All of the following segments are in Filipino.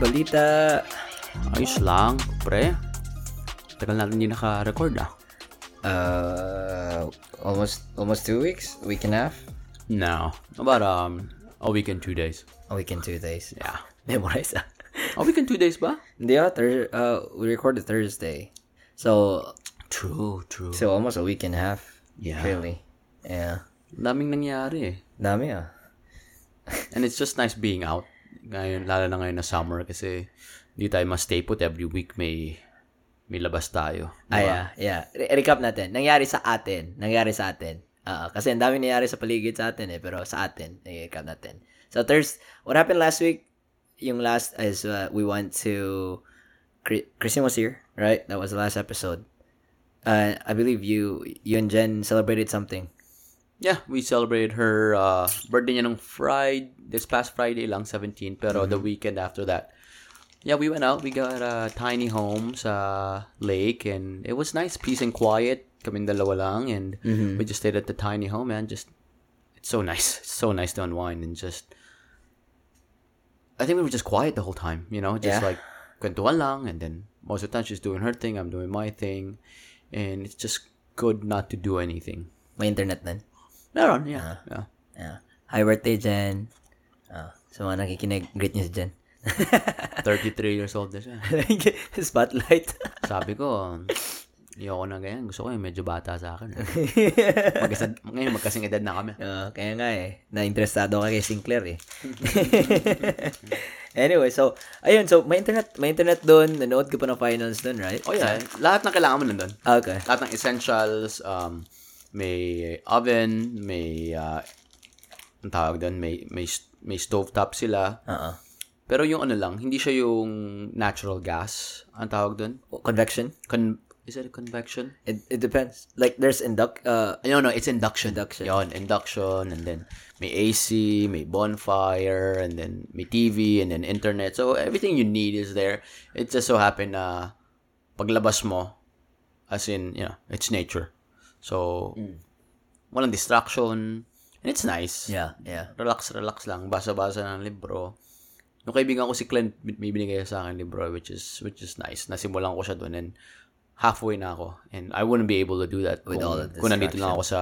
balita? Ayos lang, pre. Tagal natin hindi naka-record ah. Uh, almost almost two weeks, week and a half, No. About um, a week and two days. a week and two days. Yeah. Memorize. A week and two days ba? Hindi ah, thir- uh, we recorded Thursday, so True, true. so almost a week and a half. Yeah. Really. Yeah. Daming nangyari eh. Dami ah. And it's just nice being out. Ngayon, lalo na ngayon na summer kasi hindi tayo ma-stay put every week may may labas tayo. Ah, yeah, yeah. Re- recap natin. Nangyari sa atin. Nangyari sa atin. Ah, kasi ang dami nangyari sa paligid sa atin eh, pero sa atin, i-recap natin. So, Thursday, what happened last week? Yung last is uh, we went to, Chri- Christian was here, right? That was the last episode. Uh, I believe you, you and Jen celebrated something. Yeah, we celebrated her uh, birthday niya nung Friday, this past Friday lang, 17, pero the weekend after that. Yeah, we went out. We got a tiny home sa lake and it was nice, peace and quiet. Kaming dalawa lang and we just stayed at the tiny home and just, it's so nice. It's so nice to unwind and just, I think we were just quiet the whole time, you know, just Yeah. like kwentuhan lang and then most of the time she's doing her thing, I'm doing my thing and it's just good not to do anything. May internet din. Meron, yeah. yeah. Yeah. Hi birthday, Jen. Ah, sa mga nakikinig, greet niyo si Jen. 33 years old na siya. Spotlight. Sabi ko, ayoko na ganyan. Gusto ko yung medyo bata sa akin. Magkasad, ngayon magkasing edad na kami. Ah, kaya nga eh. Na-interesado ka kay Sinclair eh. anyway, so, ayun. So, may internet, may internet doon. Nanood ka pa ng finals doon, right? Oh yeah, lahat ng kailangan mo nandun. Okay. Lahat ng essentials, um, may oven, may, uh, ang tawag doon, may, may, may stovetop sila. Oo. Pero yung ano lang, hindi siya yung natural gas. Ang tawag doon? Convection? Con- is it a convection? It, it depends. Like, there's induct, uh, No, no, it's induction. Induction. Yon, induction, and then may AC, may bonfire, and then may TV, and then internet. So, everything you need is there. It just so happened na paglabas mo, as in, you know, it's nature. So, walang distraction, and it's nice. yeah, yeah. Relax, relax lang. Basa-basa ng libro. Yung kaibigan ko si Clint, may binigay sa akin libro, which is, which is nice. Nasimulan ko siya doon, and halfway na ako. And I wouldn't be able to do that With kung, all the kung nandito lang ako sa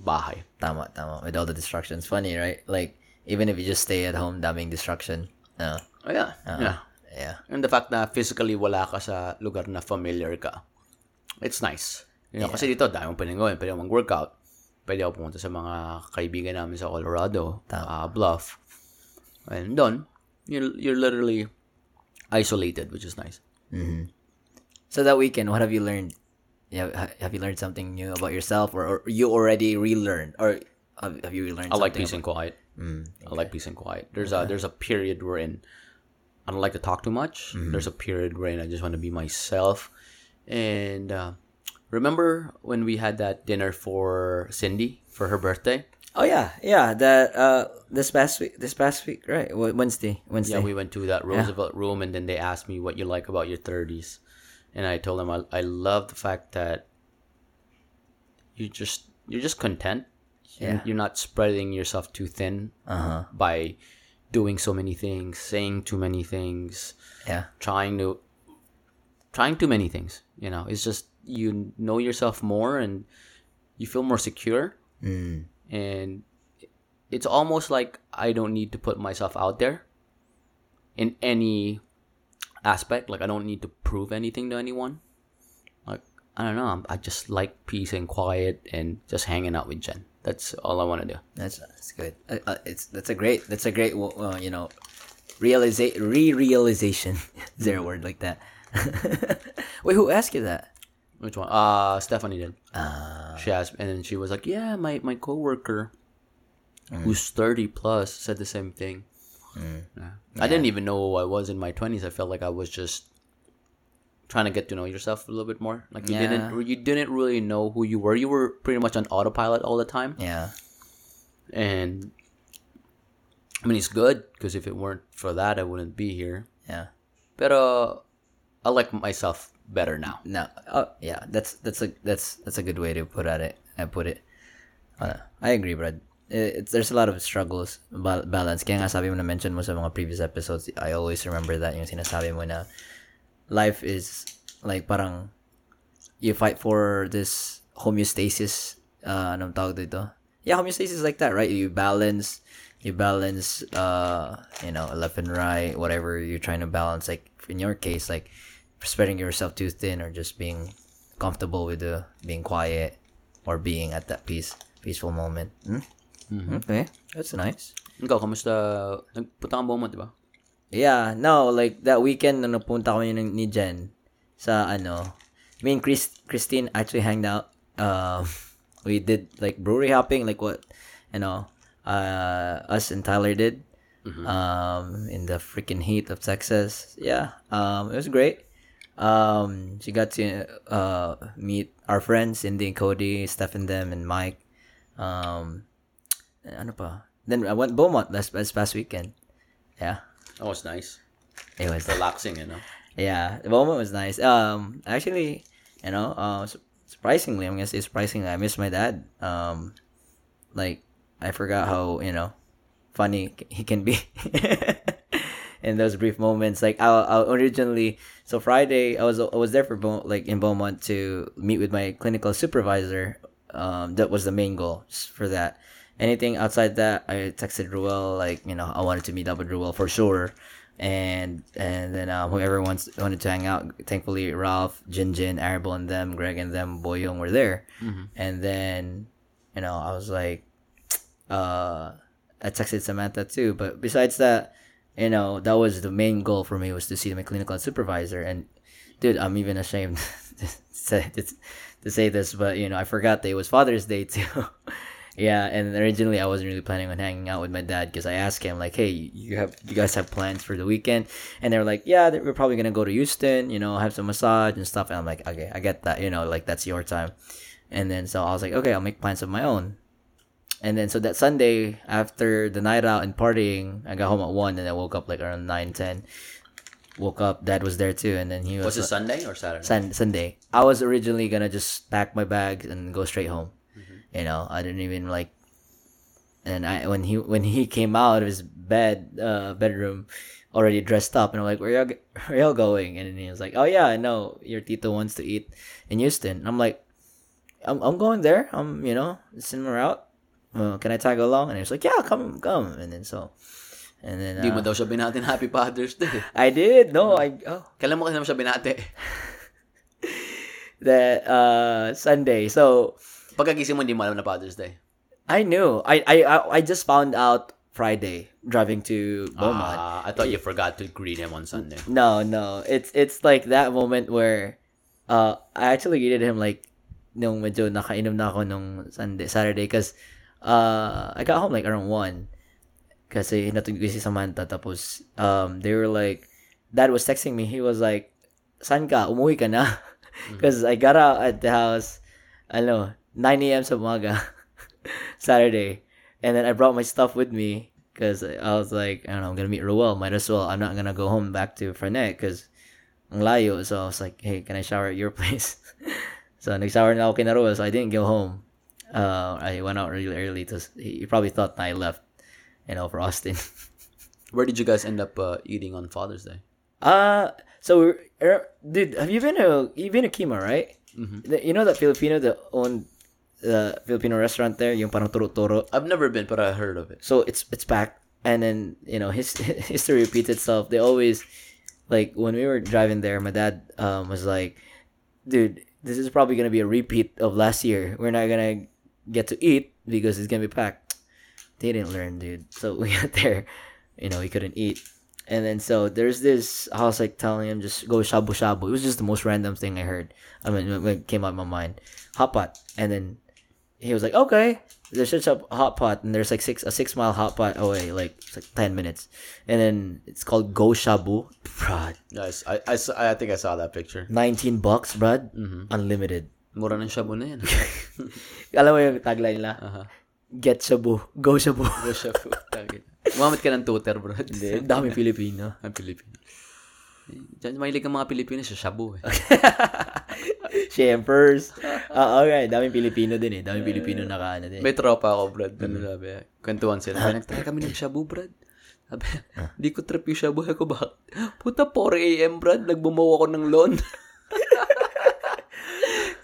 bahay. Tama, tama. With all the distractions. Funny, right? Like, even if you just stay at home, daming distraction. Uh, Oh, yeah. yeah. yeah. And the fact na physically wala ka sa lugar na familiar ka, it's nice. You know, Kasi dito, dami mong pwedeng gawin. Pwede ako mag-workout. Pwede ako pumunta sa mga kaibigan namin sa Colorado, uh, Bluff. And doon, you're, you're literally isolated, which is nice. So that weekend, what have you learned? Yeah, have you learned something new about yourself, or, or you already relearned, or have, have you relearned? I like peace and quiet. I like peace and quiet. There's a there's a period wherein I don't like to talk too much. There's a period wherein I just want to be myself. And uh, remember when we had that dinner for Cindy for her birthday? Oh yeah, yeah. That uh, this past week, this past week, right? Wednesday, Wednesday. Yeah, we went to that Roosevelt room, and then they asked me what you like about your 30s, and I told them I, I love the fact that you just you're just content. Yeah. You're not spreading yourself too thin Uh-huh. by doing so many things, saying too many things, Yeah. trying to trying too many things. You know, it's just you know yourself more and you feel more secure, Mm. and it's almost like I don't need to put myself out there in any aspect. Like I don't need to prove anything to anyone. Like I don't know. I'm, just like peace and quiet and just hanging out with Jen. That's all I want to do. That's that's good. Uh, uh, it's that's a great that's a great uh, you know realiza- re-realization. Is there a word like that? Wait, who asked you that? Which one? Uh Stephanie did. Uh, She asked, and then she was like, "Yeah, my my coworker, Mm. who's thirty plus, said the same thing." Yeah. I didn't even know who I was in my twenties. I felt like I was just trying to get to know yourself a little bit more. Like you Yeah. didn't you didn't really know who you were. You were pretty much on autopilot all the time, yeah. and I mean it's good because if it weren't for that, I wouldn't be here. Yeah. But uh, I like myself better now. No. Oh, yeah. That's that's a that's that's a good way to put at it. I put it. Uh, I agree, Brad. it's there's a lot of struggles ba- balance kaya nga sabi mo na mention mo sa mga previous episodes I always remember that yung sinasabi mo na life is like parang you fight for this homeostasis uh anong tawag dito yeah homeostasis is like that right you balance you balance uh you know left and right whatever you're trying to balance like in your case like spreading yourself too thin or just being comfortable with the being quiet or being at that peace peaceful moment hmm? okay that's nice Ikaw, kamusta? Nagpunta kang Beaumont, di ba? Yeah, no, like that weekend na napunta kami ni, ni Jen sa ano, me and Chris, Christine actually hanged out. Um, we did like brewery hopping, like what, you know, uh, us and Tyler did. Um, in the freaking heat of Texas. Yeah, um, it was great. Um, she got to uh meet our friends, Cindy and Cody, Stephen, them, and Mike. Um, ano pa? Then I went Beaumont last, last past weekend. Yeah. Oh, it's nice. It was Relaxing, you know? yeah, the moment was nice. Um, actually, you know, uh, surprisingly, I'm gonna say surprisingly, I miss my dad. Um, like I forgot how you know funny he can be in those brief moments. Like I, I originally, so Friday, I was I was there for like in Beaumont to meet with my clinical supervisor. Um, that was the main goal for that. Anything outside that, I texted Ruel like you know I wanted to meet up with Ruel for sure and and then um, whoever wants wanted to hang out. Thankfully, Ralph, Jin Jin, Arable, and them, Greg and them, Boyong were there. And then, you know, I was like, uh, I texted Samantha too. But besides that, you know, that was the main goal for me was to see my clinical supervisor. And dude, I'm even ashamed to say this, but you know, I forgot that it was Father's Day too. Yeah, and originally I wasn't really planning on hanging out with my dad because I asked him like, "Hey, you have you guys have plans for the weekend?" And they were like, "Yeah, we're probably gonna go to Houston, you know, have some massage and stuff." And I'm like, "Okay, I get that, you know, like that's your time." And then so I was like, "Okay, I'll make plans of my own." And then so that Sunday after the night out and partying, I got home at one, and I woke up like around nine ten. Woke up, dad was there too, and then he was Was it Sunday or Saturday? Sun- Sunday. I was originally gonna just pack my bags and go straight home. You know, I didn't even like. And I when he when he came out of his bed uh bedroom, already dressed up, and I'm like, where y'all where y'all going? And then he was like, oh yeah, I know your tito wants to eat in Houston. And I'm like, I'm I'm going there. I'm you know send her out. Uh, can I tag along? And he was like, yeah, come come. And then so, and then Hindi mo uh, daw siya binati Happy Father's Day. I did no I oh Kailan mo kasi naman siya binati? that uh Sunday so. Pagkagising mo, hindi mo alam na Father's Day. I knew. I I I just found out Friday driving to Beaumont. Ah, I thought you forgot to greet him on Sunday. no, no. It's it's like that moment where uh I actually greeted him like nung medyo nakainom na ako nung Sunday Saturday cuz uh I got home like around 1 kasi natulog si Samantha. Tapos um they were like dad was texting me. He was like san ka? Umuwi ka na? Because I got out at the house I don't know, 9 a.m. sa umaga Saturday. And then I brought my stuff with me because I was like I don't know I'm gonna meet Roel might as well I'm not gonna go home back to Frenet because ang layo. So I was like hey can I shower at your place? So nag-shower na ako kina Roel so I didn't go home uh, I went out really early to he probably thought I left you know for Austin Where did you guys end up uh, eating on Father's Day? Uh so er, dude, have you been to you've been to Kima, right? The- You know that Filipino that owned the Filipino restaurant there, yung parang turo-turo. I've never been, but I heard of it. So it's it's packed, and then you know his history repeats itself. They always like when we were driving there, my dad um was like, "Dude, this is probably gonna be a repeat of last year. We're not gonna get to eat because it's gonna be packed." They didn't learn, dude. So we got there, you know, we couldn't eat. And then so there's this. I was like telling him just go shabu shabu. It was just the most random thing I heard. I mean, it came out of my mind, hot pot. And then he was like, okay, there's such a hot pot, and there's like six a six mile hot pot away, like it's like ten minutes, and then it's called Go Shabu, bruh, Guys, I, I, I think I saw that picture. nineteen bucks, bruh, mm-hmm. unlimited. Mura ng shabu na yan. Alam mo yung tagline nila? Aha. Get Shabu, Go Shabu. Go shabu. Umamit ka ng tutor, bro. Hindi, daming Filipino. Ang Pilipino. Diyan, mahilig ang mga Pilipino sa shabu eh. Shempers. Oo, okay. Daming Pilipino din eh. Daming Pilipino naka ano din. May tropa ako, Brad. Ano sabi? Kwentuhan sila. Sabi, nagtry kami ng shabu, Brad. Sabi, di ko trip yung shabu. Ako ba? Puta, 4 a.m., Brad. Nagbumaw ako ng loan.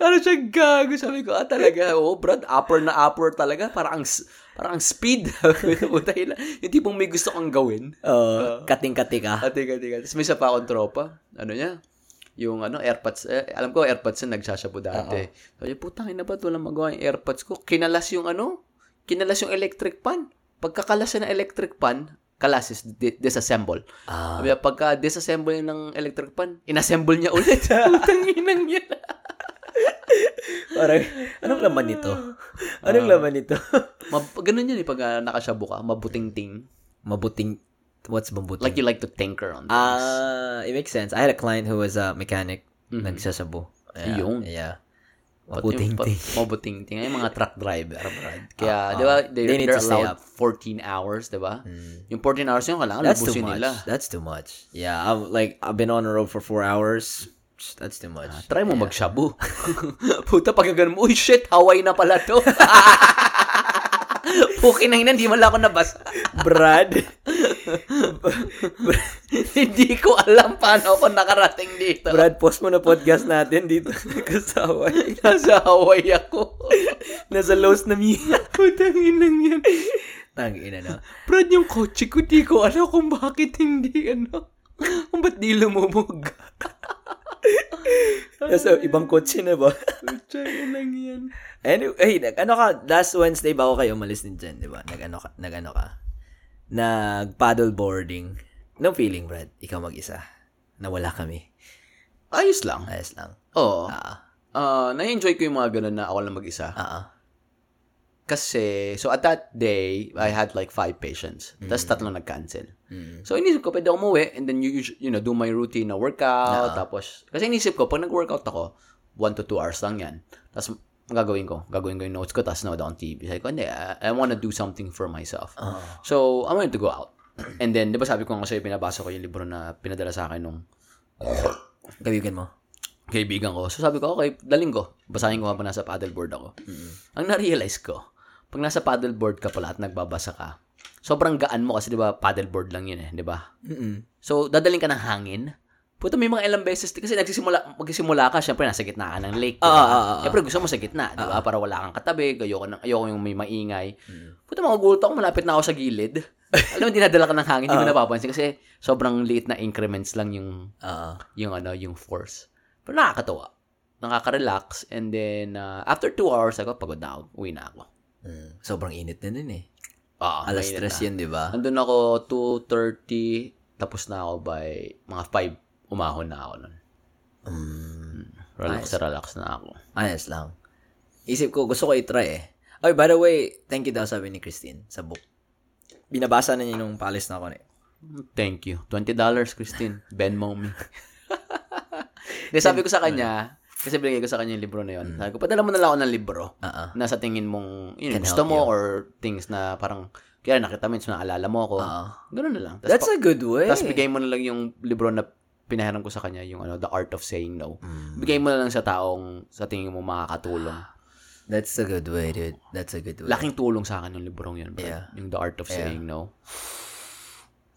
Ano siya gago? Sabi ko, ah, talaga. Oh, Brad, upper na upper talaga. Parang ang, parang ang speed. Yung tipong may gusto kang gawin. Oo. kating-kati ka. Ate, ate, ate. Tapos may isa pa akong tropa. Ano niya? Yung ano, AirPods. Eh, alam ko, AirPods na nagsashabu dati. Sabi niya, putang ina ba ito lang magawa yung AirPods ko? Kinalas yung ano? Kinalas yung electric pan. Pagkakalas na electric pan, kalas is di- disassemble. Ah. Sabi niya, pagka disassemble niya ng electric pan, inassemble niya ulit. putang inang yan. Parang, anong laman nito? Anong laman nito? Mab- ganun yan eh, pag uh, nakashabu ka, mabuting-ting. Mabuting, what's mabuting? Like you like to tinker on things. Ah, it makes sense. I had a client who was a mechanic. Yeah. Yun. Yeah. Pati- Mabuting ting. Mabuting ting. Ay, mga truck driver, Brad. Kaya, di ba, they, They need they're to stay allowed 14 hours, di ba? Hmm. Yung 14 hours yun, kailangan That's too much. nila. That's too much. Yeah, I'm like I've been on the road for four hours. That's too much. Try mo magshabu. Puta, pag ganun mo, uy, shit, Hawaii na pala to. Pukin na hindi man lang ako nabasa. Brad. hindi ko alam paano ako nakarating dito. Brad, post mo na podcast natin dito. Kasawa. Nasa Hawaii ako. Nasa Los na Mia. Putang inang yan. Tang ina no. Brad, yung kotse ko, di ko alam kung bakit hindi, ano. Kung ba't di lumubog. Nasa ibang kotse na ba? Putang inang yan. anyway, hey, nag, ano ka, last Wednesday bago kayo umalis din dyan, di ba? Nag-ano ka, nag-ano ka? Nag paddle boarding. No feeling, Brad? Ikaw mag-isa. Na wala kami. Ayos lang. Ayos lang. Oo. Ah, Ah, na-enjoy ko yung mga ganun na ako lang mag-isa. ah. Kasi, so at that day, I had like five patients. Tapos tatlo nag-cancel. Mm. So, inisip ko, pwede ako umuwi and then you, you know, do my routine na workout. Tapos, kasi inisip ko, pag nag-workout ako, one to two hours lang yan. Tapos, ang gagawin ko, gagawin ko yung notes ko, tapos nood on TV. Sabi ko, hindi, I, I wanna do something for myself. So, I wanted to go out. And then, di ba sabi ko nga sa'yo, pinabasa ko yung libro na pinadala sa akin nung Kaibigan mo. kaibigan ko. So sabi ko, okay, daling ko. Basahin ko habang nasa paddleboard ako. Ang na-realize ko, pag nasa paddleboard ka pala at nagbabasa ka, sobrang gaan mo kasi 'di ba paddleboard lang 'yun eh, 'di ba? So dadaling ka ng hangin. Puto may mga ilang beses kasi nagsisimula magsisimula ka, syempre nasa gitna ka ng lake. Ah, ah, ah, ah. Syempre gusto mo sa gitna, 'di ba? Para wala kang katabi, ayoko nang ayoko yung may maingay. Puto magugulat ako, malapit na ako sa gilid. Alam mo, dinadala ka ng hangin, hindi mo napapansin kasi sobrang liit na increments lang yung Ah, yung ano, yung force. Pero nakakatawa. Nakaka-relax. And then, uh, after two hours, ako, pagod na ako. Uwi na ako. mm. Sobrang init na din eh. Ah, Alas mainit stress na. yun, di ba? Andun ako 2.30, tapos na ako by mga 5, umahon na ako nun. Mm. Relax na relax na ako. Ayos lang. Isip ko, gusto ko i-try eh. Oy, by the way, thank you daw sabi ni Christine sa book. Binabasa na niya nung palis na ako eh. Thank you. $20, Christine. Venmo me. Di, sabi ko sa kanya, kasi binigay ko sa kanya yung libro na yun. Sabi ko, padala mo na lang ako ng libro. Ah. na sa tingin mong yun, Can gusto mo you. or things na parang kaya nakita mo yun, so naalala mo ako. Oo. Ganun na lang. That's a good way. Tapos bigay mo na lang yung libro na pinahiram ko sa kanya, yung ano, The Art of Saying No. Mm. Bigay mo na lang sa taong sa tingin mo makakatulong. That's a good way, dude. That's a good way. Laking tulong sa akin yung librong yun, bro. Yeah. Yung The Art of Yeah. Saying No.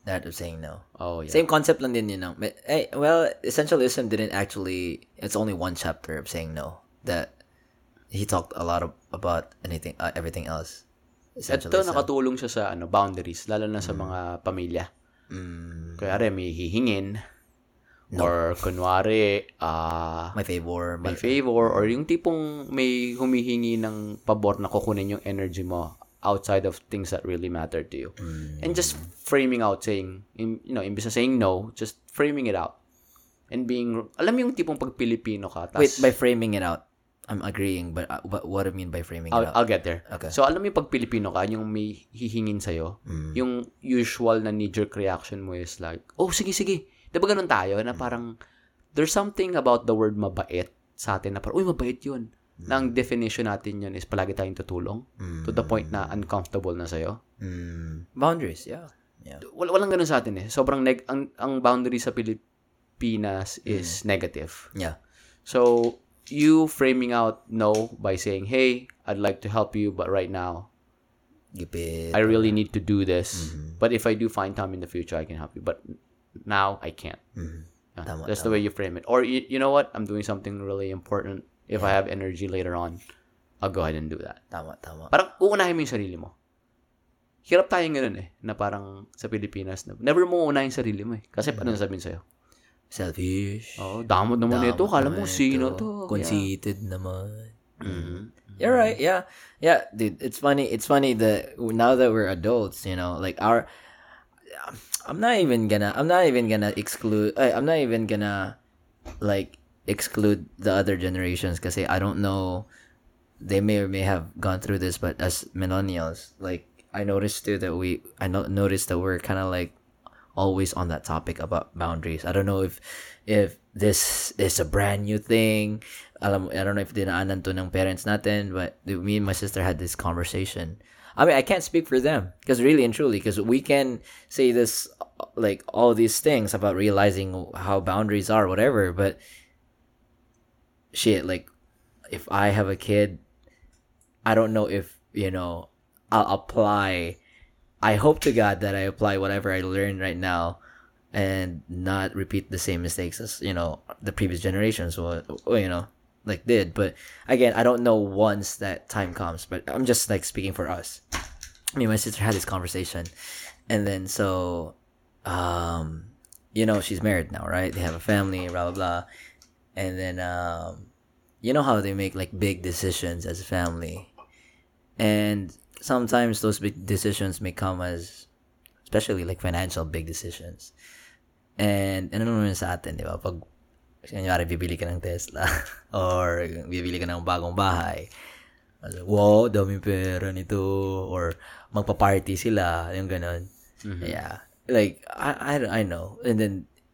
That of saying no. Oh, yeah. Same concept lang din yun. No? But, eh, well, Essentialism didn't actually, it's only one chapter of saying no. That he talked a lot of, about anything, uh, everything else. Ito, nakatulong siya sa ano boundaries, lalo na sa mga pamilya. Mm, Kaya rin, may hihingin. Or, kunwari, ah, my favor. may favor or yung tipong may humihingi ng pabor na kukunin yung energy mo outside of things that really matter to you. Mm. And just framing out saying, you know, imbis na saying no, just framing it out. And being, alam mo yung tipong pag Pilipino ka, tas, wait, by framing it out, I'm agreeing, but, uh, but what do I mean by framing I'll, it out? I'll get there. Okay. So, alam mo yung pag Pilipino ka, yung may hihingin sa'yo, Mm. yung usual na knee-jerk reaction mo is like, oh, sige, sige. Di ba ganun tayo? Na parang, there's something about the word mabait sa atin na parang, uy, mabait yun. Na ang definition natin yun is palagi tayong tutulong to the point na uncomfortable na sa'yo. Mm. Boundaries, yeah. Yeah. Wal walang ganun sa atin eh. Sobrang neg ang, ang boundary sa Pilipinas is negative. Yeah. So you framing out no by saying, "Hey, I'd like to help you, but right now Gipit. I really need to do this. Mm-hmm. But if I do find time in the future, I can help you. But now I can't." Mhm. Yeah, Tama, that's the way you frame it. Or you, you know what? I'm doing something really important. If I have energy later on, I'll go ahead and do that. Tama, tama. Parang uunahin mo yung sarili mo. Hirap tayong ganun eh, na parang sa Pilipinas, na never mo uunahin yung sarili mo eh. Kasi Mm-hmm. paano sasabihin sa'yo? Selfish. Oh, damot naman ito. Damot Kala naman mo sino ito. to. Conceited naman. Mhm. You're right. Yeah. Yeah, dude. It's funny. It's funny that now that we're adults, you know, like our. I'm not even gonna. I'm not even gonna exclude. I'm not even gonna, like, exclude the other generations because I don't know. They may or may have gone through this, but as millennials, like I noticed too that we. I no- noticed that we're kind of like always on that topic about boundaries. I don't know if if this is a brand new thing. Alam, I don't know if dinaanan to ng parents natin, but me and my sister had this conversation. I mean, I can't speak for them because really and truly, because we can say this like all these things about realizing how boundaries are, whatever, but shit, like if I have a kid, I don't know if you know I'll apply. I hope to God that I apply whatever I learned right now, and not repeat the same mistakes as you know the previous generations or you know like did. But again, I don't know once that time comes. But I'm just like speaking for us. Me and my sister had this conversation, and then so, um, you know, she's married now, right? They have a family, blah blah blah, and then um, you know how they make like big decisions as a family, and sometimes those big decisions may come as, especially like financial big decisions, and ano naman sa atin, di ba? Pag kunyari, bibili ka ng Tesla or bibili ka ng bagong bahay. Wow, daming pera nito. Or magpa-party sila. Yung ganon. Yeah. Like, I, I, I know. And then,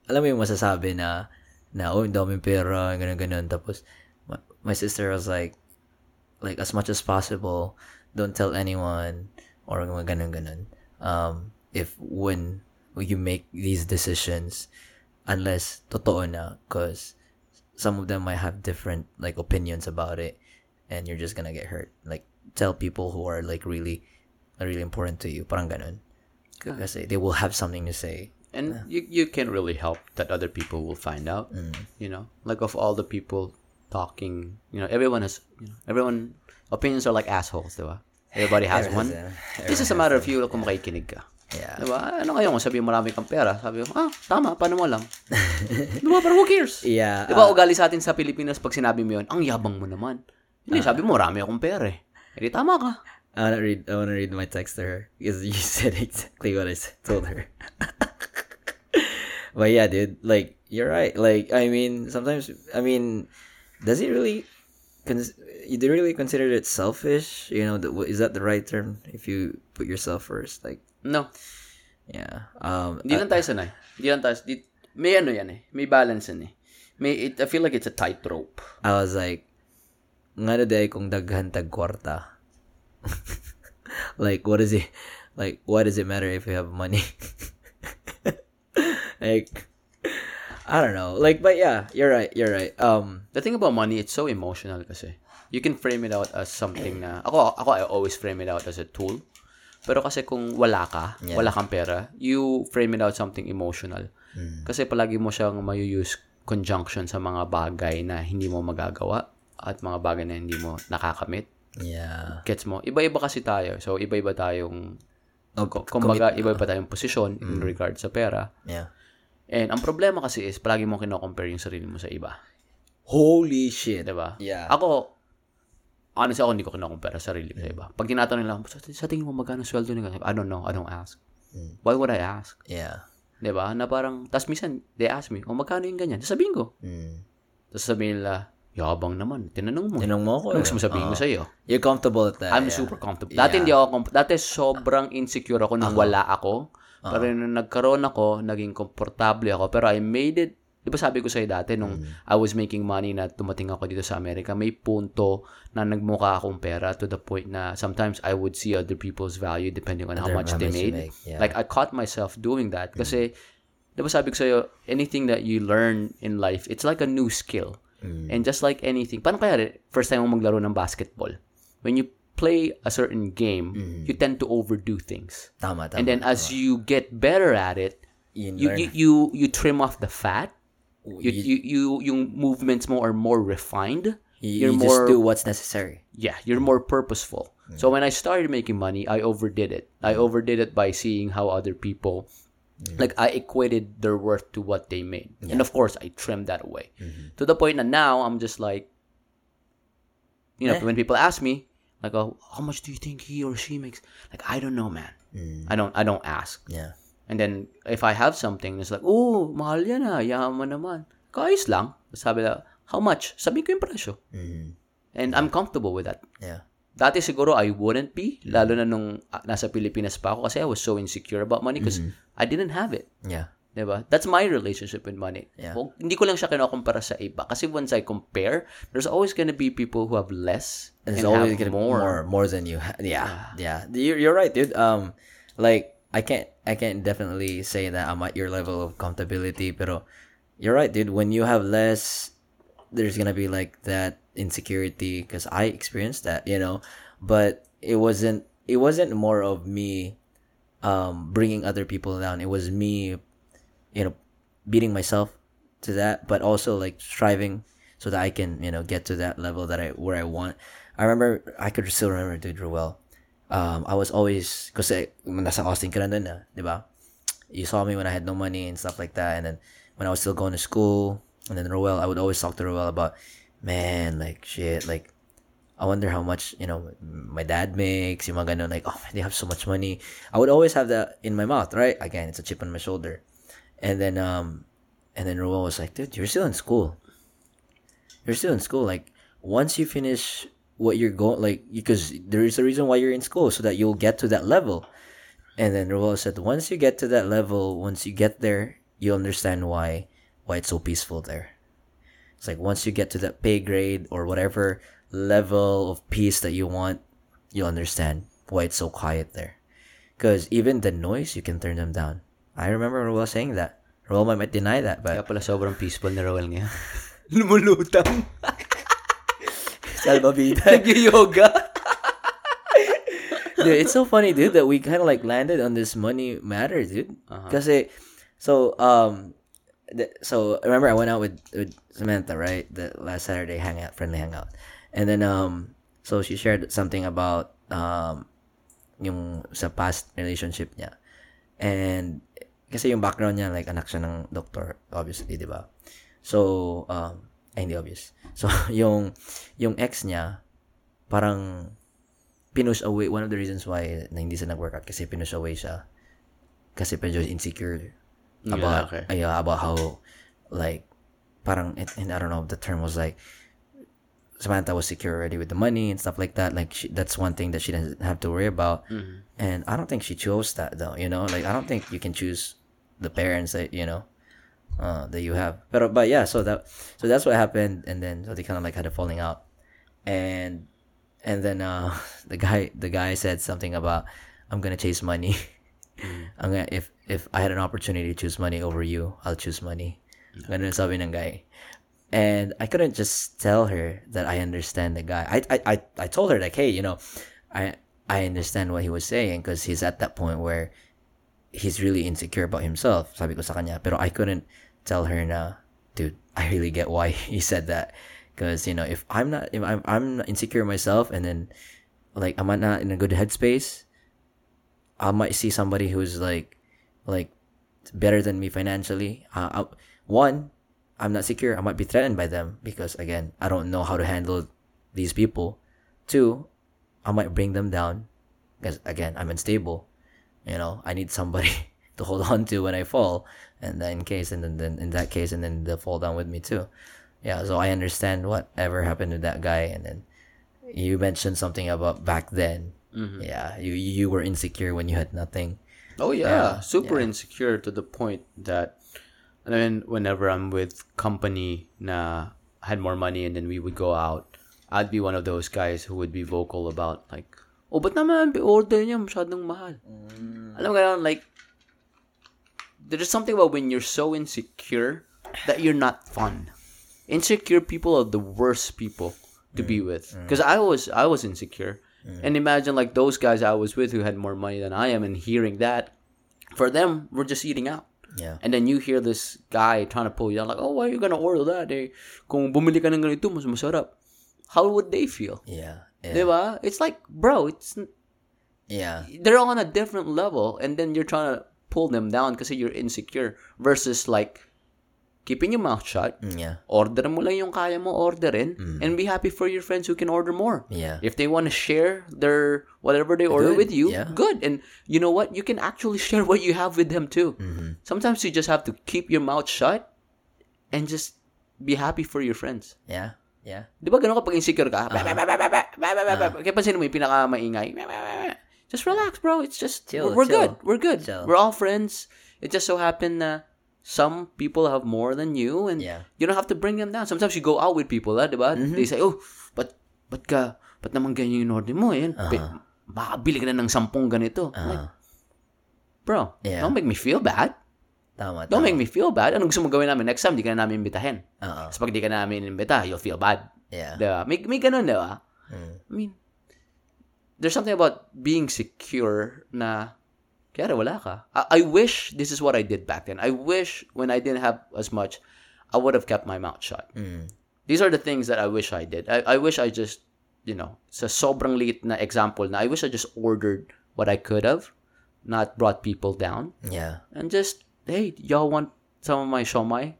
alam mo yung masasabi na, na, oh, daming pera, ganon, ganon. Tapos, my, my sister was like, like, as much as possible, don't tell anyone, or mga ganon, ganon. Um, if, when you make these decisions, unless totoo na because some of them might have different like opinions about it and you're just gonna get hurt like tell people who are like really really important to you parang ganun kasi they will have something to say And you you can't really help that other people will find out. Mm. You know, like of all the people talking, you know, everyone has, you know, everyone opinions are like assholes, diba? Everybody has one. This is a matter of you kung makikinig ka. yeah Diba? Ano kayo kung sabi mo marami kang pera? Sabi mo, ah, tama, paano mo alam? diba? Pero who cares? yeah Diba, uh, ugali sa atin sa Pilipinas pag sinabi mo yun, ang yabang mo naman. Hindi, sabi mo, marami akong pera eh. Hindi, tama ka. I wanna read I wanna read my text to her because you said exactly what I s- told her but yeah dude like you're right like I mean sometimes I mean does he really cons- you do really consider it selfish you know the, is that the right term if you put yourself first like No, yeah um hindi lang tayo sanay. Hindi lang tayo, di, may ano yan eh. May balance yan eh. May, it, I feel like it's a tightrope. I was like, nga na day kung daghan tag kwarta. like, what is it? Like, what does it matter if you have money? like, I don't know. Like, but yeah, you're right. You're right. Um, The thing about money, it's so emotional kasi. You can frame it out as something na, ako, ako, I always frame it out as a tool. Pero kasi kung wala ka, Yeah. wala kang pera, you frame it out something emotional. Kasi palagi mo siyang mayu-use conjunction sa mga bagay na hindi mo magagawa at mga bagay na hindi mo nakakamit. yeah. Gets mo? Iba-iba kasi tayo. So, iba-iba tayong, Oh, kumbaga, iba-iba tayong posisyon in regard sa pera. Yeah. And ang problema kasi is, palagi mo kino-compare yung sarili mo sa iba. Holy shit. Diba? Yeah. Ako, honestly ako hindi ko kinocompare sa sarili ko sa iba. Pag tinatanong lang, sa, sa tingin mo magkano sweldo nila? I don't know. I don't ask. Why would I ask? Yeah. Diba? Na parang, tas minsan, they ask me, oh, magkano yung ganyan? Sabihin ko. Mm. Tapos sabihin nila, yabang naman. Tinanong mo. Tinanong mo ako. Anong eh. gusto mo sabihin ko Oo. sa'yo? You're comfortable at that. I'm yeah. super comfortable. Dati hindi ako, comf- dati sobrang insecure ako nung wala ako. Pero nung nagkaroon ako, naging komportable ako. Pero I made it, di ba sabi ko sa'yo dati, nung I was making money na tumating ako dito sa Amerika, may punto na nagmukha akong pera to the point na sometimes I would see other people's value depending on how Other- much how they much you made. make, yeah. Like, I caught myself doing that kasi Diba sabi ko sa'yo, anything that you learn in life, it's like a new skill. And just like anything, paano kaya first time mo maglaro ng basketball? When you play a certain game, mm-hmm. you tend to overdo things. Tama, tama. And then as you get better at it, You you you, you, you trim off the fat. Oh, you, you, you, yung movements mo are more refined. you, You're you more just do what's necessary. yeah, you're more purposeful. Mm. So when I started making money, I overdid it. I mm. overdid it by seeing how other people mm. like I equated their worth to what they made. And of course, I trimmed that away. Mm-hmm. To the point that now I'm just like you know, Eh. when people ask me like, "Oh, how much do you think he or she makes?" Like, I don't know, man. I don't I don't ask. Yeah. And then, if I have something, it's like, oh, mahal yan ah, yaman naman. Kaayos lang. Sabi na, how much? Sabi ko yung presyo. And I'm comfortable with that. Yeah. Dati siguro I wouldn't be, lalo na nung ah, nasa Pilipinas pa ako kasi I was so insecure about money because I didn't have it. Yeah. Diba? That's my relationship with money. Yeah. Huwag- hindi ko lang siya kinukumpara sa iba. Kasi once I compare, there's always gonna be people who have less it's always gonna more. be more. more than you ha- yeah yeah. you're, you're right dude. Um like i can't i can't definitely say that i'm at your level of comfortability pero you're right dude. When you have less there's gonna be like that insecurity because i experienced that you know? But it wasn't it wasn't more of me um bringing other people down. It was me you know beating myself to that but also like striving so that I can you know get to that level that I where I want I remember I could still remember dude well um I was always kasi nasa Austin ka na di ba you saw me when I had no money and stuff like that and then when I was still going to school and then Roel I would always talk to Roel about man like shit like I wonder how much you know my dad makes. Yung mga like, oh, they have so much money. I would always have that in my mouth, right? Again, it's a chip on my shoulder. And then, um, and then Roel was like, dude, you're still in school. You're still in school. Like, once you finish what you're going, like, because there is a reason why you're in school, so that you'll get to that level. And then Roel said, once you get to that level, once you get there, you understand why why it's so peaceful there. It's like once you get to that pay grade or whatever level of peace that you want, you'll understand why it's so quiet there. Because even the noise, you can turn them down. I remember Roel saying that. Roel might, might deny that, but kaya pala sobrang peaceful ni Roel ngayon. Lumulutang. Salvavida. Nag-yoga. dude, it's so funny, dude, that we kind of like landed on this money matter, dude. Because so um, the, so remember I went out with with Samantha, right? The last Saturday hangout, friendly hangout, and then um, so she shared something about um, yung sa past relationship niya, and kasi yung background niya like anak siya ng doctor, obviously, di ba? So um, ay, hindi obvious. So yung yung ex niya parang pinush away one of the reasons why na hindi siya nag-workout kasi pinush away siya. Kasi medyo insecure Yeah, about okay. ay, uh, about how like parang and, and I don't know if the term was like Samantha was secure already with the money and stuff like that. Like she, that's one thing that she doesn't have to worry about. And I don't think she chose that though you know? Like I don't think you can choose the parents that you know uh, that you have but but yeah so that so that's what happened and then so they kind of like had a falling out and and then uh the guy the guy said something about I'm gonna chase money. I'm gonna if if I had an opportunity to choose money over you, I'll choose money. Ganun sabi ng guy. And I couldn't just tell her that I understand the guy. I I I, I told her like, hey, you know, I I understand what he was saying because he's at that point where he's really insecure about himself. Sabi ko sa kanya, pero I couldn't tell her na, dude, I really get why he said that. Because you know, if I'm not, if I'm, I'm insecure myself, and then like I'm not in a good headspace, I might see somebody who's like, like better than me financially. Uh, I, one, I'm not secure. I might be threatened by them because again, I don't know how to handle these people. Two, I might bring them down because again, I'm unstable. You know, I need somebody to hold on to when I fall, and then in case, and then, then in that case, and then they'll fall down with me too. Yeah, so I understand whatever happened to that guy, and then you mentioned something about back then. Mm-hmm. Yeah, you you were insecure when you had nothing. Oh yeah, Yeah, super insecure to the point that I mean whenever I'm with company na had more money and then we would go out, I'd be one of those guys who would be vocal about like, oh, but naman order niya masyadong mahal. Mm. Alam mo like there's something about when you're so insecure that you're not fun. Insecure people are the worst people to be with. Because I was I was insecure. And imagine like those guys I was with who had more money than I am and hearing that, for them, we're just eating out. Yeah. And then you hear this guy trying to pull you down like, oh, why are you gonna order that? Eh, kung bumili ka ng ganito, mas masarap. How would they feel? Yeah. Yeah. Diba? It's like, bro, it's Yeah. they're on a different level and then you're trying to pull them down kasi you're insecure versus like keeping your mouth shut. Mm, yeah. Order mo lang yung kaya mo orderin mm. and be happy for your friends who can order more. Yeah. If they want to share their whatever they order good. with you, yeah. good. And you know what? You can actually share what you have with them too. Mm-hmm. Sometimes you just have to keep your mouth shut and just be happy for your friends. Yeah. Yeah. 'Di ba ganun kapag insecure ka? Uh-huh. Kaya pansin mo yung pinaka maingay. Just relax, bro. It's just, Chill, we're, chill. good. We're good. Chill. We're all friends. It just so happened na some people have more than you and Yeah. you don't have to bring them down. Sometimes you go out with people, ah, di ba? Mm-hmm. They say, oh, but, but ka, ba't naman ganyan yung order mo? Yan, uh makabili ka na ng sampung ganito. I'm like, bro, Yeah. don't make me feel bad. tama. Don't tama. make me feel bad. Anong gusto mo gawin namin next time? Di ka na namin imbitahin. Oo. Tapos pag di ka namin imbita, you'll feel bad. Yeah. Diba? May, may ganun, diba? Mm. I mean, there's something about being secure na kaya wala ka. I, I wish this is what I did back then. I wish when I didn't have as much, I would have kept my mouth shut. Mm. These are the things that I wish I did. I, I wish I just, you know, sa sobrang liit na example na I wish I just ordered what I could have, not brought people down, Yeah. and just, hey, y'all want some of my shomai?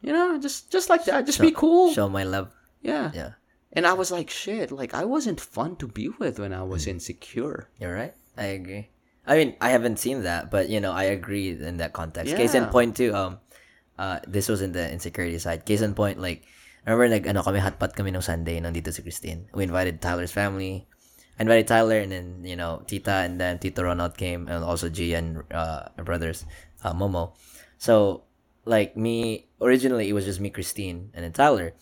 You know, just just like that. Just be cool. Show my love. Yeah. Yeah. And I was like, shit, like I wasn't fun to be with when I was Mm. insecure. You're right. I agree. I mean, I haven't seen that, but you know, I agree in that context. Case in Yeah. point too. Um, uh, this was in the insecurity side. Case in point, like, remember, like, ano kami hotpot kami nung Sunday nandito si Christine. We invited Tyler's family. I invited Tyler and then you know Tita and then Tito Ronald came and also G and uh, brothers, uh, Momo. So like me originally it was just me, Christine, and then Tyler.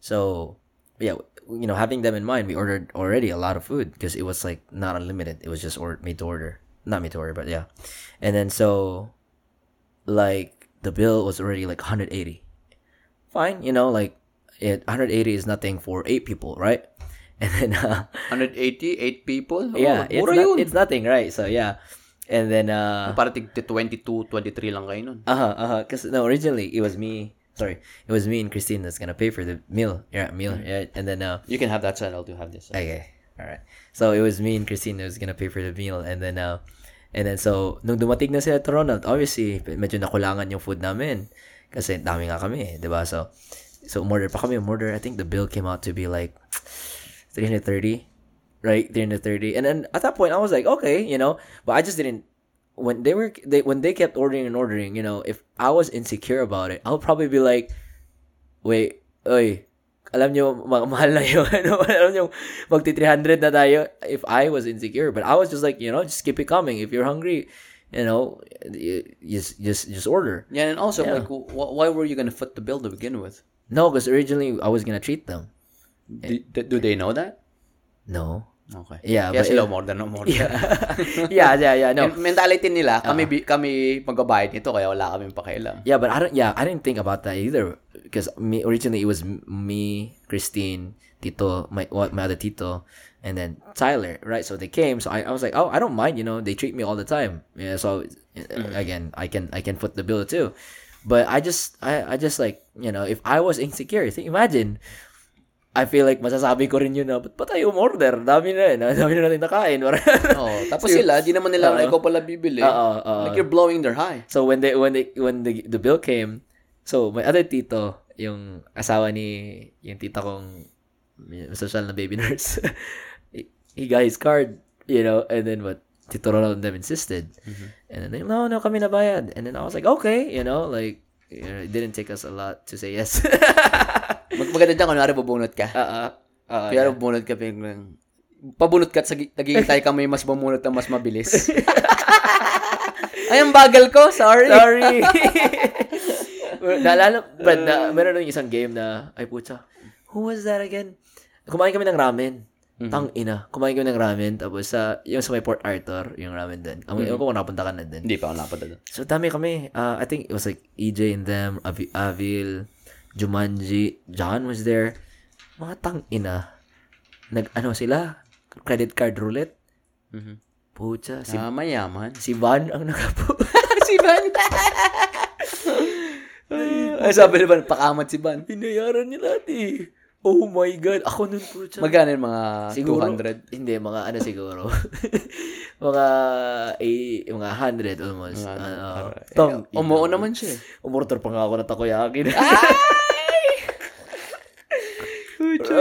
So yeah, you know, having them in mind, we ordered already a lot of food because it was like not unlimited. It was just or made to order, not made to order, but yeah. And then so, like the bill was already like 180. Fine, you know, like it 180 is nothing for eight people, right? And then uh, 180, 8 people? Oh, yeah, it's, mura not- yun. it's nothing, right? So yeah, and then uh, Para tig 22, 23 lang kayo nun. uh huh, uh huh. Because no, originally it was me. Sorry, it was me and Christine that's gonna pay for the meal. Yeah, meal. Yeah, and then uh, You can have that side, I'll do have this side. Okay. All right. So it was me and Christine that was gonna pay for the meal and then uh and then so nung dumating na sila to Ronald, obviously medyo nakulangan yung food namin kasi dami nga kami, eh, 'di ba? So so umorder pa kami, umorder. I think the bill came out to be like 330, right? 330. And then at that point I was like, okay, you know, but I just didn't when they were they when they kept ordering and ordering, you know, if I was insecure about it, I'll probably be like, wait, oy, alam nyo, ma- mahal na yun. Ano, alam nyo, magti 300 na tayo if I was insecure. But I was just like, you know, just keep it coming. If you're hungry, you know, just just just order. Yeah, and also, Yeah. like, wh- why were you gonna foot the bill to begin with? No, because originally I was gonna treat them. Do, do they know that? No. Okay. Yeah, Kaya but sila umorder na umorder. Yeah. yeah, yeah, yeah. No. And mentality nila, kami bi- kami magbabayad nito kaya wala kaming pakialam. Yeah, but I don't. Yeah, I didn't think about that either because me originally it was me, Christine, Tito, my what my other Tito, and then Tyler. Right, so they came. So I, I was like, oh, I don't mind. You know, they treat me all the time. Yeah. So uh, again, I can I can foot the bill too. But I just I I just like you know if I was insecure, think, imagine. I feel like masasabi ko rin yun na, ba't ba tayo umorder? Dami na eh. Dami na natin nakain. Oh, tapos sila, di naman nila Oo. ikaw pala bibili. Oo, oo. Like you're blowing their high. So when they when they when the the bill came, so my other tito, yung asawa ni yung tita kong social na baby nurse, he, he got his card, you know, and then what Tito Ronald and them insisted. And then they, no, no, kami na bayad. And then I was like, okay, you know, like, you know, it didn't take us a lot to say yes. Mag maganda dyan, kunwari bubunot ka. uh, uh, Kaya bubunot ka, biglang, pabunot ka at naghihintay ka may mas bumunot na mas mabilis. Ay, ang bagal ko, sorry. Sorry. Naalala, Brad, na, meron nung isang game na, ay putya, who was that again? Kumain kami ng ramen. Tang ina, kumain ko ng ramen tapos sa yung sa may Port Arthur, yung ramen doon. Ang mm ko kung napunta ka na doon. Hindi pa ako napunta doon. So dami kami. Uh, I think it was like EJ and them, Avi, Avil, Jumanji, John was there. Mga tang ina. Nag ano sila? Credit card roulette. Mhm. Pucha, si Ah, mayaman. si Van ang nakapo. si Van. Ay, sabi ni Van, pakamat si Van. Binayaran niya lahat eh. Oh my God. Ako nun po siya. Magkano yung mga Siguro, 200? Hindi, mga ano siguro. mga, eh, mga 100 almost. Mga ano, Uh, para- tang, Eh, umuo naman siya eh. Umorder pa nga ako ng takoyaki. Ah,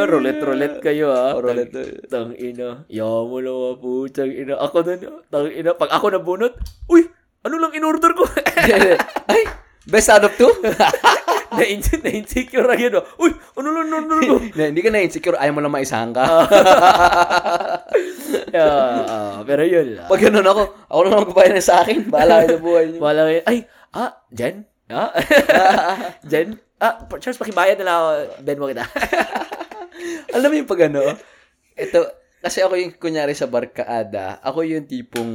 roulette, roulette kayo ah. Roulette. Tang, tang ina. Lang ah, putang ina. Ako na, tang ina. Pag ako nabunot, uy, ano lang in-order ko? Ay, best out of two? Na-insecure, na-insecure na oh. Uy, ano lang in-order ko? Na, hindi ka na-insecure, ayaw mo lang maisahan ka. yeah, ah, pero yun lang. Pag ganun ako, ako na lang magbabayad sa akin. Bahala kayo sa buhay niyo. Wala kayo, ay, ah, Jen? Ah? Jen? Ah, Charles, pakibayad na lang ako. Ben mo kita. Alam mo yung pag ano, ito, kasi ako yung kunyari sa barkaada, ako yung tipong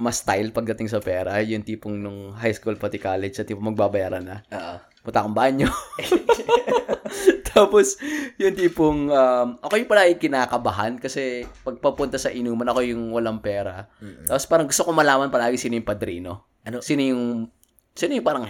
mas style pagdating sa pera, yung tipong nung high school pati college, sa tipong magbabayaran na. Oo. Punta akong banyo. Tapos, yung tipong, um, ako yung palagi kinakabahan kasi pag papunta sa inuman, ako yung walang pera. Tapos parang gusto ko malaman palagi sino yung padrino. Ano? Sino yung, sino yung parang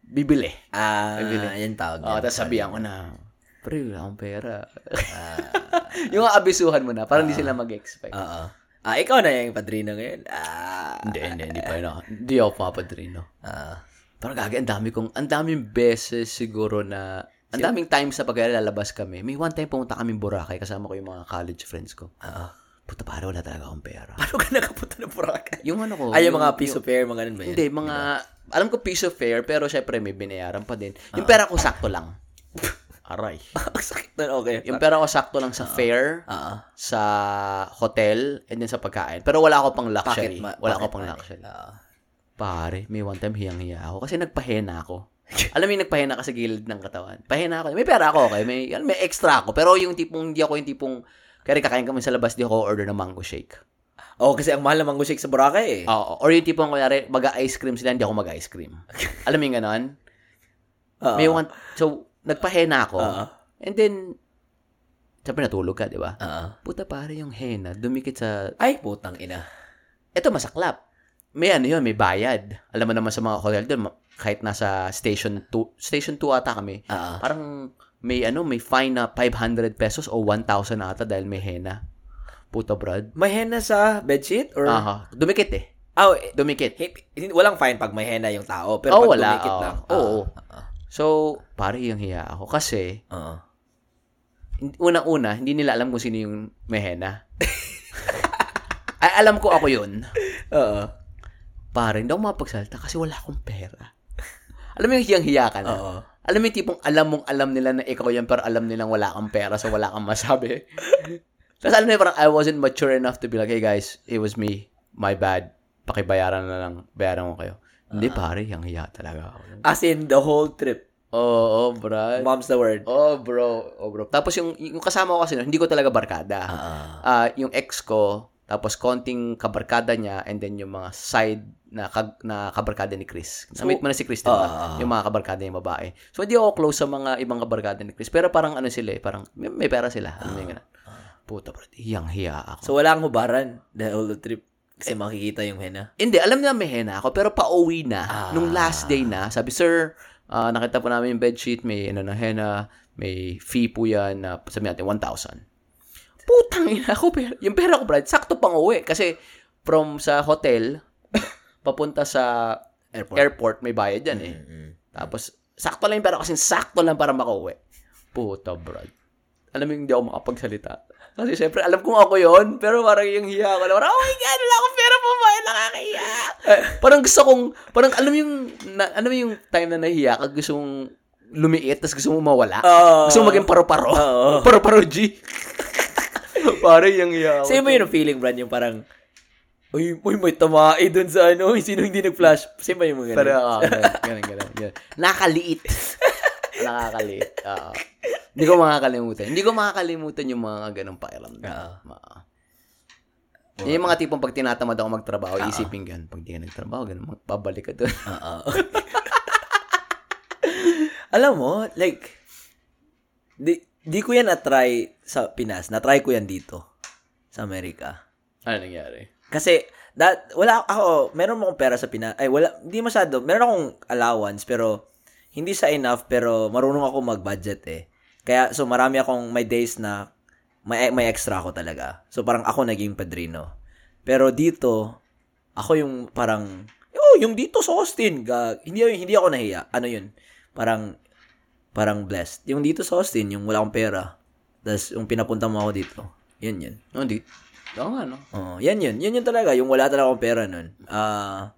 bibili. Ah, yan tawag. Yan. tapos sabihan ko na, pre, wala akong pera. Ah, yung abisuhan mo na, parang hindi sila mag-expect. Oo. Ah, ikaw na yung padrino ngayon. Ah. hindi, hindi, hindi pa yun. Hindi ako papadrino. Ah. Pero gagi, ang dami kong, ang daming beses siguro na, ang daming times sa pag lalabas kami. May one time pumunta kami Boracay, kasama ko yung mga college friends ko. Oo. Puta, para wala talaga akong pera. Paano ka nakapunta ng Boracay? Yung ano ko. Ay, yung mga piece of fare, mga ganun ba yan? Hindi, mga, alam ko piece of fare, pero syempre may binayaran pa din. Yung pera ko sakto lang. Aray. Sakit na, okay. Yung pera ko sakto lang sa fare, Oo. sa hotel, and then sa pagkain. Pero wala ako pang luxury. Pocket ma- wala ako pang money. luxury. Oo. Pare, may one time hiyang-hiya ako kasi nagpahena ako. Alam mo yung nagpahena ka sa gilid ng katawan. Pahena ako. May pera ako, okay? May, may extra ako. Pero yung tipong, hindi ako yung tipong, kaya kakain kami sa labas, di ako order ng mango shake. Oo, kasi ang mahal ng mango shake sa Boracay eh. Oo. Or yung tipong, kunyari, mag-ice cream sila, hindi ako mag-ice cream. Alam mo yung ganon? Oo. May one, so, nagpahena ako. Oo. And then, sabi natulog ka, di ba? Oo. Puta pare yung henna, dumikit sa Ay, putang ina. Ito masaklap. May ano yun, may bayad. Alam mo naman sa mga hotel doon, kahit nasa station 2, station 2 ata kami, Oo. parang may ano, may fine na 500 pesos o 1,000 ata dahil may henna. Puta, brad. May henna sa bedsheet? Or... Aha. Dumikit eh. Oh, eh, Dumikit. hindi- walang fine pag may henna yung tao. Pero Oh, pag wala. dumikit Oo. lang. Oo. Oo. So, pare yung hiya ako. Kasi, hin- unang-una, hindi nila alam kung sino yung may henna. Ay, alam ko ako yun. Oo. Pare, hindi ako mapagsalita kasi wala akong pera. alam mo yung hiyang-hiya ka na? Oo. Alam mo yung tipong alam mong alam nila na ikaw yan pero alam nilang wala kang pera so wala kang masabi. Tapos alam mo parang I wasn't mature enough to be like, hey guys, it was me. My bad. Pakibayaran na lang. Bayaran ko kayo. Hindi pare, yung hiya talaga ako. As in, the whole trip. Oo, oh, bro. Mom's the word. Oh, bro. Oh, bro. Tapos yung, yung kasama ko kasi, hindi ko talaga barkada. Ah. Ah, yung ex ko, tapos konting kabarkada niya, and then yung mga side na, kag, na kabarkada ni Chris. Na-meet mo na si Chris, di ba? Ah. yung mga kabarkada yung babae. So, hindi ako close sa mga ibang kabarkada ni Chris. Pero parang ano sila eh, parang may, may pera sila. Ano yung ganun. Puta, bro. Hiyang-hiya ako. So, wala kang hubaran the whole trip. Kasi makikita yung henna. Hindi, alam nila may henna ako, pero pauwi na. Ah. Nung last day na, sabi, Sir, ah, nakita po namin yung bedsheet, may ano na henna, may fee po yan, na sabi natin, 1,000. Putang ina ako, pero, yung pera ko, Brad, sakto pang uwi. Kasi, from sa hotel, papunta sa Airport. airport, may bayad yan eh. Mm-mm. Tapos, sakto lang yung pera kasi sakto lang para makauwi. Puta, Brad. Alam mo yung hindi ako makapagsalita. Kasi syempre, alam kong ako yon pero parang yung hiya ko parang, oh my God, wala akong pera po ba? Nakakahiya. Eh, parang gusto kong, parang alam yung, na, alam mo yung time na nahiya ka, gusto mong lumiit, tapos gusto mong mawala. Oo. gusto mong maging paro-paro. Oo. Paro-paro G. parang yung hiya ko. Same ba yun ang feeling, Brad? Yung parang, Uy, uy, may tamae dun sa ano, sino hindi nag-flash? Same ba yung mga ganun? Pero, ah, ganun, ganun, ganun, ganun. Nakakaliit. Nakakaliit. Oo. Hindi ko makakalimutan. Hindi ko makakalimutan yung mga ganong pakiramdam. Oo. Ma- yung mga tipong pag tinatamad ako magtrabaho, isipin ganun. Pag di ka nagtrabaho, ganun, magpabalik ka doon. Oo. Alam mo, like, di, di ko yan na-try sa Pinas. Na-try ko yan dito. Sa Amerika. ano nangyari? Kasi, that, wala ako, meron akong pera sa Pinas. Ay, wala, hindi masyado. Meron akong allowance, pero, hindi sa enough, pero marunong ako mag-budget eh. Kaya, so marami akong, may days na, may, may extra ako talaga. So, parang ako naging padrino. Pero dito, ako yung parang, oh, yung dito sa Austin, gag, hindi, hindi ako nahiya. Ano yun? Parang, parang blessed. Yung dito sa Austin, yung wala akong pera. Tapos, yung pinapunta mo ako dito. Yan yun. No, di. Oo nga, no? Oo, yan yun. Yan yun talaga. Yung wala talaga akong pera nun. Ah,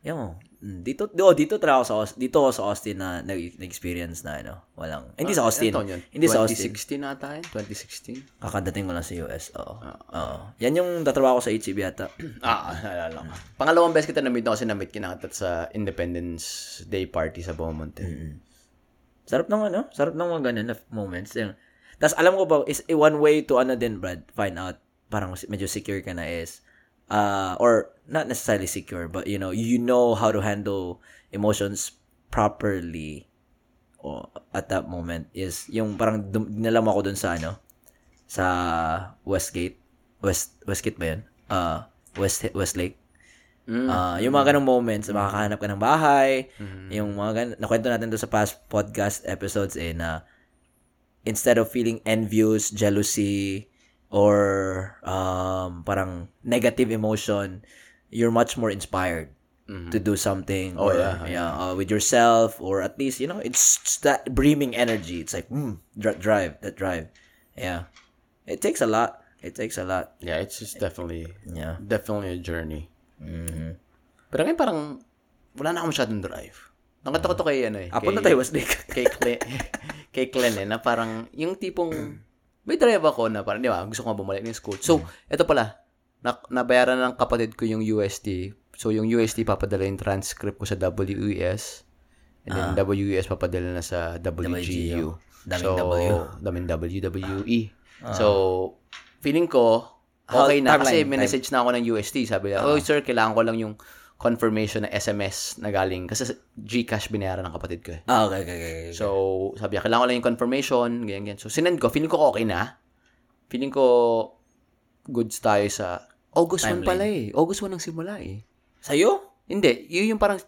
yan mo. Mm, Dito, oh, dito talaga ako sa Austin, dito ako sa Austin na nag- nag-experience na ano, walang, hindi sa Austin. Ano taon yun? Hindi sa Austin. 2016 ata yun? 2016? Kakadating ko lang sa US, oo. Oo. Yan yung tatrabaho ko sa HEB yata. Ah, naalala ko. Pangalawang beses kita na-meet ako kasi na-meet kinakat sa Independence Day party sa Beaumont. eh. Sarap ng ano, sarap ng mga ganun na moments. Yung, Tapos alam ko ba, is eh, one way to ano din, Brad, find out, parang medyo secure ka na is, uh, or not necessarily secure, but you know, you know how to handle emotions properly o at that moment is yung parang dinala mo ako dun sa ano, sa Westgate. West Westgate ba yun? Uh, West Westlake. Mm. Ah, yung mga ganong moments, makakahanap ka ng bahay, yung mga gan nakwento natin to sa past podcast episodes eh na instead of feeling envious, jealousy, or um, parang negative emotion, you're much more inspired to do something Oh, or, yeah, uh, with yourself or at least, you know, it's, that brimming energy. It's like, mm, dri- drive, that drive. Yeah. It takes a lot. It takes a lot. Yeah, it's just definitely, Yeah. definitely a journey. Mm-hmm. Pero ngayon parang, wala na ako masyadong drive. Nakita ko to kay, ano eh. Ah, punta kay- tayo, Westlake. kay Glenn, kay Glenn eh, na parang, yung tipong, may drive ako na parang, di ba, gusto ko nga bumalik ng school. So, eto pala, na, nabayaran ng kapatid ko yung UST. So, yung UST papadala yung transcript ko sa WES. And then, WES papadala na sa WGU. Daming so, W. Daming WWE. So, feeling ko, okay na. timeline, Kasi time. message na ako ng UST. Sabi niya, oh, sir, kailangan ko lang yung confirmation na SMS na galing. Kasi Gcash binayaran ng kapatid ko eh. Ah, okay, okay, okay. okay. So, sabi niya, kailangan ko lang yung confirmation, ganyan, ganyan. So, sinend ko. Feeling ko okay na. Feeling ko goods tayo sa August 1 pala eh. August 1 ang simula eh. Sa'yo? Hindi, yun yung parang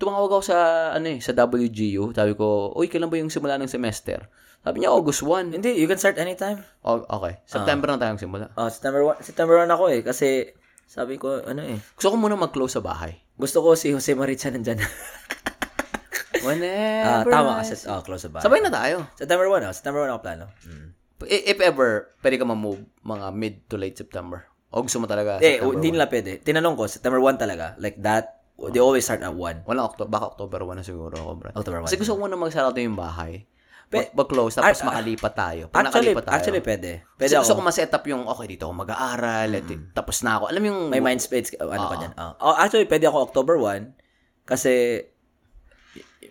tumawag ako sa ano eh, sa WGU. Sabi ko, "Uy, kailan ba yung simula ng semester?" Sabi niya August 1. Hindi, you can start anytime. Oh, okay. September na tayong simula. Oh, September 1, September 1 ako eh. Kasi, sabi ko, ano eh. Gusto ko muna mag-close sa bahay. Gusto ko si Jose Maricha nandyan. Ah, Whenever. tama kasi. Oh, close sa bahay. Sabay na tayo. September 1, oh. September 1 ako plano. Mm. I- If ever, pwede ka ma-move mga mid to late September. O gusto mo talaga Eh, September hindi 1? nila pwede. Tinanong ko, September 1 talaga. Like that, they always start at 1. Walang October, baka October 1 na siguro ako, bro. October 1. Kasi gusto ko muna magsarado yung bahay. Pe- mag-close, tapos Ah, ah, makalipat tayo. Pag Actually, tayo. actually pwede. Pwede Pwede gusto ko ako. ma-set up yung, okay, dito ako mag-aaral, ito, tapos na ako. Alam yung, May mind space, ano ka Ah. dyan. Oh. oh, actually, pwede ako October 1. Kasi,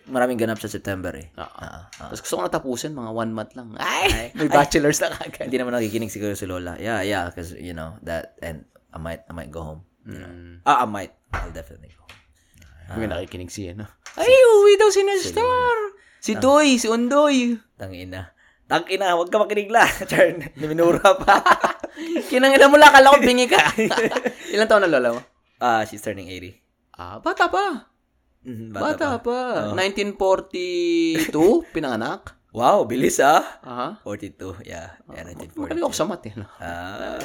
maraming ganap sa September eh. Ah, ah. Tapos gusto ko natapusin, mga one month lang. Ay, may bachelor's na kagad. Hindi naman nakikinig siguro si Lola. Yeah, yeah, because you know that, and I might, I might go home. You know. Mm. Ah, I might. I'll definitely go. May nakikinig siya, no? Ay, uwi daw si Nestor! Si Doy, si Undoy. Tangina. Tangina, wag ka makinig la. Char, minura pa. Kinangina mo lang, kala ko bingi ka. Ilan taon na lola mo? Ah, she's turning 80. Ah, bata pa. Mhm, Bata, pa. Oh. 1942, pinanganak. Wow, bilis ah. Aha. 42, yeah. Yeah, 1940. Magaling ako sa math eh. No? Ah,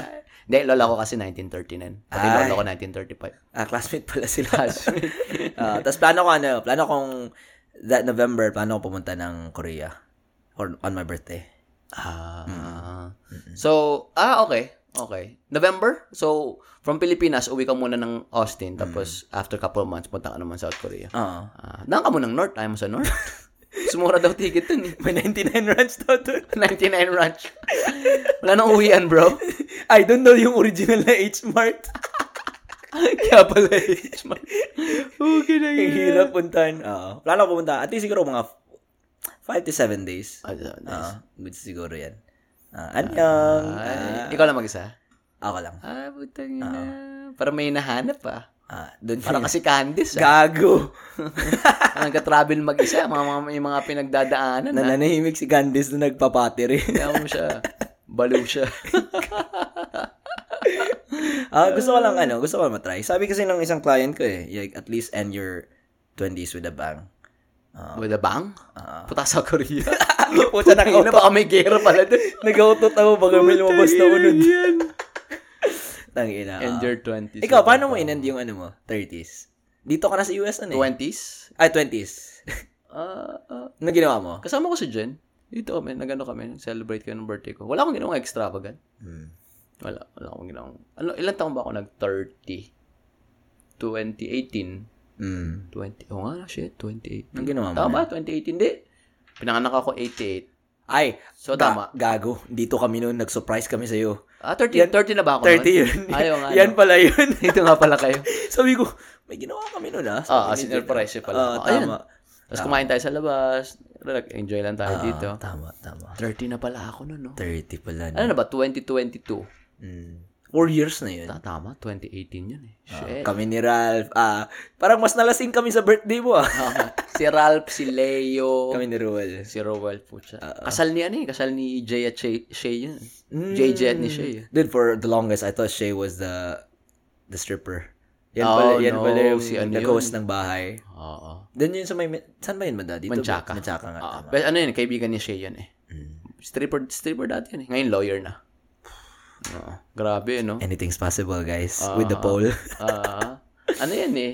Hindi, lola ko kasi 1939. Pati lola ko 1935. ah, classmate pala sila. Ah, Tapos plano ko ano, plano kong that November, plano ko pumunta ng Korea. Or on my birthday. Ah. So, ah, okay. Okay. November? So, from Pilipinas, uwi ka muna ng Austin. Tapos, after couple of months, punta ka naman South Korea. Oo. Ah, daan ka mo ng North. Ayaw mo sa North? Sumura daw ticket dun eh. May 99 runs daw doon. 99 ranch. Wala nang uwian, bro. I don't know yung original na H-Mart. Kaya pala eh. Okay na Ang hirap puntahan. Oo. Plano ko pumunta. At least siguro mga 5 to 7 days. Ah, nice. Oo, good siguro yan. Ah, anyong. Ay, Ah, ikaw lang mag-isa? ako lang. Ah, butang ina. Para may nahanap ah. Ah, doon Para kasi Candice ah. Gago. Nagka-travel mag-isa. Mga, mga, may mga pinagdadaanan ah. Nananahimik si Candice na nagpa-pottery. Kaya mo siya. Baliw siya. Ah, gusto ko lang ano, gusto ko matry. Sabi kasi ng isang client ko eh, like at least end your 20s with a bang. With a bang? Ah. Puta sa Korea. Puta na Ina, baka may gera pala dun. Nag-autot ako baka may lumabas na unod. Tangina. End ah. your 20s. Ikaw, paano mo inend yung ano mo? 30s? Dito ka na sa US ano eh? 20s? Ay, 20s. Ah, ah. ano ginawa mo? kasama ko si Jen. Dito kami, nagano kami, celebrate kami ng birthday ko. Wala akong ginawang extravagant. Hmm. Wala, wala akong ginawang. Ano, ilan taon ba ako nag-30? 2018. Mm. 20, oh nga, shit, 2018. Anong ginawa mo? Tama ba? 2018, di. Pinanganak ako 88. Ay, So, ga- tama. gago. Dito kami noon, nag-surprise kami sa'yo. Ah, 30, 30 na ba ako 30 nun? yun. Ayaw nga. Yan pala yun. Dito nga pala kayo. Sabi ko, may ginawa kami noon ah. Ah, ni Jen. sinurprise pala. Ah. Ayun. tama. Tapos kumain tayo sa labas. Enjoy lang tayo Ah, dito. Tama, tama. 30 na pala ako nun, no? 30 pala. Ano na ba? 2022. Mm. Four years na yun. Ta- Tama, 2018 yun eh. Shit. Kami ni Ralph. Ah, parang mas nalasing kami sa birthday mo ah. Ah, si Ralph, si Leo, kami ni Ruel. si Rowell po siya. Kasal ni ano eh, kasal ni Jay at Shay, Shay yun. Mm. JJ at ni Shay. eh. Dude, for the longest, I thought Shay was the the stripper. Yan Oh, pala, yan no. pala yung Si ano nag-host ng bahay. Oo. Doon yun sa may, saan ba yun ba dito? Manchaka. Manchaka nga. Ah, tama. pero ano yun, kaibigan ni Shay yun eh. Mm. Stripper, stripper dati yun eh. Ngayon lawyer na. Oo. grabe, no? Anything's possible, guys. with the poll. Ah, ano yan eh.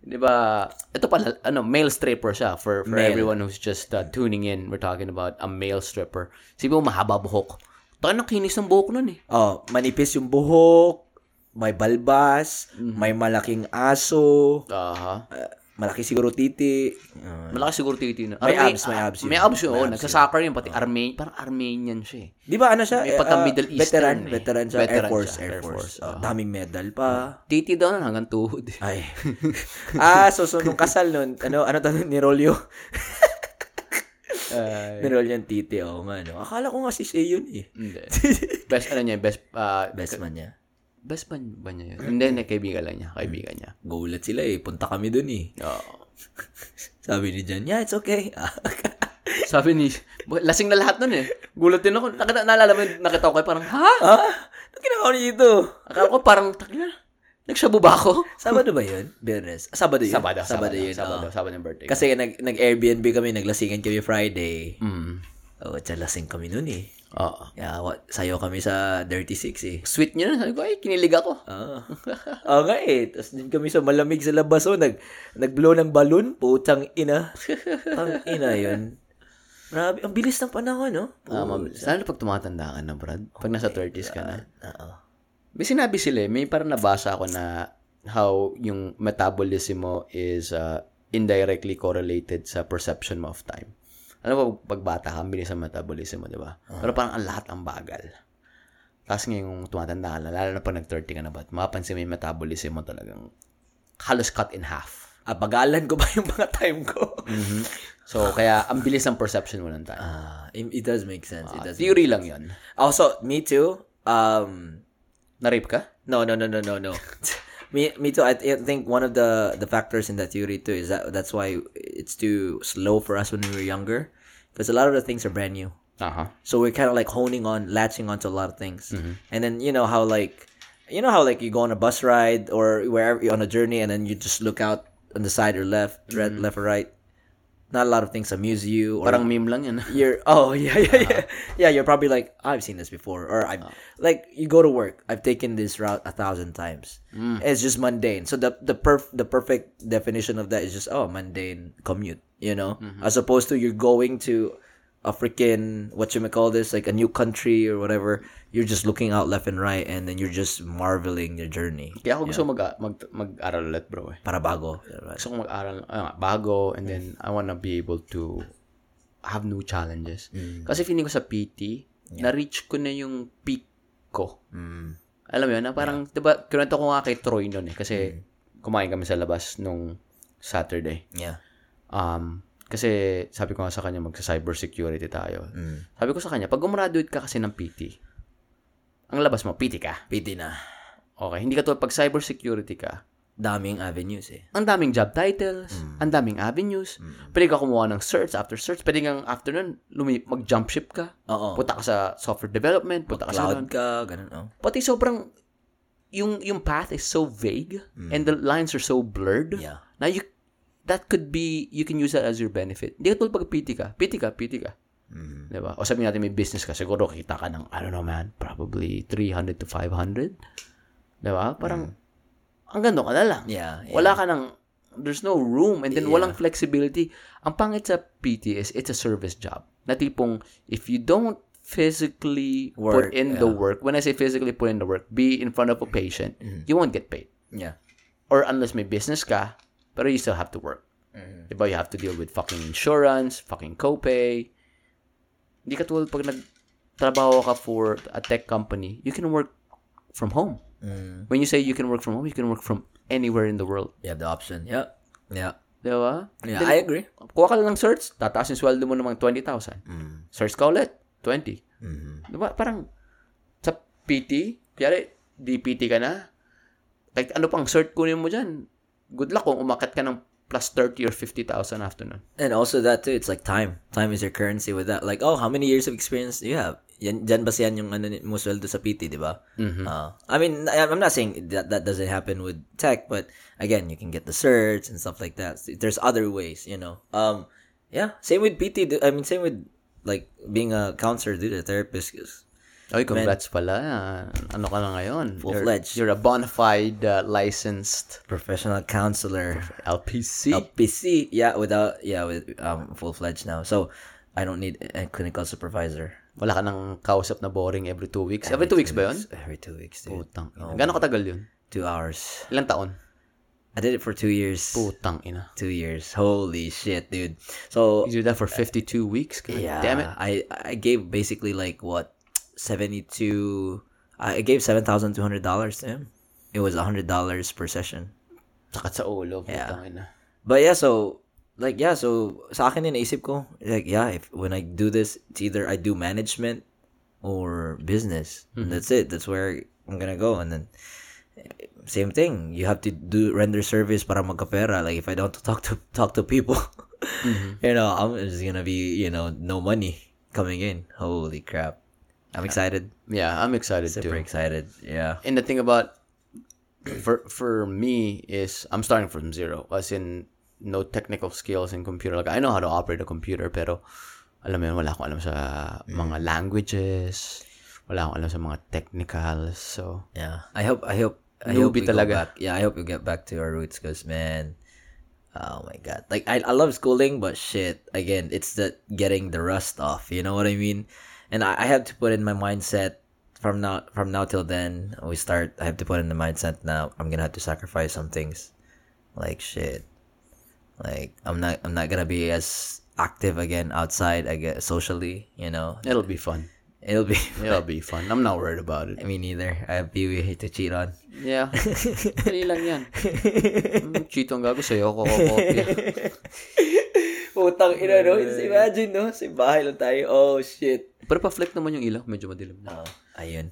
'Di ba? Ito pala ano, male stripper siya for for Male. everyone who's just uh, tuning in. We're talking about a male stripper. Sabi mo mahaba buhok. Tayo na kinis ng buhok nun eh. oh, manipis yung buhok, may balbas, Mhm. may malaking aso, Aha. ah, malaki siguro titi. Ah, Malaki siguro titi na. May Arme- abs, may abs yun. May abs yun. May oh, abs Nagsasoccer yun. Pati Arme- parang Armenian siya eh. Di ba ano siya? May Eh, pagka ah, Middle Eastern Veteran, eh. veteran siya. Veteran Air Force, siya, Air Air Force. Ah, ah. daming medal pa. Titi daw na hanggang tuhod eh. Ay. ah, so, so nung kasal nun, ano, ano tanong ni Rolio? Ay. ni Rolio yung titi, oh, no. Akala ko nga si Shay yun, eh. Hindi. Best ano niya, best uh, Best man niya. Best man ba niya yun? Hindi, hindi, kaibigan lang niya. Kaibigan niya. Gulat sila, eh. Punta kami dun, eh. Oo. Sabi ni Jan, yeah, it's okay. Sabi ni, lasing na lahat nun eh. Gulat din ako. Nakita, naalala mo, yung nakita ko kayo parang, ha? ah? Ano ginagawa niyo dito? Akala ko parang, takina, nagsabo ba ako? Sabado ba yun? Biyernes. Ah, Sabado yun? Sabado, Sabado yun. Sabado, oo. Sabado yung birthday. ko. Kasi nag, nag-Airbnb kami, naglasingan kami Friday. Mm. Oh, tsa lasing kami nun, eh. Oo. Yeah, what, sayo kami sa Dirty Six, eh. Sweet niya na. Sabi ko, ay, kinilig ako. Ah. Oo nga eh. Tapos din kami sa malamig sa labas. Oh, nag, nag-blow ng balloon. Putang ina. Ang ina yun. Grabe. Ang bilis ng panahon, no? Ah, mabilis. Lalo pag tumatanda ka na, Brad. Pag nasa 30s ka na. Oo. May sinabi sila, eh, may parang nabasa ako na how yung metabolism mo is uh, indirectly correlated sa perception mo of time. Ano ba, pag bata ka, bilis ang metabolism mo, di ba? Pero parang ang lahat ang bagal. Tapos ngayong tumatanda ka na, lalo na pag nag-30 ka na ba, mapapansin mo yung metabolism mo talagang halos cut in half. Ah, bagalan ko ba yung mga time ko? So, kaya ang bilis ng perception mo ng time. Ah, it, does make sense. It does. Theory lang yon. Also, me too. Um, Na-rape ka? no, no, no, no, no, no. me, me too. I, th- I think one of the the factors in that theory too is that that's why it's too slow for us when we were younger, because a lot of the things are brand new. Aha. So we're kind of like honing on, latching onto a lot of things. Mm-hmm. And then you know how like, you know how like you go on a bus ride or wherever you're on a journey, and then you just look out on the side or left, right, mm-hmm. left or right. Not a lot of things amuse you. Or Parang meme lang yan. you're oh yeah yeah yeah uh-huh. yeah. You're probably like I've seen this before, or I've uh-huh. like you go to work. I've taken this route a thousand times. Mm. It's just mundane. So the the perf the perfect definition of that is just oh mundane commute. You know, mm-hmm. as opposed to you're going to a freaking what you may call this like a new country or whatever. You're just looking out left and right, and then you're just marveling your journey. Kaya ako gusto mag, mag, mag-aral ulit, bro. Eh. Para bago. Gusto ko mag-aral ah, bago and then I wanna be able to have new challenges. Kasi feeling ko sa PT, na-reach ko na yung peak ko. Mm. Alam mo yun, na parang, di ba, kinento ko nga kay Troy noon eh, kasi kumain kami sa labas nung Saturday. Yeah. Um, kasi sabi ko nga sa kanya magsa-cybersecurity tayo. Mm. Sabi ko sa kanya, pag gumraduate ka kasi ng PT, ang labas mo, PT ka. PT na. Okay, hindi ka tulad pag cybersecurity ka, Daming avenues eh. ang daming job titles, ang daming avenues, pwede ka kumuha ng search after search, pwede kang after nun, lumi- mag-jump ship ka, Oo. punta ka sa software development, punta ka sa Cloud ka, ganun. Oh. Pati sobrang, yung, yung path is so vague, and the lines are so blurred, Yeah. na you, that could be, you can use that as your benefit. Hindi ka tulad pag PT ka, PT ka, PT ka. Mm. Diba? O sabihin natin may business ka, siguro kita ka ng, I don't know man, probably 300 to 500. Diba? Parang, hanggang doon ka na lang. Yeah. yeah. Wala ka ng, there's no room, and then Yeah. walang flexibility. Ang pangit sa PT is, it's a service job. Na tipong, if you don't physically Work, put in the work, when I say physically put in the work, be in front of a patient, Mm-hmm. you won't get paid. Yeah. Or unless may business ka, pero you still have to work. Mm-hmm. Diba? You have to deal with fucking insurance, fucking copay. Hindi ka tulad pag nagtrabaho ka for a tech company, you can work from home. Mm. When you say you can work from home, you can work from anywhere in the world. You have the option. Yeah. Yeah. Diba? Yeah, I agree. Kuha ka lang ng search, tataas yung sweldo mo ng mga 20,000. Mm. Search ka ulit, 20. Mm-hmm. Diba? Parang, sa PT, kaya DPT ka na, like, ano pang cert kunin mo dyan? Good luck kung umakat ka ng plus 30 or 50,000 after nun. And also that too, it's like time. Time is your currency with that. Like, oh, how many years of experience do you have? Yan, dyan ba siyan yung ano, mo sweldo sa PT, di ba? Mhm. Uh, I mean, I- I'm not saying that that doesn't happen with tech, but again, you can get the certs and stuff like that. There's other ways, you know. Um, yeah, same with PT. I mean, same with like being a counselor, dude, a therapist. Oy, congrats pala. Ano ka na ngayon? Full-fledged. You're, you're a bona fide uh, licensed Professional counselor, LPC. LPC. Yeah, without yeah, with um full fledged now. So I don't need a clinical supervisor. Wala ka nang kausap na boring every two weeks. Every, two weeks ba yun? Every two weeks, dude. Putang. Oh. Gano'ng katagal yun? Two hours. Ilang taon? I did it for two years. Putang ina. Two years. Holy shit, dude. So You did that for 52 weeks? God yeah, damn it. I I gave basically like what seventy two. Uh, I gave seven thousand two hundred dollars to him. It was a hundred dollars per session. Sakit sa ulo. Yeah. But yeah, so like yeah, so sa akin din naisip ko like yeah, if when I do this, it's either I do management or business. And that's it. That's where I'm gonna go. And then same thing. You have to do render service para magkapera. Like if I don't talk to talk to people, mm-hmm. you know, I'm just gonna be you know no money coming in. Holy crap! I'm excited. Yeah, I'm excited Super too. excited. Yeah. And the thing about for for me is I'm starting from zero. As in no technical skills in computer. Like I know how to operate a computer pero alam mo yun, wala akong alam sa mm. mga languages. Wala akong alam sa mga technicals. So, Yeah. I hope I hope I hope we go back. Yeah, I hope we get back to our roots because man, oh my god. Like I I love schooling, but shit, again, it's the getting the rust off. You know what I mean? And I, I have to put in my mindset from now from now till then we start. I have to put in the mindset now. I'm gonna have to sacrifice some things, like shit. Like I'm not I'm not gonna be as active again outside. I guess socially. You know, it'll be fun. it'll be. It'll be fun. I'm not worried about it. I mean, neither. I have Pee Wee hate to cheat on. Yeah. Dali lang yan. Mm, ang gago sa'yo. Ako kopya. Putang ina, no? Imagine, no? Sa bahay lang tayo. Oh, shit. Pero pa-flick naman yung ilaw. Medyo madilim na. Oh, ayun.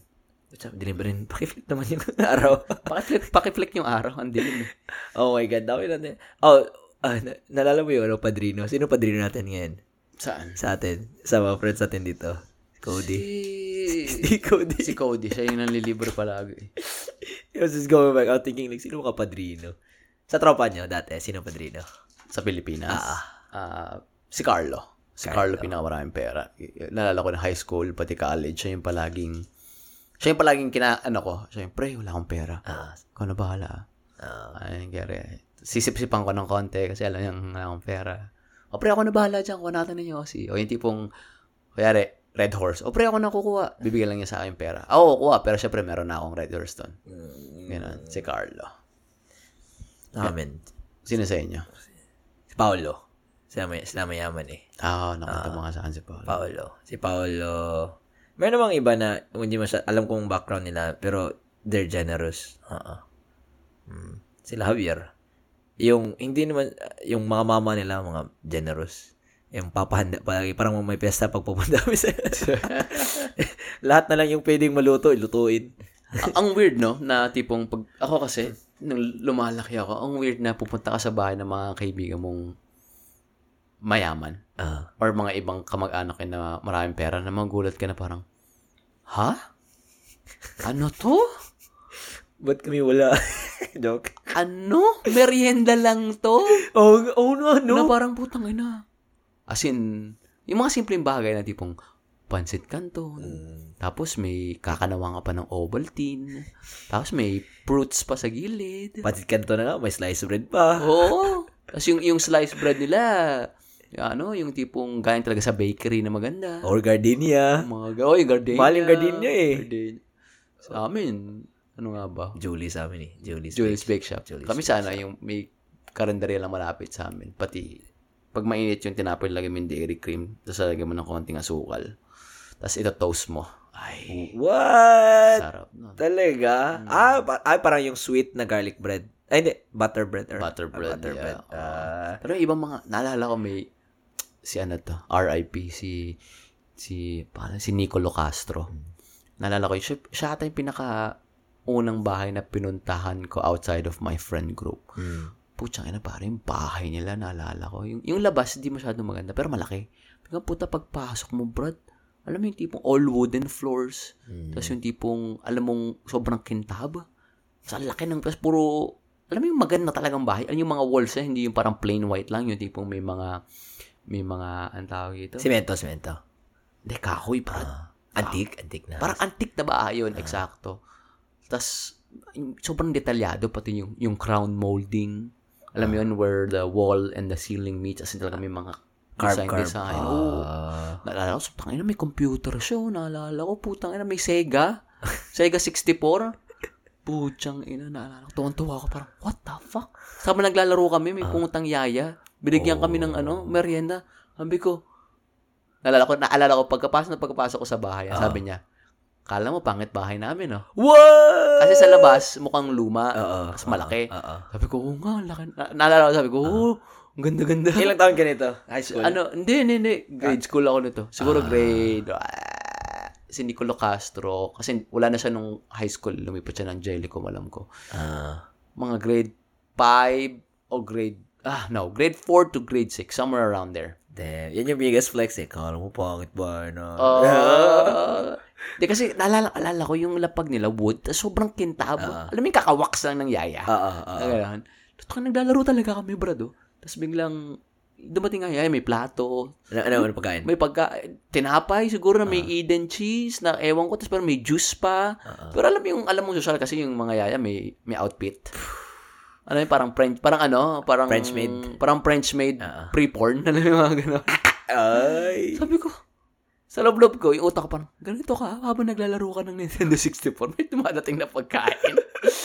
Up? Dilim ba rin? Pakiflip naman yung araw. Pakiflick, pakiflick yung araw. Ang dilim eh. oh my God. Dami natin. Oh, na- nalala mo yung ano, padrino? Sino padrino natin ngayon? Saan? Sa atin. Sa mga friends natin dito. Cody. Si... Si Cody. si Cody. Siya yung nanlilibre palagi. I was just going back. I was thinking, like, sino ka padrino? Sa tropa nyo dati, sino padrino? Sa Pilipinas. Ah, si Carlo. Si Carlo, pinakamaraming pera. Nalala ko na high school, pati college. Siya yung palaging... Siya yung palaging kina... Ano ko? Siya yung, pre, wala akong pera. Ah, Ikaw na bahala. ah, Ay, gari. Sisip-sipan ko ng konti kasi alam niyang wala akong pera. O pre, ako na bahala dyan. Kuha natin ng Yossi. O yung tipong, kuyari, red horse. O pre, ako na kukuha. Bibigyan lang niya sa akin pera. Ako kukuha, pero syempre meron na akong red horse doon. Ganun. Si Carlo. namin. Sino sa inyo? Si Paolo. Sila, may, sila mayaman eh. Ah, oh, nakita mo nga sa akin si Paolo. Paolo. Si Paolo. Meron namang iba na hindi masya, alam kong background nila, pero they're generous. Oo. Mm. Sila Javier. yung, hindi naman, yung mga mama nila, mga generous. Yung papahanda palagi. Parang may pesta pag pupunta kami sa... Lahat na lang yung pwedeng maluto, ilutuin. Ang weird, no? Na tipong pag... Ako kasi, nung lumalaki ako, ang weird na pupunta ka sa bahay ng mga kaibigan mong mayaman. Ah. Or mga ibang kamag-anak na maraming pera na magulat ka na parang, Ha? Ano to? Ba't kami wala? Joke. Ano? Merienda lang to? Oh, oh no, Na no. parang putang ina. As in, yung mga simpleng bagay na tipong pansit canton. Tapos may kakanawa ka pa ng Ovaltine. Tapos may fruits pa sa gilid. Patit kanto na nga, may slice bread pa. Oo. Tapos yung, yung sliced bread nila, ano, yung tipong galing talaga sa bakery na maganda. Or gardenia. Mga, oh, yung gardenia. Mahal yung gardenia eh. Gardenia. Sa amin, ano nga ba? Julie sa amin eh. Julie's, Julie's Bake Shop. Julie's Kami sana yung may karinderya lang malapit sa amin. Pati, pag mainit yung tinapay, lagyan mo yung dairy cream. Tapos lagyan mo ng konting asukal. Tapos ito toast mo. Ay, What? sarap. No? Talaga? Hmm. Ah, pa- ay, parang yung sweet na garlic bread. Ay, hindi. Butter bread. Or, Butter ah, bread. butter yeah. bread. Ah, Pero yung ibang mga, naalala ko may, si ano to, RIP, si, si, paano, si Nicolo Castro. Naalala ko, yun, siya, siya ata yung pinaka unang bahay na pinuntahan ko outside of my friend group. hmm. Putsang ina, parang yung bahay nila, naalala ko. Yung, yung labas, hindi masyado maganda, pero malaki. Biglang puta, pagpasok mo, brad, alam mo yung tipong all wooden floors. Hmm. Tapos yung tipong, alam mong, sobrang kintab. Sa laki ng, tapos puro, alam mo yung maganda talagang bahay. Ano yung mga walls niya, hindi yung parang plain white lang, yung tipong may mga, may mga, ang tawag ito? Semento, semento. Hindi, kahoy, brad. Ah, antique, antique na. Parang antique na ba yun, eksakto. Tapos, sobrang detalyado, pati yung, yung crown molding. Alam mo yun, where the wall and the ceiling meets. As in talaga may mga carb, design, carb. design. Oo. Ah. Naalala ko, putang ina, may computer siya. oh. Naalala ko, putang ina, may Sega. Sega 64. Putsang ina, naalala ko. Tuwan-tuwa ako, parang, what the fuck? Sama naglalaro kami, may pungutang yaya. Binigyan kami ng ano, merienda. Sabi ko, naalala ko, naalala ko, pagkapasok na pagkapasok ko sa bahay, sabi niya, kala mo, pangit bahay namin, no? What? Kasi sa labas, mukhang luma, Oo. mas malaki. Oo. Sabi ko, oo nga, laki. Na- naalala ko, sabi ko, oo, ang ganda-ganda. Ilang taon ka nito? High school? Ano, hindi, hindi, hindi. Grade school ako nito. Siguro grade, ah, si Nicolo Castro, kasi wala na siya nung high school, lumipat siya ng Jellico, alam ko. Ah. Mga grade 5 o grade, ah, no, grade 4 to grade 6, somewhere around there. damn. Yan yung biggest flex eh. Kala mo pangit ba? No? Uh, di kasi, naalala, alala ko yung lapag nila, wood, sobrang kintab. Alam mo yung kakawaks lang ng yaya. Oo, oo. Ganun. Tapos naglalaro talaga kami, brado. Tapos biglang, dumating nga, ay, may plato, Ano, ano, ano pagkain? may pagka, tinapay, siguro na may Eden cheese, na ewan ko, tapos parang may juice pa. Pero alam mo yung, alam mo social kasi yung mga yaya may, may outfit. Ano yung parang French, parang ano, parang French maid? Parang French made Oo. pre-porn, mo yung mga gano'n. Ay. Sabi ko, sa loob-loob ko, yung utak ko parang, ganito ka, habang naglalaro ka ng Nintendo 64, may dumadating na pagkain.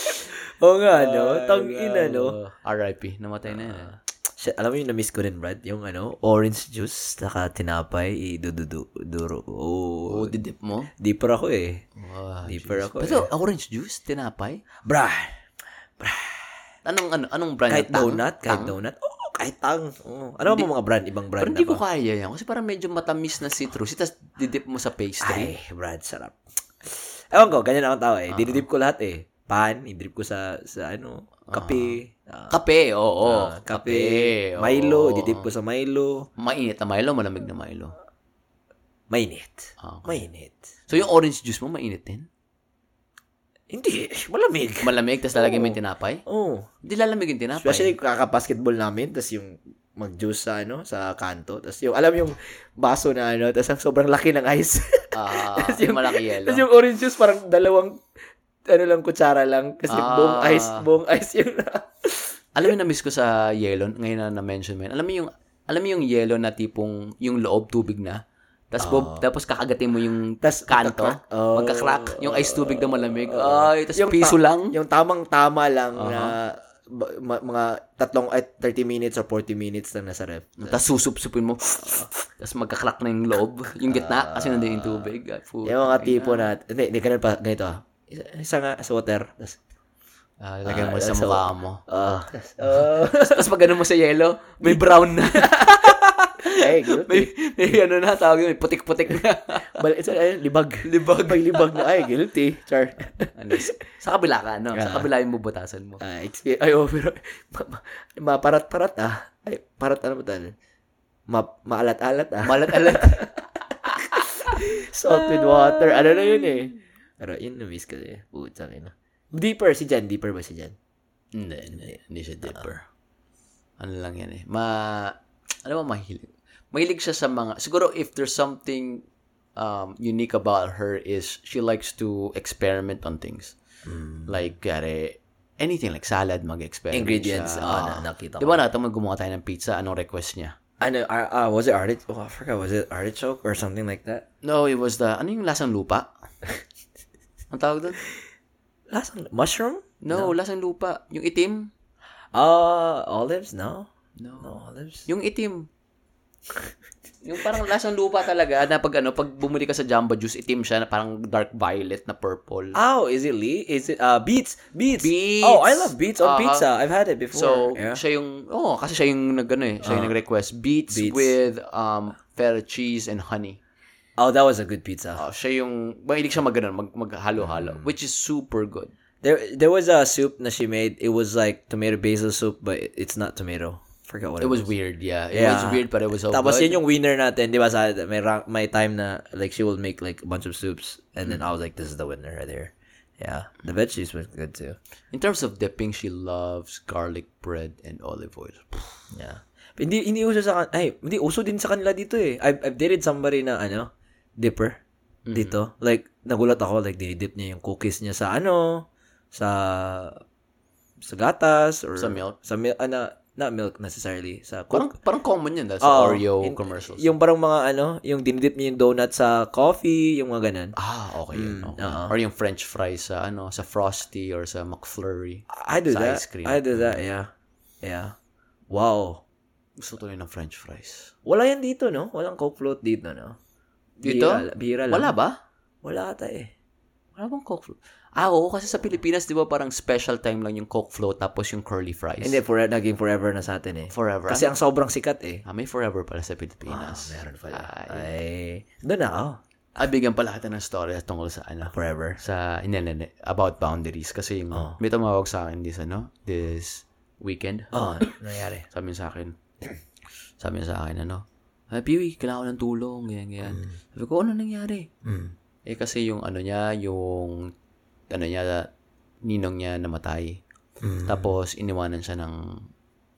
Oo nga, no? Tang ina, no? Uh, RIP, namatay na yan. eh. Shit, alam mo yung na-miss ko rin, Brad? Yung ano, orange juice, saka tinapay, iduduro. Oh. Oo, didip mo. Deeper ako eh. Ah, Deeper juice. ako Pero eh. orange juice, tinapay? Brad! Anong, ano, anong brand? Kahit Tang? donut, kahit Tang? donut. Oo, kahit tang. Oo. Ano ba mga brand? Ibang brand Pero hindi ko ba? kaya yan. Kasi parang medyo matamis na citrus. Tapos didip mo sa pastry. Ay, Brad, sarap. Ewan ko, ganyan akong tao Ah. eh. Dinidip ko lahat eh. Pan, idrip ko sa, sa ano, kape. Ah, Kape, oo. ah, kape. Milo, ididip ko sa Milo. Mainit na Milo, malamig na Milo. Mainit. Ah, Mainit. So yung orange juice mo, mainit din? Hindi, malamig. Malamig, tapos lalagyan mo yung tinapay? Oo. Hindi lalamig yung tinapay. Especially kaka-basketball namin, tapos yung mag-juice sa ano, sa kanto. Tapos yung, alam yung baso na ano, tapos ang sobrang laki ng ice. Ah, Tapos yung malaki yelo. Tapos yung orange juice, parang dalawang, ano lang, kutsara lang. Kasi Ah. buong ice, buong ice yung Alam mo na-miss ko sa yelo, ngayon na na-mention mo yun. Alam mo yung, alam mo yung yelo na tipong, yung loob tubig na. Tapos, bob, tapos kakagatin mo yung Tas kanto. Oh. magka-crack. Yung ice tubig na malamig. Oo. Ay, tapos Yung piso ta- lang. Yung tamang-tama lang na ba- ma- mga tatlong, ay, 30 minutes or 40 minutes lang nasa ref. Tapos susup-supin mo. Tapos magka-crack na yung loob. Yung gitna. kasi nandun yung tubig. Ay, puta, Yung mga tipo na, hindi, hindi ganun pa, ganito ah. Isa, isa nga sa water. Tapos, Ah, lagyan mo Ah, sa mukha mo. Ah. Uh, Tapos pag ano mo sa yellow, may brown na. ay, guilty. may, may ano na, tawag yun, may putik-putik na. Bal- ito, ay, libag. Libag. May libag na. Ay, guilty. Char. ano, sa kabila ka, no? Sa Ah. kabila yung bubutasan mo. Ah, exp- ay, oh, pero, ma- ma- maparat-parat ah. Ay, parat ano ba tal? Ma maalat-alat ah. Malat-alat. Salt with water. Ano na yun eh. Pero yun na-miss ko eh. Putang ina. Deeper si Jan. Deeper ba si Jan? hindi, hindi. Hindi siya dipper. Ano lang yan eh. Ma, ano ba mahilig? Mahilig siya sa mga, siguro if there's something um, unique about her is she likes to experiment on things. Like, kare, anything like salad, mag-experiment Ingredients. siya. Ah. na, nakita Di ba natin mag gumawa tayo ng pizza, anong request niya? Ano, uh, uh, was it artichoke? Oh, I forgot. Was it artichoke or something like that? No, it was the, ano yung lasang lupa? Ang tawag doon? Lasang mushroom? No, lasang lupa. Yung itim? Uh, olives? No. No. No olives. Yung itim. Yung parang lasang lupa talaga na pag ano, pag bumili ka sa Jamba Juice, itim siya na parang dark violet na purple. Oh, is it Lee? Is it uh beets? Beets. Beets. Oh, I love beets on Uh-huh. pizza. I've had it before. So, yeah. siya yung, oh, kasi siya yung nag, ano eh, siya yung nag-request. Beets, Beets. with um, feta cheese and honey. Oh, that was a good pizza. Oh, siya yung, mahilig siya mag, ano, mag, maghalo-halo, Mm. which is super good. There, there was a soup that she made. It was like tomato basil soup, but it- it's not tomato. Forgot what it, It was weird, yeah. It Yeah. was weird, but it was so Tapos good. yun yung winner natin, di ba sa may, ra- may time na like she will make like a bunch of soups and then I was like this is the winner right there. Yeah. The veggies was good too. In terms of dipping, she loves garlic bread and olive oil. Yeah. Hindi hindi uso sa ay, hindi uso din sa kanila dito eh. I've, I've dated somebody na ano, dipper dito. Like nagulat ako like dinidip niya yung cookies niya sa ano, sa sa gatas or Sa milk? Sa milk, ano, not milk necessarily, sa Parang, cook. parang common yun, dahil sa Oo. Oreo Yung- commercials. Yung parang mga ano, yung dinidip niya yung donut sa coffee, yung mga ganun. ah, okay yun. Mm, okay. oo. Or yung french fries sa, ano, sa Frosty or sa McFlurry. I do Sa that. ice cream. I do that, yeah. Yeah. Wow. Gusto tuloy ng french fries. Wala yan dito, no? Walang Coke float dito, no? Dito? Bihira, bihira lang. Wala ba? Wala ata eh. Wala bang Coke float? Ah, oo, kasi sa Pilipinas, di ba parang special time lang yung Coke float tapos yung curly fries. Hindi, for, naging forever na sa atin eh. Forever. Kasi ang sobrang sikat eh. Ah, may forever pala sa Pilipinas. Ah, meron pala. Ay. Ay, doon na ako. Ah, bigyan pala kita ng story tungkol sa ano. Forever. Sa, hindi. About boundaries. Kasi yung, Oh. may tumawag sa akin this, ano, this weekend. Oh, nangyari. Sabi sa akin, sabi sa akin, ano, ay, Piwi, kailangan ko ng tulong, ganyan, ganyan. Sabi ko, ano nangyari? Mm. Eh, kasi yung ano niya, yung, ano niya, ninong niya namatay. Mm. Tapos, iniwanan siya ng,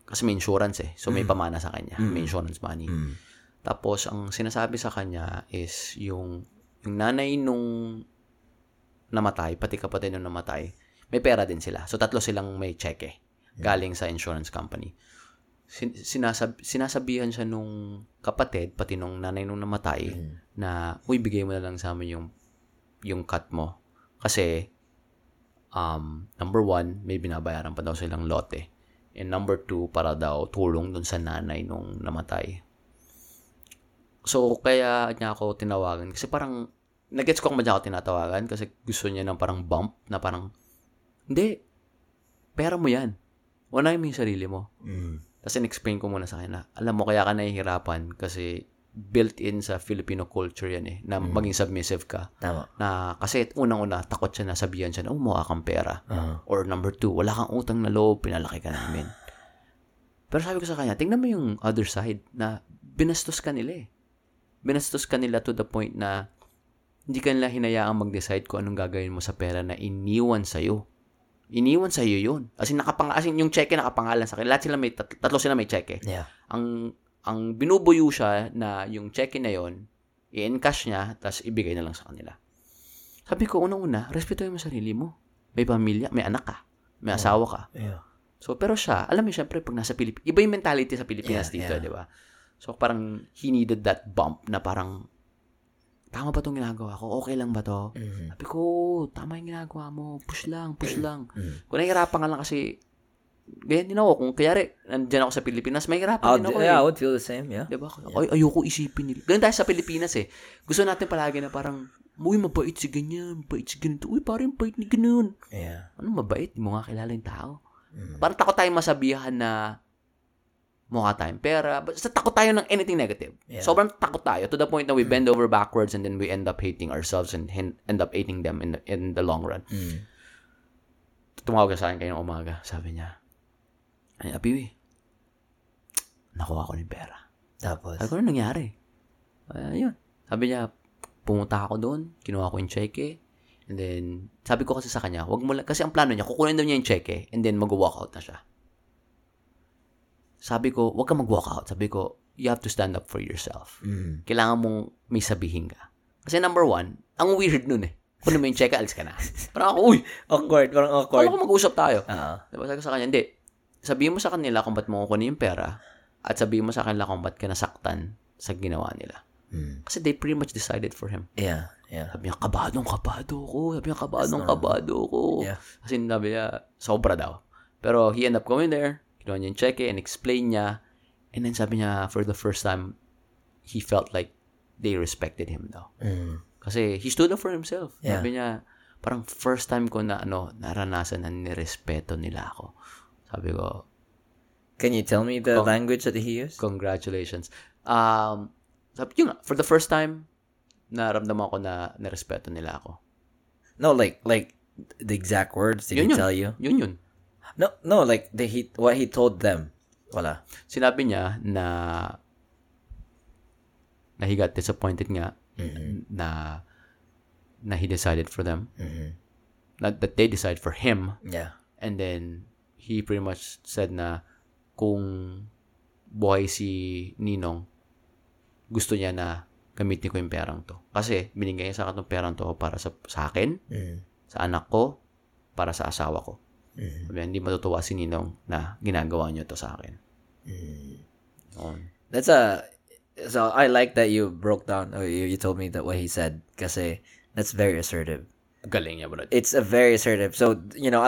kasi may insurance eh. So, may pamana sa kanya. May insurance money. Mm. Tapos, ang sinasabi sa kanya is yung, yung nanay nung namatay, pati kapatid nung namatay, may pera din sila. So, tatlo silang may cheque galing sa insurance company. Sin- sinasab- sinasabihan siya nung kapatid, pati nung nanay nung namatay, na, uy, bigay mo na lang sa amin yung, yung cut mo. Kasi, um, number one, may binabayaran pa daw silang lote. And number two, para daw tulong dun sa nanay nung namatay. So, kaya niya ako tinawagan. Kasi parang, nagets ko kung niya ako tinatawagan. Kasi gusto niya ng parang bump na parang, hindi, pera mo yan. Unahin mo yung sarili mo. Mm. Tapos in-explain ko muna sa kanya na, alam mo, kaya ka nahihirapan kasi built-in sa Filipino culture yan eh, na maging submissive ka. Tama. Na, kasi unang-una, takot siya na sabihan siya na, oh, mukha kang pera. Uh-huh. Or number two, wala kang utang na loob, pinalaki ka namin. Pero sabi ko sa kanya, tingnan mo yung other side na binastos ka nila eh. Binastos ka nila to the point na hindi ka nila hinayaang mag-decide kung anong gagawin mo sa pera na iniwan sa'yo. Iniwan sa'yo yun. As in, nakapang, as in yung cheque nakapangalan sa akin. Lahat sila may, tat- tatlo sila may cheque. Yeah. Ang, ang binubuyo siya na yung cheque na yon i-encash niya, tapos ibigay na lang sa kanila. Sabi ko, unang-una, respetuhin mo sarili mo. May pamilya, may anak ka, may asawa ka. Yeah. So, pero siya, alam mo, syempre, pag nasa Pilipinas, iba yung mentality sa Pilipinas Yeah, dito, yeah. di ba? So, parang he needed that bump na parang, tama ba itong ginagawa ko? Okay lang ba to? Mm. Sabi ko, tama yung ginagawa mo. Push lang, push lang. Mm. Kung nahihirapan ka lang kasi, ganyan din ako. Kung kayari, nandyan ako sa Pilipinas, may hirapan din ako yeah, I eh. would feel the same, yeah. Diba? Ay, ayoko isipin nila. Ganun tayo sa Pilipinas eh. Gusto natin palagi na parang, uy, mabait si ganyan, mabait si ganito. Uy, parang bait ni ganun. Yeah. Ano mabait? Di mo nga kilala yung tao. Parang takot tayong masabihan na mukha tayong pera. Basta takot tayo ng anything negative. Yeah. Sobrang takot tayo to the point na we bend over backwards and then we end up hating ourselves and end up hating them in the, in the long run. Mm. Tumawag ka sa akin kayong umaga. Sabi niya, ay, Apiwi, nakuha ko ng pera. Tapos, Sabi ko, ano nangyari? Ayun. Sabi niya, pumunta ako doon, kinuha ko yung cheque, and then, sabi ko kasi sa kanya, wag mo lang, kasi ang plano niya, kukunin daw niya yung cheque, and then mag-walk out na siya. Sabi ko, wag ka mag-walk out. Sabi ko, you have to stand up for yourself. mm. Kailangan mong may sabihin ka. Kasi number one, ang weird nun eh. Kunin mo yung cheque, alis ka na. Parang ako, uy, awkward, parang awkward. kala ko mag-usap tayo. Oo. Diba sabi ko sa kanya, hindi. Sabihin mo sa kanila kung ba't mo kukunin yung pera at sabihin mo sa kanila kung ba't ka nasaktan sa ginawa nila. Mm. Kasi they pretty much decided for him. Yeah, yeah. Sabi niya, kabadong kabado ko. Sabi niya, kabadong kabado ko. Yeah. Kasi sabi niya, sobra daw. Pero he ended up going there, kinuha niya yung check and explain niya. And then sabi niya, for the first time, he felt like they respected him daw. Mm. Kasi he stood up for himself. Yeah. Sabi niya, parang first time ko na ano, naranasan na nirespeto nila ako. Sabi ko, Can you tell me the Oh. language that he used? congratulations. Um, sabi, yun for the first time, naramdaman ko na nirespeto nila ako. No, like, like the exact words. Did Yun he yun. tell you? Yun yun. No, no, like the he what he told them. Wala. Sinabi niya na na he got disappointed nga Mm-hmm. na na he decided for them. Mm-hmm. Not that they decide for him. Yeah. And then, he pretty much said na kung buhay si Ninong, gusto niya na gamitin ko yung perang to. Kasi, binigay niya sa akin yung perang to para sa, sa akin, Mm. sa anak ko, para sa asawa ko. Mm. Sabi, hindi matutuwa si Ninong na ginagawa niyo to sa akin. Mm. Yun. That's a so I like that you broke down or you, you told me that what he said kasi that's very assertive. Galing niya, bro. It's a very assertive. So, you know,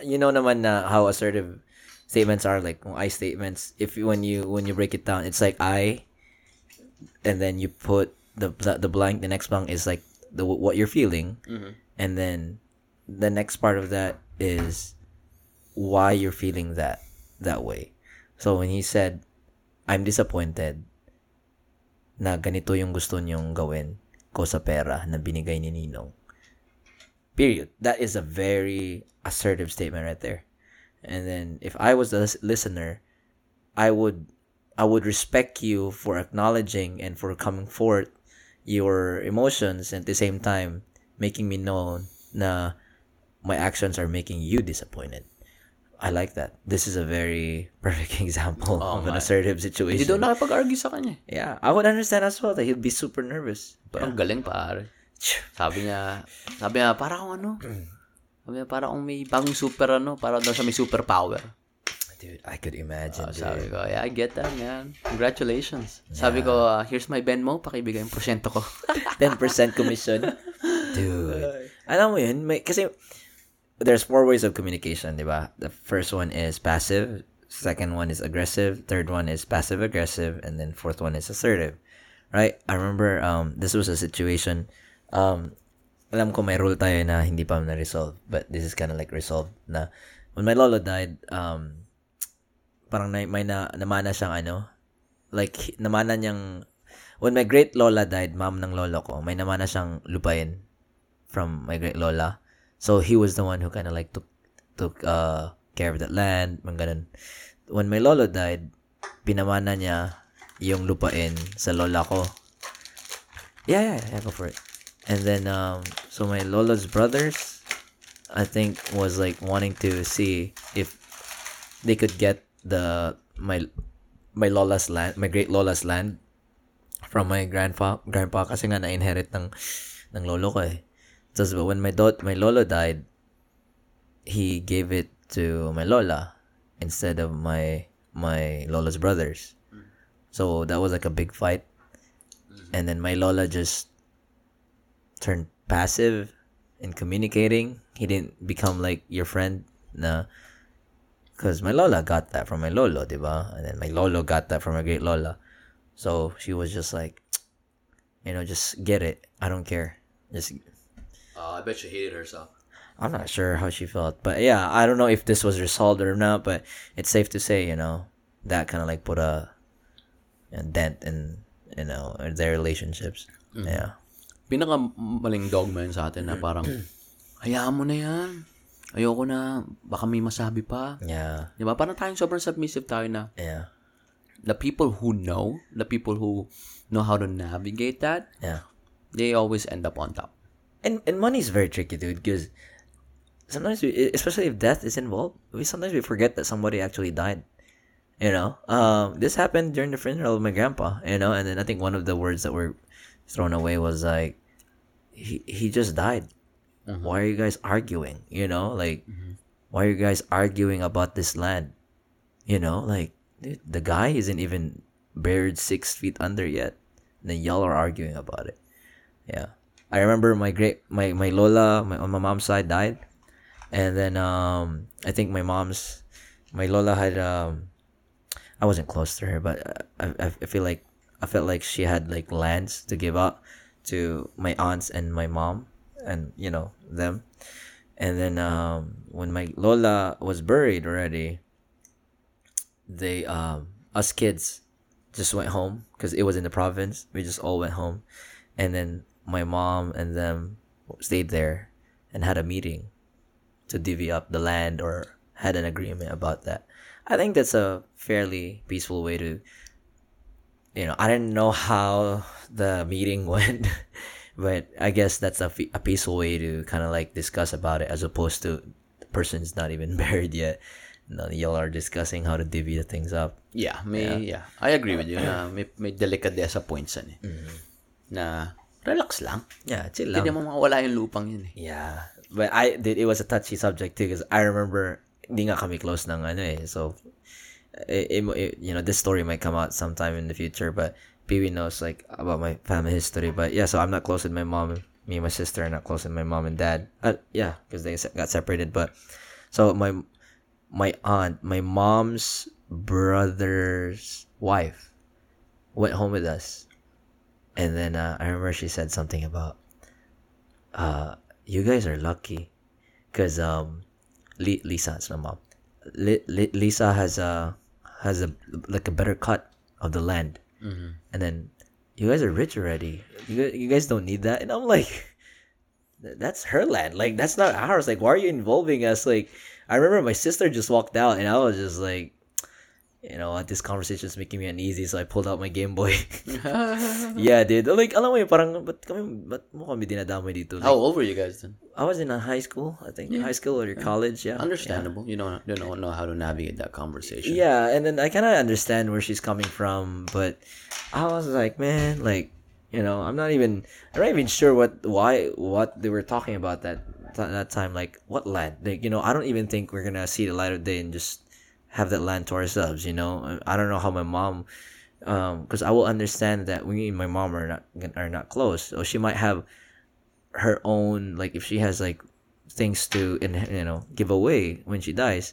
you know naman na how assertive statements are like I statements if you- when you when you break it down it's like I and then you put the the blank the next blank is like the what you're feeling Mhm. and then the next part of that is why you're feeling that that way. So when he said, "I'm disappointed," na ganito yung gusto niyong gawin ko sa pera na binigay ni Ninong. Period. That is a very assertive statement right there. And then if I was the listener, I would I would respect you for acknowledging and for coming forth your emotions and at the same time making me know na my actions are making you disappointed. I like that. This is a very perfect example Oo of an assertive Hindi situation. daw nakipag-argue sa kanya. yeah, I would understand as well that he'd be super nervous. Pero ang galing, pare. Sabi niya, sabi niya, para akong ano, sabi niya, para akong may bagong super ano, para daw siya may super power. Dude, I could imagine. Dude. sabi ko, yeah, I get that, man. Congratulations. Sabi ko, uh, here's my Venmo, pakibigay yung porsyento ko. 10% commission. Dude. Alam mo yun, may, kasi there's four ways of communication, di ba? The first one is passive, second one is aggressive, third one is passive aggressive, and then fourth one is assertive. Right? I remember um this was a situation um alam ko may rule tayo na hindi pa na-resolve, but this is kind of like resolved na when my lolo died, um parang na, may na, namana siyang ano, like namana niyang when my great lola died, mom ng lolo ko, may namana siyang lupain from my great lola. So he was the one who kind of like took took uh care of that land, mga ganun. When my lolo died, pinamana niya yung lupain sa lola ko. Yeah, yeah, yeah, go for it. And then um so my lola's brothers I think was like wanting to see if they could get the my my lola's land, my great lola's land from my grandpa grandpa kasi nga na-inherit ng ng lolo ko eh. Tapos but when my dot my lolo died, he gave it to my lola instead of my my lola's brothers. So that was like a big fight. And then my lola just turned passive in communicating. He didn't become like your friend na Because my lola got that from my lolo, diba? And then my lolo got that from my great lola. So she was just like, you know, just get it. I don't care. Just Uh, I bet she hated herself. I'm not sure how she felt, but yeah, I don't know if this was resolved or not. But it's safe to say, you know, that kind of like put a, a dent in you know their relationships. Yeah, Pinaka maling dogma yun sa atin na parang, hayaan mo na yan. Ayoko na, baka may masabi pa. yeah, Di ba? Parang tayong sobrang submissive tayo na yeah, the people who know, the people who know how to navigate that, yeah. they always end up on top. And and money is very tricky, dude. Because sometimes, we, especially if death is involved, we sometimes we forget that somebody actually died. You know, um, this happened during the funeral of my grandpa. You know, and then I think one of the words that were thrown away was like, he he just died. Why are you guys arguing? You know, like, why are you guys arguing about this land? You know, like dude, the guy isn't even buried six feet under yet, and then y'all are arguing about it. Yeah. I remember my great my my lola my, on my mom's side died, and then um I think my mom's my lola had um I wasn't close to her, but I I, I feel like I felt like she had like lands to give up to my aunts and my mom and you know them, and then um when my lola was buried already, they um us kids just went home because it was in the province. We just all went home, and then my mom and them stayed there and had a meeting to divvy up the land or had an agreement about that. I think that's a fairly peaceful way to, you know, I didn't know how the meeting went, but I guess that's a, a peaceful way to kind of like discuss about it as opposed to the person's not even buried yet. No, y'all are discussing how to divvy the things up. Yeah, may, yeah. I agree with you na may, may delikadesa points yan eh. Na, relax lang. Yeah, chill lang. Hindi mo mawala yung lupang yun eh. Yeah. But I did it was a touchy subject too because I remember hindi nga kami close ng ano eh. So it, it, you know this story might come out sometime in the future but Pee knows like about my family history but yeah so I'm not close with my mom me and my sister are not close with my mom and dad. Uh, yeah, because they got separated but so my my aunt, my mom's brother's wife went home with us. And then uh, I remember she said something about uh you guys are lucky because um Li- Lisa is my mom. Li- Li- Lisa has a has a like a better cut of the land, mm-hmm. and then you guys are rich already. You you guys don't need that, and I'm like, that's her land. Like that's not ours. Like why are you involving us? Like I remember my sister just walked out, and I was just like. You know what? This conversation is making me uneasy, so I pulled out my Game Boy. yeah, dude. Like, alam mo yun, parang, ba't kami, ba't mo kami dinadamay dito? Like, How old were you guys then? I was in a high school, I think. High school or your college, yeah. Understandable. You don't, you don't know how to navigate that conversation. Yeah, and then I kind of understand where she's coming from, but I was like, man, like, you know, I'm not even, I'm not even sure what, why, what they were talking about that, that time. Like, what land? Like, you know, I don't even think we're gonna see the light of day and just have that land to ourselves. You know, I don't know how my mom, um, because I will understand that we and my mom are not are not close, so she might have her own like if she has like things to in you know give away when she dies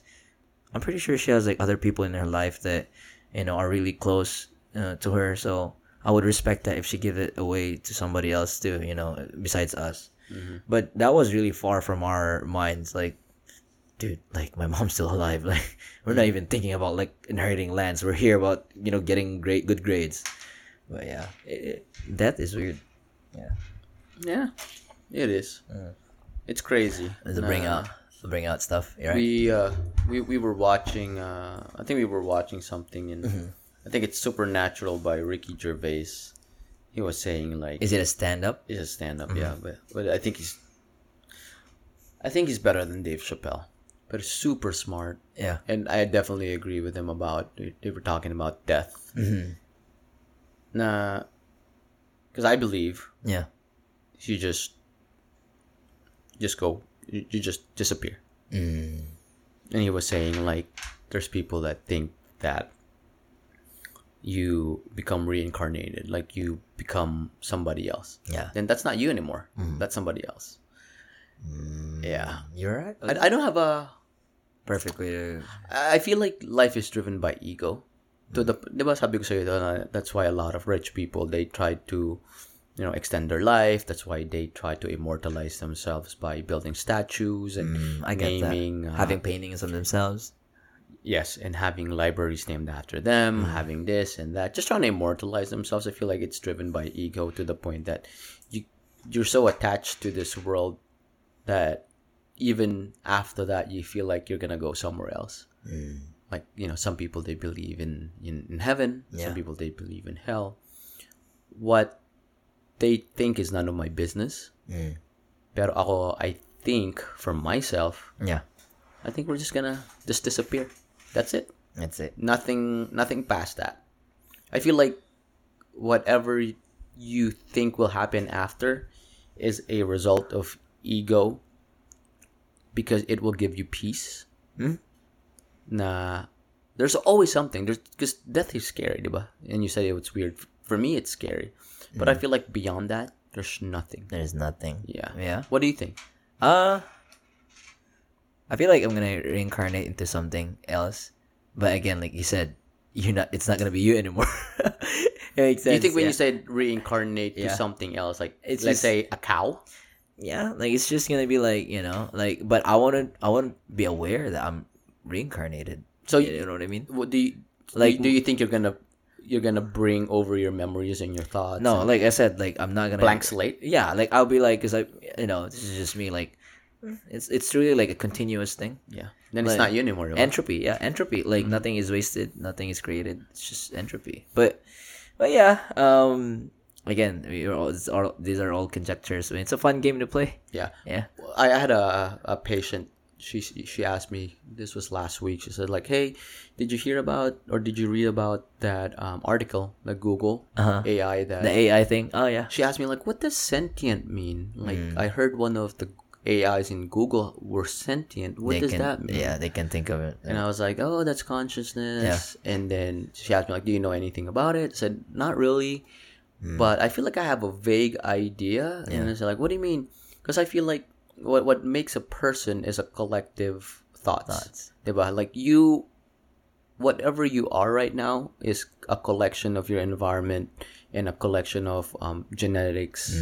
i'm pretty sure she has like other people in her life that you know are really close uh, to her. So i would respect that if she give it away to somebody else too you know besides us. But that was really far from our minds like dude like my mom's still alive like we're not even thinking about like inheriting lands we're here about you know getting great good grades but yeah it, it, death is weird yeah Yeah, it is. It's crazy. to bring out to bring out stuff right We uh we we were watching uh I think we were watching something in Mm-hmm. I think it's Supernatural by Ricky Gervais. He was saying like is it a stand-up it's a stand up, Mm-hmm. yeah, but but I think he's I think he's better than Dave Chappelle. But super smart. yeah And I definitely agree with him about they were talking about death. Mm-hmm. Na because I believe yeah you just just go you, just disappear. mm. and he was saying like there's people that think that you become reincarnated like you become somebody else yeah then that's not you anymore Mm. that's somebody else yeah you're right I, I don't have a perfect way I feel like life is driven by ego. To the, di ba sabi ko sa'yo, that's why a lot of rich people, they try to, you know, extend their life. That's why they try to immortalize themselves by building statues and Mm, I get naming, that. uh, having paintings of themselves. yes, and having libraries named after them, having this and that, just trying to immortalize themselves. I feel like it's driven by ego to the point that you you're so attached to this world that even after that you feel like you're gonna go somewhere else. Like you know, some people they believe in in, in heaven. Yeah. Some people they believe in hell. What they think is none of my business. Mm. Pero ako, I think for myself, Yeah, I think we're just gonna just disappear. That's it that's it. nothing nothing past that i feel like whatever you think will happen after is a result of ego because it will give you peace Hmm? na there's always something there's because death is scary diba? and you said it was weird for me it's scary but Hmm. i feel like beyond that there's nothing There's nothing. yeah Yeah. what do you think Uh I feel like I'm gonna reincarnate into something else. But again, like you said, you're not it's not gonna be you anymore. it makes do sense. you think when yeah. you said reincarnate to something else like It's let's just- say a cow Yeah, like it's just gonna be like, you know, like but I wanna I wanna be aware that I'm reincarnated. so You know what I mean? What do you Like- like? Do you think you're gonna you're gonna bring over your memories and your thoughts? No, like I said, like I'm not gonna blank slate. Yeah, like I'll be like, cause I, you know, this is just me. Like, it's it's really like a continuous thing. Yeah. Then it's not you anymore. diba? Entropy, yeah, entropy. Like Mm-hmm. nothing is wasted, nothing is created. It's just entropy. But, but yeah. Um, again, all, these are all conjectures. I mean, it's a fun game to play. yeah. Yeah. I I had a a patient. She she asked me. This was last week. She said like, "Hey, did you hear about or did you read about that um, article, the Google Uh-huh. AI that?" The AI thing. Oh yeah. she asked me like, "What does sentient mean?" Like, Mm. I heard one of the AIs in Google were sentient. What they does can, that mean? Yeah, they can think of it. And I was like, oh, that's consciousness. And then she asked me, like, do you know anything about it? I said, not really. But I feel like I have a vague idea. And I said, like, what do you mean? Because I feel like what what makes a person is a collective thoughts. Thoughts. Diba? Like you, whatever you are right now is a collection of your environment and a collection of um, genetics,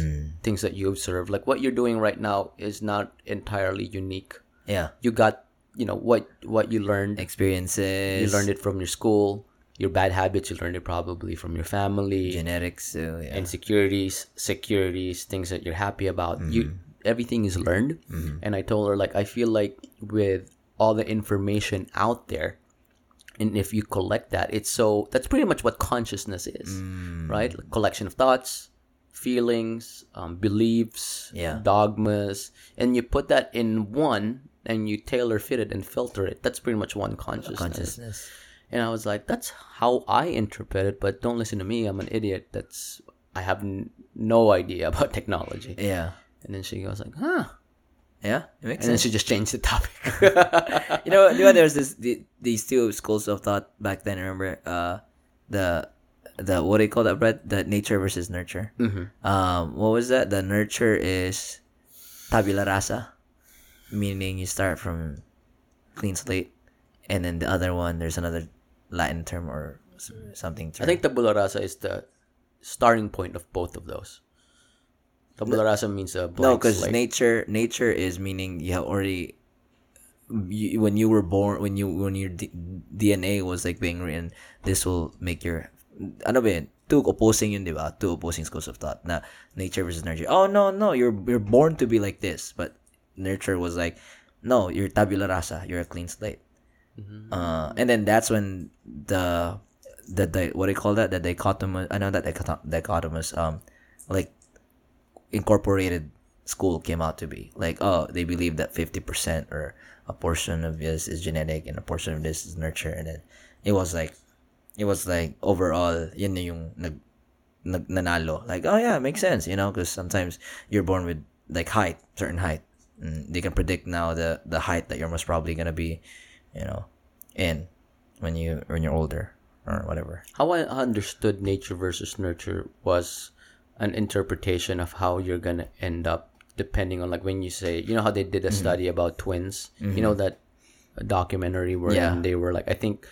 things that you observe. Like what you're doing right now is not entirely unique Yeah. you got you know what what you learned Experiences. you learned it from your school your bad habits you learned it probably from your family genetics. So yeah. insecurities securities things that you're happy about you mm-hmm. everything is learned mm-hmm. and i told her like i feel like with all the information out there and if you collect that it's so that's pretty much what consciousness is mm. right Like collection of thoughts feelings um, beliefs Yeah. dogmas and you put that in one and you tailor fit it and filter it that's pretty much one consciousness, consciousness. And i was like that's how i interpret it but don't listen to me i'm an idiot that's i have n- no idea about technology Yeah. and then she goes like huh Yeah. It makes and then she just changed the topic you know, you know, there's this the, these two schools of thought back then. Remember, uh, the the what do you call that, Brett? The nature versus nurture. Mhm. Um, what was that? The nurture is tabula rasa, meaning you start from clean slate, and then the other one there's another Latin term or something. Term. i think tabula rasa is the starting point of both of those tabula rasa means a blank no, because nature nature is meaning you have already you, when you were born when you when your D- DNA was like being written this will make your ano ba yun? two opposing yun di ba two opposing schools of thought na nature versus nurture oh no no you're you're born to be like this but nurture was like no you're tabula rasa you're a clean slate uh, and then that's when the the, the what do you call that? The dichotomous I know that dichot- dichotomous um like incorporated school came out to be. Like oh they believe that 50% or a portion of this is genetic and a portion of this is nurture. And then it was like it was like overall yun na yung nag, nag nanalo. Like oh yeah makes sense you know because sometimes you're born with like height certain height. And they can predict now the the height that you're most probably gonna be you know in when you when you're older or whatever how I understood nature versus nurture was an interpretation of how you're gonna end up depending on like when you say you know how they did a mm-hmm. study about twins you know mm-hmm. that documentary where Yeah. they were like I think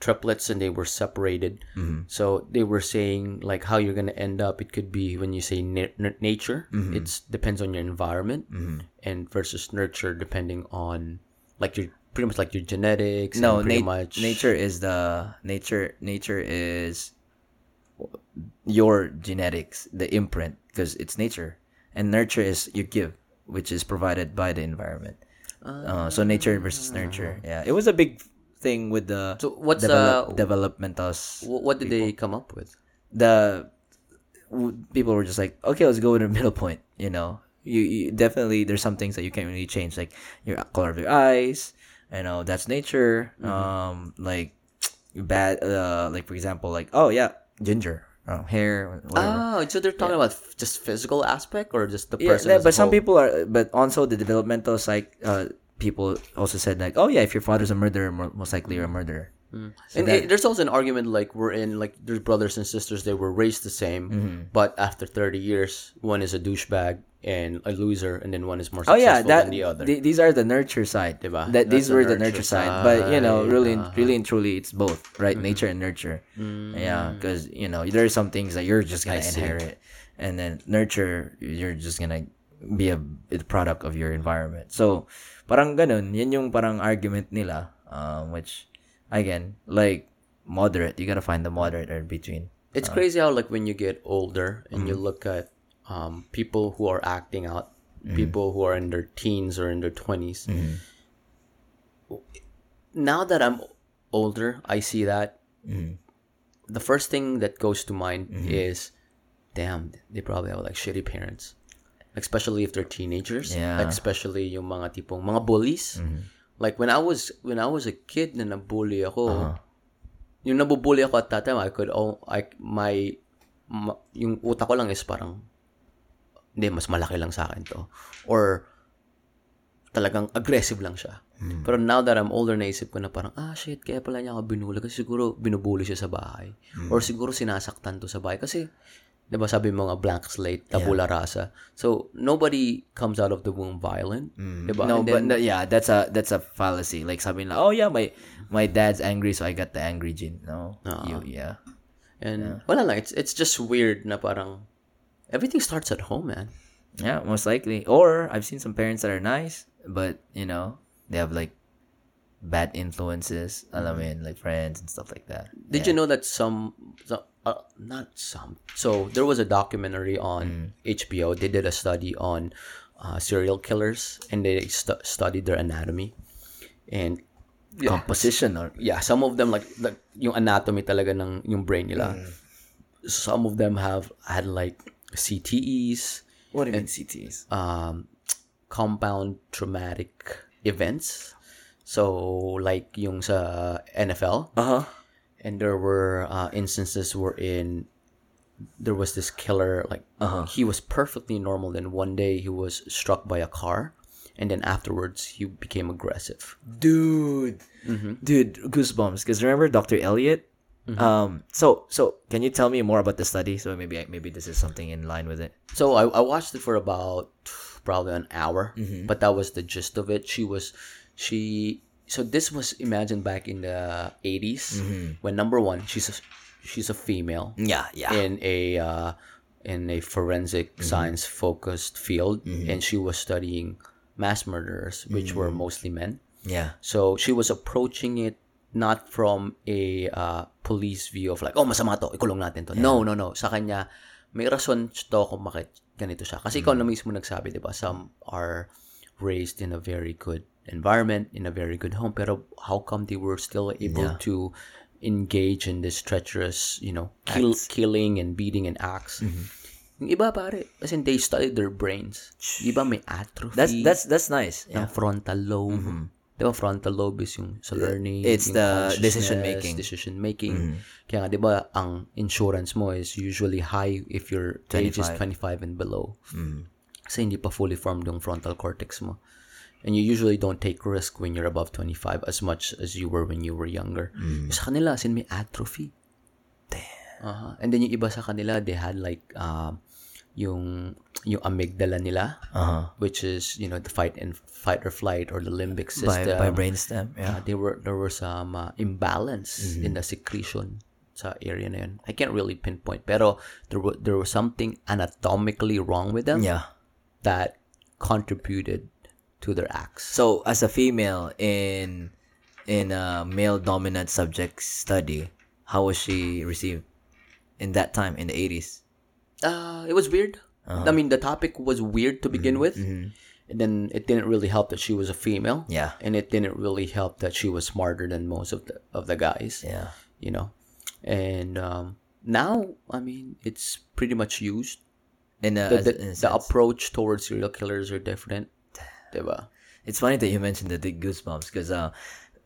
triplets and they were separated. Mm-hmm. So they were saying like how you're gonna end up. It could be when you say na- nature. it depends on your environment, and versus nurture depending on like your pretty much like your genetics. no, and pretty nat- much nature is the nature. Nature is your genetics, the imprint, because it's nature, and nurture is you give, which is provided by the environment. Uh, so nature versus nurture. Yeah, it was a big thing with the So what's develop, uh, developmentos. what did they come up with? the w- people were just like, okay, let's go with the middle point. You know, you, you definitely there's some things that you can't really change, like your color of your eyes. You know, that's nature. Um, like bad. Uh, like for example, like oh yeah, ginger, uh, hair, whatever. Oh, so they're talking about f- just physical aspect or just the yeah, person? yeah, but some whole? people are, but also the developmental psych. Uh, people also said like, oh yeah, if your father's a murderer, most likely you're a murderer. and it- there's also an argument like we're in like there's brothers and sisters they were raised the same Mm-hmm. but after 30 years one is a douchebag and a loser and then one is more Oh successful yeah, that than the other th- these are the nurture side. Diba? That these the were the nurture nurture side. But you know, really, uh-huh. really and truly, it's both, right? Mm-hmm. Nature and nurture. Mm. Yeah, because you know there are some things that you're just gonna I see. inherit, and then nurture, you're just gonna be a, a product of your environment. So, parang ganun, yan yung parang argument nila, um, which again, like moderate, you gotta find the moderate in between. it's crazy how like when you get older and you look at um, people who are acting out people who are in their teens or in their 20s now that i'm older i see that the first thing that goes to mind is damn they probably have like shitty parents. Especially if they're teenagers. Yeah. especially yung mga tipong mga bullies. Like when i was when i was a kid na nabully ako yung nabubully ako at that time i could oh I my ma, yung utak ko lang is parang hindi mas malaki lang sa akin to or talagang aggressive lang siya. Pero now that I'm older, naisip ko na parang, ah, shit, kaya pala niya ako binuli. Kasi siguro binubuli siya sa bahay. Or siguro sinasaktan to sa bahay. Kasi, di ba sabi mo nga, blank slate, tabula rasa. So, nobody comes out of the womb violent. Di ba? No, And but then- no, yeah, that's a that's a fallacy. Like sabi nila, oh yeah, my my dad's angry, so I got the angry gene. No, you, yeah. And, wala lang, it's, it's just weird na parang, everything starts at home, man. Yeah, most likely. Or I've seen some parents that are nice, but you know, they have like bad influences. I mean, like friends and stuff like that. Did you know that some, so- uh, not some. So there was a documentary on HBO. They did a study on uh, serial killers, and they stu- studied their anatomy. And yeah, Composition or yeah, some of them like, like yung anatomy talaga ng yung brain nila. Some of them have had like CTEs, what do you mean CTEs? um, compound traumatic events. So like yung sa NFL, Uh huh. and there were uh, instances wherein there was this killer like uh-huh. he was perfectly normal then one day he was struck by a car and then afterwards he became aggressive Dude, dude, goosebumps. Because remember Dr. Elliot? Mm-hmm. Um. So so can you tell me more about the study? So maybe I, maybe this is something in line with it. so i, I watched it for about probably an hour mm-hmm. but that was the gist of it she was she so this was imagined back in the 80s mm-hmm. when number one she's a, she's a female Yeah, yeah. in a uh, in a forensic science focused field, and she was studying mass murderers, which were mostly men. yeah. So she was approaching it not from a uh, police view of like, oh, masama to, ikulong natin to. No, no, no. Sa kanya, may rason to kung bakit ganito siya. Kasi ikaw na mismo nagsabi, di ba? Some are raised in a very good environment, in a very good home, pero how come they were still able Yeah. to engage in this treacherous, you know, kill, killing and beating and acts? Mm-hmm. Yung iba pare, as in they studied their brains. Yung Iba may atrophy That's that's that's nice. ng Yeah. frontal lobe. Di ba frontal lobe is yung sa learning, It's yung the decision making. Decision making. Kaya nga, di ba, ang insurance mo is usually high if your age is 25 and below. Kasi hindi pa fully formed yung frontal cortex mo. And you usually don't take risk when you're above 25 as much as you were when you were younger. Sa kanila, sin may atrophy. Uh-huh. And then yung iba sa kanila, they had like, um, yung yung amygdala nila, Uh-huh. which is you know the fight and fight or flight or the limbic By, system. by brainstem, yeah. Uh, there were there were some uh, imbalance Mm-hmm. in the secretion sa area na yun. I can't really pinpoint pero there was there was something anatomically wrong with them Yeah. that contributed to their acts. So, as a female in in a male dominant subject study, how was she received in that time in the 80s? Uh, it was weird. Uh-huh. I mean, the topic was weird to begin with. Mm-hmm. And then it didn't really help that she was a female. Yeah. And it didn't really help that she was smarter than most of the of the guys. Yeah. You know. And um, now, I mean, it's pretty much used. In a, The, the, the approach towards serial killers are different. Diba? It's funny that you mentioned the, the goosebumps because uh,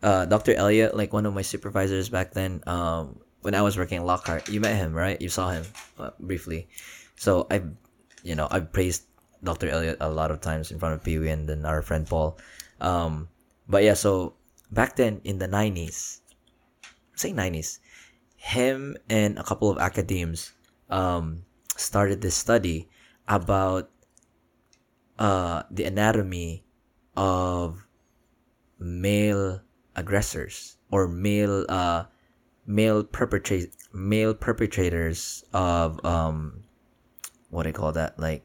uh, Dr. Elliot, like one of my supervisors back then, um, when I was working at Lockhart, you met him, right? You saw him uh, briefly. So I, you know, I've praised Dr. Elliot a lot of times in front of Pee Wee and then our friend Paul. Um, but yeah, so back then in the 90s, say 90s, him and a couple of academics um, started this study about uh, the anatomy of male aggressors or male uh, male perpetrate male perpetrators of um what do you call that? Like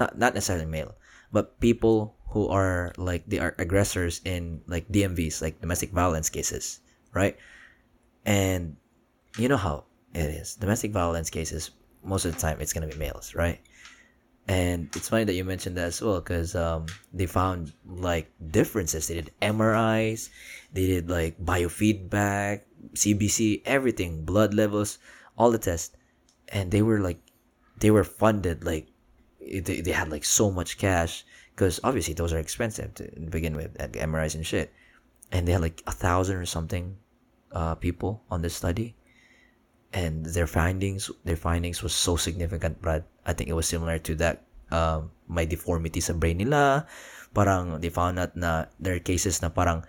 not not necessarily male but people who are like they are aggressors in like DMVs like domestic violence cases right? And you know how it is. Domestic violence cases most of the time it's gonna be males right? And it's funny that you mentioned that as well because um, they found like differences. They did MRIs, they did like biofeedback, CBC, everything, blood levels, all the tests, and they were like, they were funded like, they, they had like so much cash. Because obviously those are expensive to begin with, like MRIs and shit, and they had like a thousand or something uh, people on this study. And their findings their findings was so significant Brad I think it was similar to that um may deformity sa brain nila. Parang they found out na there are cases na parang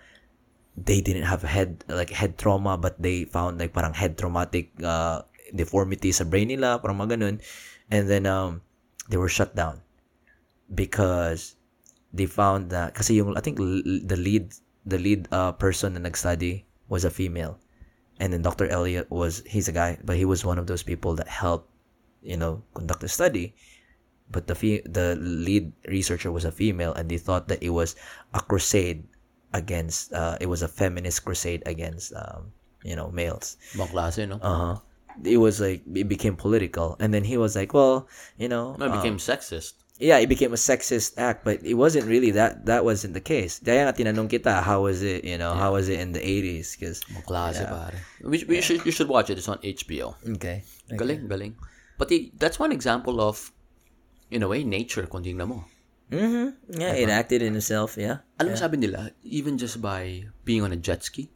they didn't have head like head trauma but they found like parang head traumatic uh, deformity sa brain nila parang mga ganun and then um they were shut down because they found that kasi yung I think the lead the lead uh, person na nag-study was a female and then Dr. Elliot was he's a guy but he was one of those people that helped you know conduct the study but the fe- the lead researcher was a female and they thought that it was a crusade against uh, it was a feminist crusade against um, you know males Ibang klase, no? uh-huh it was like it became political and then he was like well you know no, it um, became sexist. yeah, it became a sexist act, but it wasn't really that. That wasn't the case. Kaya nga tinanong kita, how was it? You know, how was it in the 80s? Because pare. We, we should, you should watch it. It's on HBO. okay, Galing, galing. Pati, that's one example of, in a way, nature, kung tingnan mo. Mm-hmm. yeah, it acted in itself. Yeah, Alam mo sabi nila, even just by being on a jet ski,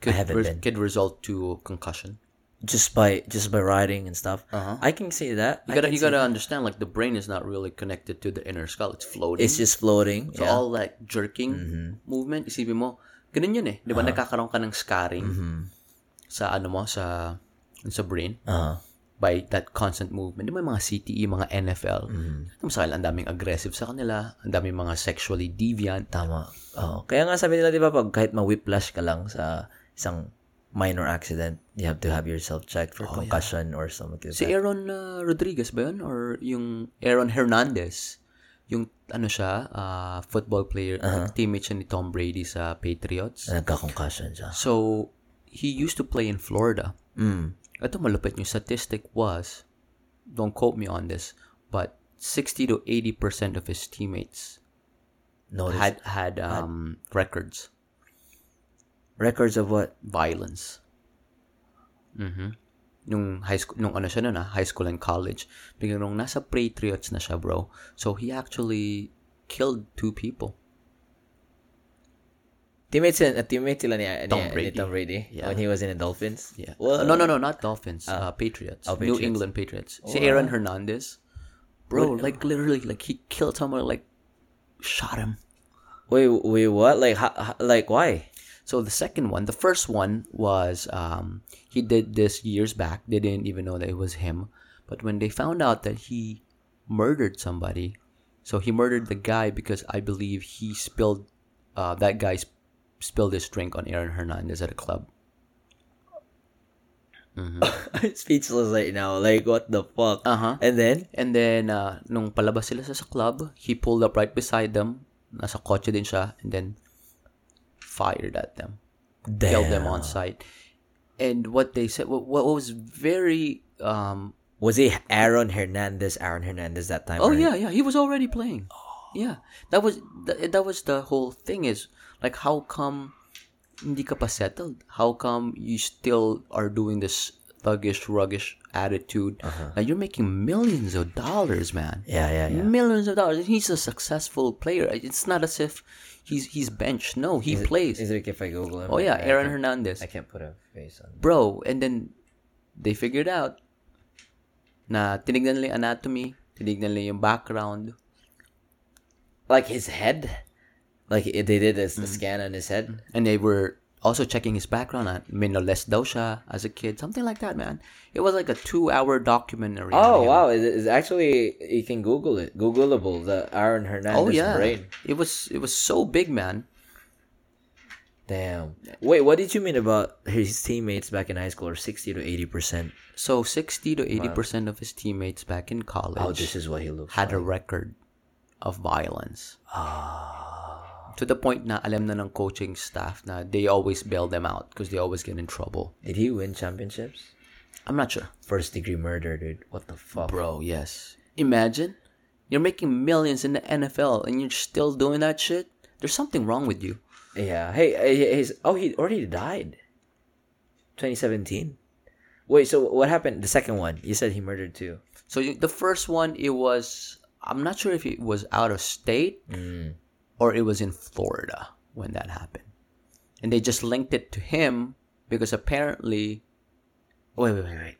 could, haven't been. could result to concussion. just by just by riding and stuff. Uh-huh. I can see that. You I gotta, you gotta that. understand, like, the brain is not really connected to the inner skull. It's floating. It's just floating. So, yeah. all that jerking movement, isipin mo, ganun yun eh. Di ba, nagkakaroon ka ng scarring sa ano mo, sa, sa brain uh-huh. By that constant movement. Di ba mga CTE, mga NFL, mm-hmm. sa ang daming aggressive sa kanila, ang daming mga sexually deviant. Tama. Oh, kaya nga sabi nila 'di ba pag kahit ma-whiplash ka lang sa isang minor accident, you have to have yourself checked for concussion or something like Si. Aaron uh, Rodriguez ba yun? Or yung Aaron Hernandez? Yung ano siya, uh, football player, teammate siya ni Tom Brady sa Patriots. Nagka-concussion siya. So, he used to play in Florida. Mm. Ito malupit yung statistic was, don't quote me on this, but 60 to 80% of his teammates Notice had had um, records, records of what? violence. Mhm. Nung high school, nung ano siya nun ah, high school and college. Biglang nung nasa Patriots na siya, bro. So, he actually killed two people. Teammates uh, teammates sila ni, ni, Tom ni Brady. Tom Brady Yeah. when he was in the Dolphins. Yeah. Well, no, no, no, not Dolphins. uh, Patriots. oh, New England Patriots. See, Aaron Hernandez. Bro, like literally, like he killed someone, like shot him. Wait, wait, what? Like, ho- ho- like, why? So the second one, the first one was um he did this years back. They didn't even know that it was him. But when they found out that he murdered somebody, so he murdered the guy because I believe he spilled, uh, that guy sp- spilled his drink on Aaron Hernandez at a club. I'm speechless right now. Like, what the fuck? Uh-huh. And then? And then, uh, nung palabas sila sa, sa club, he pulled up right beside them. Nasa kotse din siya. And then, fired at them. Killed them on sight. And what they said, what, what was very, um, Was he Aaron Hernandez? Aaron Hernandez that time? oh right? yeah, yeah, he was already playing. Oh. Yeah, that was that, that was the whole thing. Is like, how come hindi ka pa settled? How come you still are doing this thuggish, ruggish attitude? Uh-huh. Like you're making millions of dollars, man. Yeah, yeah, yeah. Millions of dollars. He's a successful player. It's not as if he's he's benched. No, he plays. Is it if I Google him? oh yeah, I Aaron Hernandez, I can't put a face on. bro. And then they figured out na tinignan nila anatomy, tinignan nila yung background. Like his head? Like it- they did a, Mm. a scan on his head? And they were also checking his background. At minoles siya as a kid. Something like that, man. It was like a two-hour documentary. Oh wow! It is actually you can Google it. Googleable the Aaron Hernandez Oh yeah. brain. It was it was so big, man. Damn. Wait, what did you mean about his teammates back in high school are sixty to eighty percent? So 60 to 80% of his teammates back in college Oh, this is what he looks had like. a record of violence. Ah. To the point na alam na ng coaching staff na they always bail them out because they always get in trouble. Did he win championships? I'm not sure. First degree murder, dude. What the fuck? Bro, yes. Imagine you're making millions in the NFL and you're still doing that shit. There's something wrong with you. Yeah. Hey, he's oh he already died. 2017. Wait, so what happened? The second one, you said he murdered too. So the first one, it was I'm not sure if it was out of state mm. Or it was in Florida when that happened, and they just linked it to him because apparently. Wait, wait, wait, wait.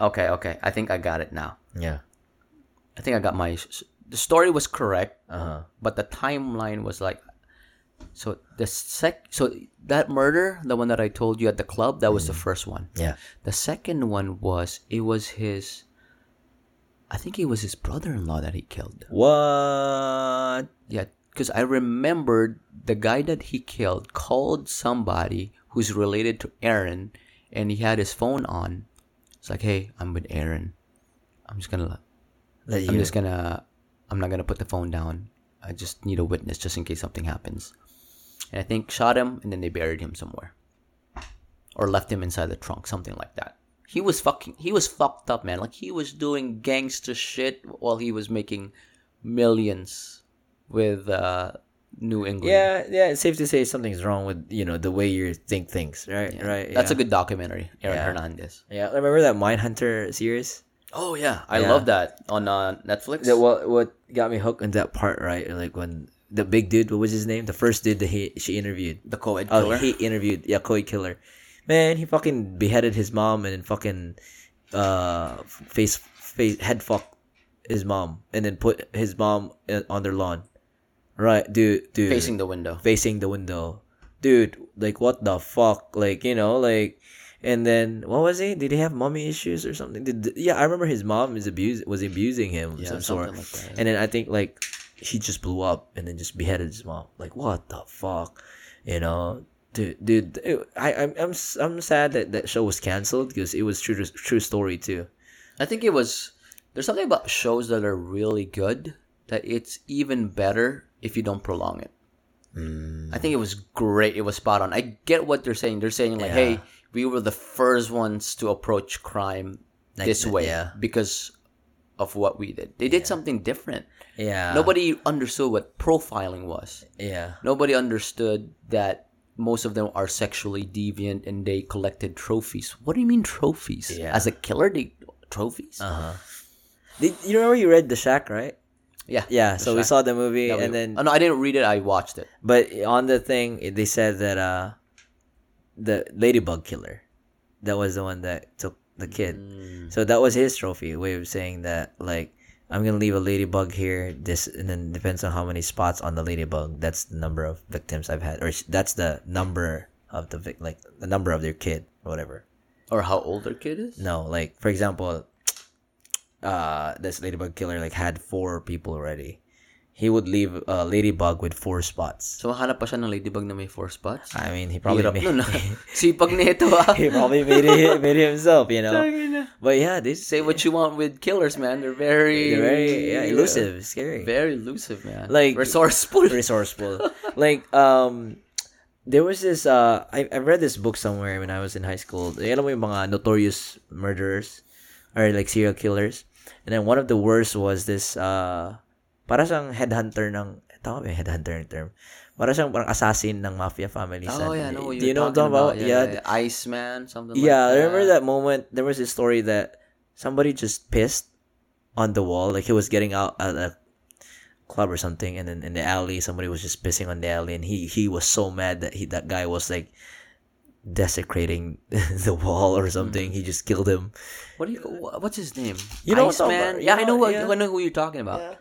Okay, okay, I think I got it now. Yeah. I think I got my. The story was correct, Uh huh. but the timeline was like. So the sec, so that murder, the one that I told you at the club, that was the first one. Yeah. The second one was it was his. I think it was his brother-in-law that he killed. What? Yeah, because I remembered the guy that he killed called somebody who's related to Aaron, and he had his phone on. It's like, hey, I'm with Aaron. I'm just gonna. That I'm you- just gonna. I'm not gonna put the phone down. I just need a witness just in case something happens. And I think shot him, and then they buried him somewhere, or left him inside the trunk, something like that. He was fucking. He was fucked up, man. Like he was doing gangster shit while he was making millions with uh, New England. Yeah, yeah. It's safe to say something's wrong with you know the way you think things, right? Right. That's a good documentary, Aaron Yeah. Hernandez. Yeah, I remember that Mindhunter series? Oh yeah, I Yeah. love that on uh, Netflix. That what what got me hooked in that part, right? Like when the big dude, what was his name? The first dude that he she interviewed. the co-ed Oh, killer. he interviewed yeah, Koi Killer. Man, he fucking beheaded his mom and then fucking uh face face head fuck his mom and then put his mom on their lawn. Right, dude, dude. facing the window. facing the window. Dude, like what the fuck? Like, you know, like and then what was he? Did he have mommy issues or something? Did yeah, I remember his mom is abuse was abusing him Yeah, some sort. like that. And then I think like he just blew up and then just beheaded his mom. Like what the fuck? You know? Dude, dude, it- I, I'm, I'm, I'm sad that that show was canceled because it was true, true story too. I think it was. There's something about shows that are really good that it's even better if you don't prolong it. Mm. I think it was great. It was spot on. I get what they're saying. They're saying like, "Hey, we were the first ones to approach crime Like this way yeah. because of what we did. They did something different. Yeah. Nobody understood what profiling was. Yeah. Nobody understood that most of them are sexually deviant and they collected trophies. What do you mean trophies? Yeah. As a killer, they trophies? Uh huh. Did you remember you read The Shack, right? Yeah. Yeah. So we saw the movie Yeah, we- and then oh, no, I didn't read it. I watched it. But on the thing, they said that uh, the ladybug killer, that was the one that took the kid. Mm. So that was his trophy, way of saying that like I'm gonna leave a ladybug here. This and then depends on how many spots on the ladybug. That's the number of victims I've had, or that's the number of the vic- like the number of their kid, or whatever. Or how old their kid is? No, like for example, uh this ladybug killer like had four people already. He would leave a ladybug with four spots. So, hanap pa siya ng ladybug na may four spots? I mean, he probably Hirap made, nun, ah. Sipag nito, ah. he probably made it, made it himself, you know. But yeah, they Say what you want with killers, man. They're very... they're very yeah, elusive, scary. Very elusive, man. Like- Resourceful. resourceful. like um there was this uh I I read this book somewhere when I was in high school. Alam mo yung mga notorious murderers or like serial killers. And then one of the worst was this uh para siyang headhunter ng tama ba headhunter term? Para siyang parang assassin ng mafia family. Oh, yeah, Do no, you know what I'm talking about? Yeah. yeah. Iceman, something Yeah, like I that. remember that moment. There was a story that somebody just pissed on the wall, like he was getting out at a club or something, and then in the alley, somebody was just pissing on the alley, and he he was so mad that he that guy was like desecrating the wall or something. He just killed him. What do you? What's his name? You know what I'm Iceman. Yeah, I You know. know- What, yeah. I know who you're talking about.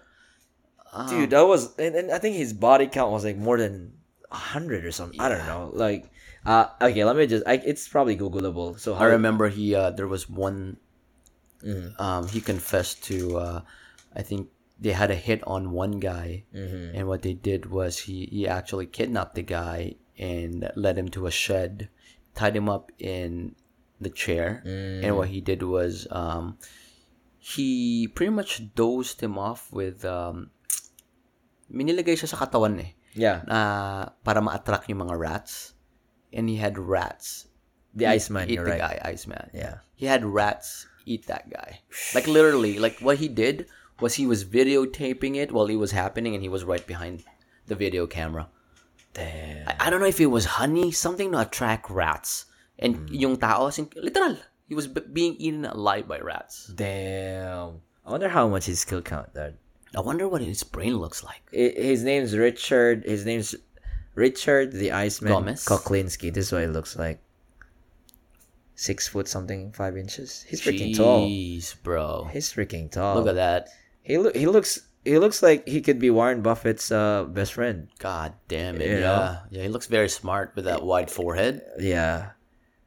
Ah. Dude, that was, and, and I think his body count was like more than a hundred or something. I don't know. Like, uh, okay, let me just. I, it's probably Googleable. So I remember he. Uh, there was one. Mm-hmm. Um, he confessed to. Uh, I think they had a hit on one guy, Mm-hmm. and what they did was he he actually kidnapped the guy and led him to a shed, tied him up in the chair, and Mm. what he did was um, he pretty much dozed him off with um, minilagay siya sa katawan eh Yeah, na para ma-attract yung mga rats. And he had rats the Iceman. eat You're the right. guy, Iceman. Yeah. He had rats eat that guy. Like literally, like what he did was he was videotaping it while it was happening and he was right behind the video camera. Damn. I, I don't know if it was honey, something to attract rats. And mm. yung tao, literal, he was b- being eaten alive by rats. Damn. I wonder how much his kill count that. I wonder what his brain looks like. I- His name's Richard. His name's Richard the Iceman Gomez? Koklinski. This is what it looks like. Six foot something, five inches. He's freaking tall. Jeez, bro. He's freaking tall. Look at that. He look. He looks. He looks like he could be Warren Buffett's uh, best friend. God damn it. You Yeah. know? Yeah, he looks very smart with that wide forehead. Yeah.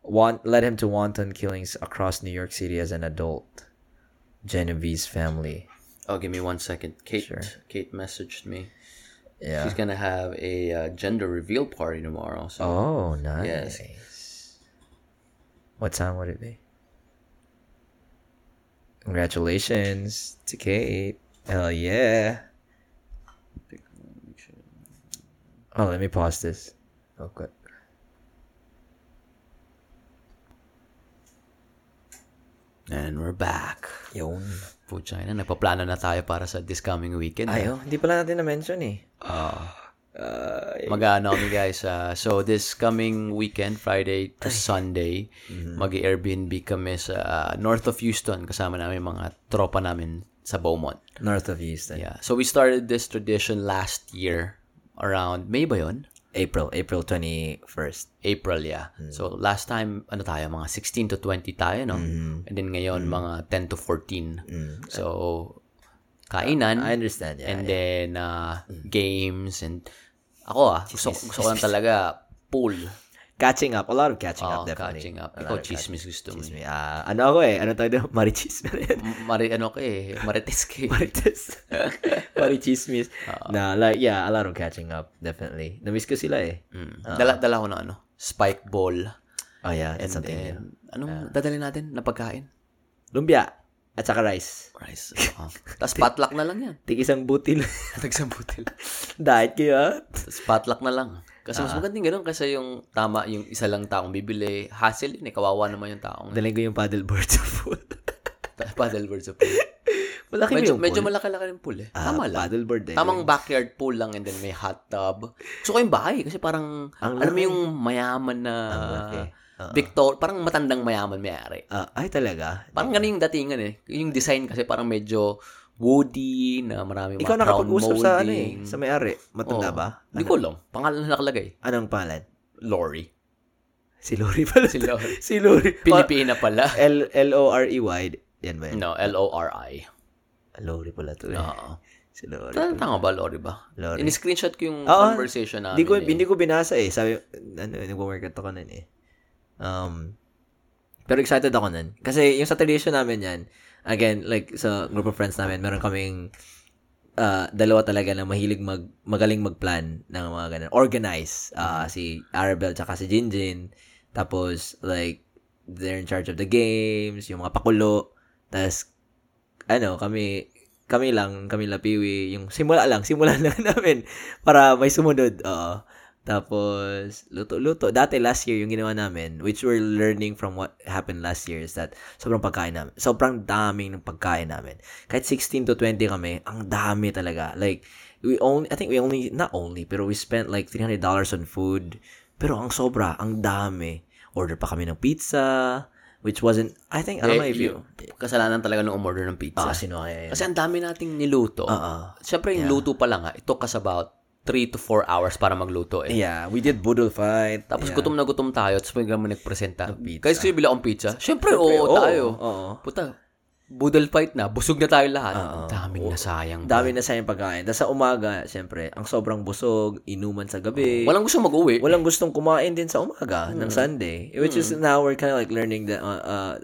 Want led him to wanton killings across New York City as an adult. Genevieve's family. Oh, give me one second. Kate Sure. Kate messaged me. Yeah. She's gonna have a uh, gender reveal party tomorrow. So Oh, nice. Yes. What time would it be? Congratulations to Kate. Hell yeah. Oh, let me pause this. Oh, good. and we're back. Yun. Pucha na, nagpaplano na tayo para sa this coming weekend. Ay, oh, hindi pala natin na-mention eh. Ah. Uh, Mag-ano kami guys. uh, so this coming weekend, Friday to Sunday, Mm-hmm. mag-Airbnb kami sa uh, north of Houston. Kasama namin mga tropa namin sa Beaumont. North of Houston. Yeah. So we started this tradition last year around May ba yun? April. April 21st. April, yeah. Mm. So, last time, ano tayo, mga 16 to 20 tayo, no? Mm-hmm. And then ngayon, mga 10 to 14. Mm. So, kainan. I understand, yeah. and yeah. then, uh, games. And ako ah, gusto, gusto ko lang talaga pool. Catching up. A lot of catching Oh, up, definitely. catching up. A Ikaw, chismis gusto mo. Chismis. Ah, ano ako eh? Ano tayo doon? Marichis. M- Mari, ano ka eh, marites ka eh. Marites. Marichismis. na, like, yeah, a lot of catching up, definitely. Namiss ko sila eh. Mm. Dala, dala ko na ano, spike ball. Oh yeah, And that's something then, new. anong dadalhin natin na pagkain? Lumpia. At saka rice. Rice. Uh, Tapos potluck na lang yan. Tig isang butil. Nagsambutil. Diet kayo ah. Tapos potluck na lang. Kasi Ah. mas magandang ganun kasi yung tama, yung isa lang taong bibili. Hassle yun eh. Kawawa naman yung taong. Daling ko yung paddleboard sa pool. Paddleboard sa pool. Malaki Medyo, yung medyo pool. malaki-laki yung pool eh. Ah, Tama lang. Paddleboard din. Tamang backyard pool lang and then may hot tub. Gusto ko yung bahay kasi parang, Ang alam mo laki. yung mayaman na Ang laki. Oo. Victor, parang matandang mayaman may-ari. Ah, ay talaga? Parang ganun yung datingan eh. Yung design kasi parang medyo woody na maraming Ikaw mga crown nakapag-usap sa ano eh, molding. sa may-ari. Matanda Oo. ba? Hindi ko alam. Pangalan na nakalagay. Anong pangalan? Lori. Si Lori pala. Si Lori. si Lori. Pilipina pala. L L-O-R-E-Y. Yan ba yun? No, L-O-R-I. Lori pala to eh. Oo. Si Lori. Tama, tama ba, Lori ba? Lori. In-screenshot ko yung Oo. conversation namin. Hindi ko eh. hindi ko binasa eh. Sabi ano nagwo-workout ako nun eh. Um Pero excited ako nun. Kasi yung sa tradition namin yan, again, like sa group of friends namin, meron kaming uh, dalawa talaga na mahilig mag magaling magplan ng mga ganun. Organize. Uh, si Arabel tsaka si Jinjin. Tapos like they're in charge of the games, yung mga pakulo. Tapos ano, kami kami lang, kami lapiwi, yung simula lang, simula lang namin para may sumunod. Oo. Tapos, luto-luto. Dati last year, yung ginawa namin, which we're learning from what happened last year, is that sobrang pagkain namin. Sobrang daming ng pagkain namin. Kahit 16 to 20 kami, ang dami talaga. Like, we only, I think we only, not only, pero we spent like $300 on food. Pero ang sobra, ang dami. Order pa kami ng pizza, which wasn't, I think, I don't know if you, Kasalanan talaga ng umorder ng pizza. ah, sino kaya yun? Kasi ang dami nating niluto. Oo. Siyempre, yung luto pa lang ha, it took us about 3 to 4 hours para magluto eh. Yeah, we did budol fight. Tapos yeah. gutom na gutom tayo, tapos biglang may nagpresenta. Guys, kayo bila akong pizza? Siyempre, oo, oo, tayo. oo. Puta, budol fight na, busog na tayo lahat. Oo. Daming nasayang. Dami na sa yung pagkain. Tapos sa umaga, syempre, ang sobrang busog, inuman sa gabi. Walang gusto mag-uwi. Walang gustong kumain din sa umaga ng Sunday. Which is now we're kind of like learning that, uh, uh,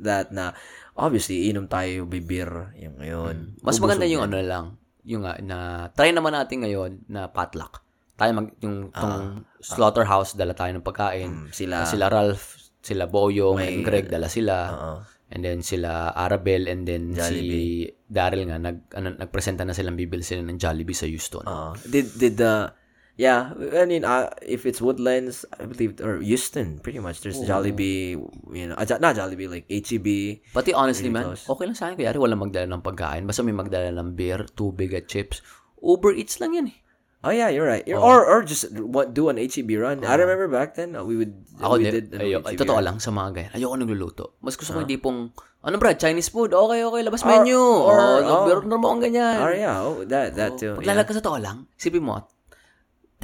that na, obviously, inom tayo bibir yung ngayon. Mas Ubusog maganda yung yan. ano lang, yung nga, na, try naman natin ngayon na potluck. Tayo mag, yung, tong slaughterhouse, dala tayo ng pagkain. Ah, Mm, sila, sila Ralph, sila Boyong, and Greg, dala sila. Oo. And then sila Arabel and then si Daryl nga nag ano, nagpresenta na silang bibili sila ng Jollibee sa Houston. Oo. did, did the, yeah, I mean, uh, if it's Woodlands, I believe, or Houston, pretty much, there's Jollibee, you know, uh, not Jollibee, like HEB. Pati honestly man, close. okay lang sa akin kaya walang magdala ng pagkain. Basta may magdala ng beer, tubig at chips. Uber Eats lang yan eh. Oh yeah, you're right. You're, Or or just what do an HEB run. I remember back then uh, we would Ako we di, did an ayo, HEB totoo run. lang sa mga ganyan. Ayoko nagluluto. Mas gusto ko hindi pong, ano brad, Chinese food, okay, okay, labas Or- menu. or- oh, oh. Pero mo ang ganyan. Oh yeah, oh that that too. Yeah. Paglalag ka sa totoo lang, isipin mo,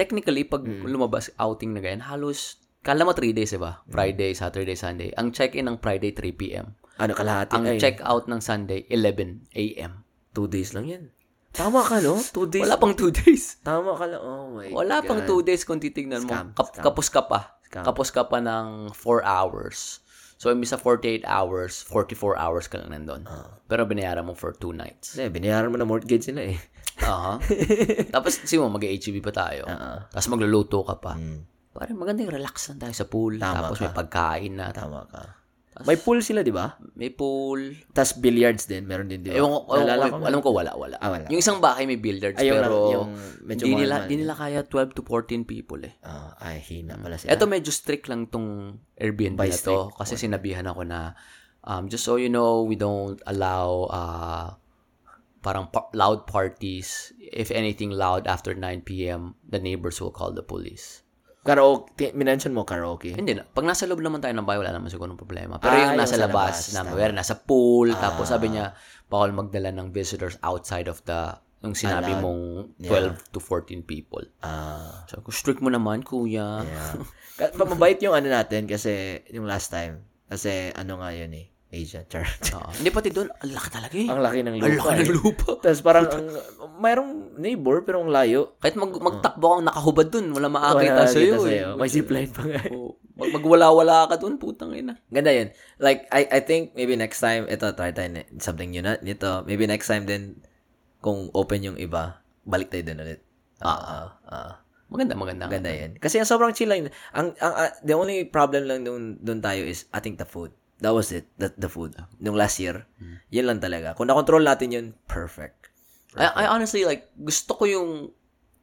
technically, pag Mm. lumabas outing na ganyan, halos, kala mo 3 days, diba? Friday, Saturday, Sunday. Ang check-in ng Friday, 3 p.m. Ano kalahati? Ang Ay, check-out ng Sunday, 11 a.m. two days lang yan. Tama ka no? Two days. Wala pang 2 days. Tama ka lang. Oh my Wala God. pang 2 days kung titignan mo. Scam, Kap- scam. kapos ka pa. Scam. Kapos ka pa ng 4 hours. So, imbis sa 48 hours, 44 hours ka lang nandun. Ah. Pero binayaran mo for 2 nights. Kasi binayaran mo na mortgage nila eh. Aha. Tapos, sige mo, mag-HEB pa tayo. Oo. Tapos magluluto ka pa. Mm, Pare, maganda yung relax lang tayo sa pool. Tama Tapos ka. may pagkain na. tama ka. May pool sila, di ba? May pool. Tapos billiards din, meron din, di ba? Ewan ko, Naalala ewan ko, alam ko wala, wala. Ah, wala. Yung isang bahay may billiards, Ay, yung, pero yung medyo di nila, man. di nila kaya 12 to 14 people eh. Ah, ay, hina pala sila. Eto medyo strict lang tong Airbnb By na to kasi sinabihan ako na um, just so you know, we don't allow uh, parang pa- loud parties. If anything loud after 9 p.m., the neighbors will call the police. Karaoke, minention mo karaoke. Hindi na. Pag nasa loob naman tayo ng bahay, wala naman siguro problema. Pero Ah, yung nasa yung labas, labas, na where nasa pool, tapos sabi niya, bawal magdala ng visitors outside of the, yung sinabi Allowed. mong 12 to 14 people. Ah, So, strict mo naman, kuya. yeah. Ka- pa- mabait yung ano natin kasi yung last time. Kasi ano nga yun eh. Asian. Char. Oo. Hindi pati doon, ang laki talaga eh. ang laki ng Ang lupa. laki ng eh. lupa. Tapos parang, ang, mayroong neighbor pero ang layo. Kahit mag, magtakbo kang nakahubad dun, wala Wala makakita sa'yo. nakakita eh. May zipline pa nga. Oo. Mag, magwala-wala ka dun, putang ina. Ganda yun. Like, I I think maybe next time, ito, try tayo na- something new na nito. Maybe next time din, kung open yung iba, balik tayo dun ulit. Ah, ah, Maganda, maganda. Ganda yan. Kasi ang sobrang chill lang. Ang, ang, ah, the only problem lang dun, dun tayo is, I think the food. That was it. The, the food. Nung last year. Yan lang talaga. Kung na-control natin yun, perfect. I, I honestly, like, gusto ko yung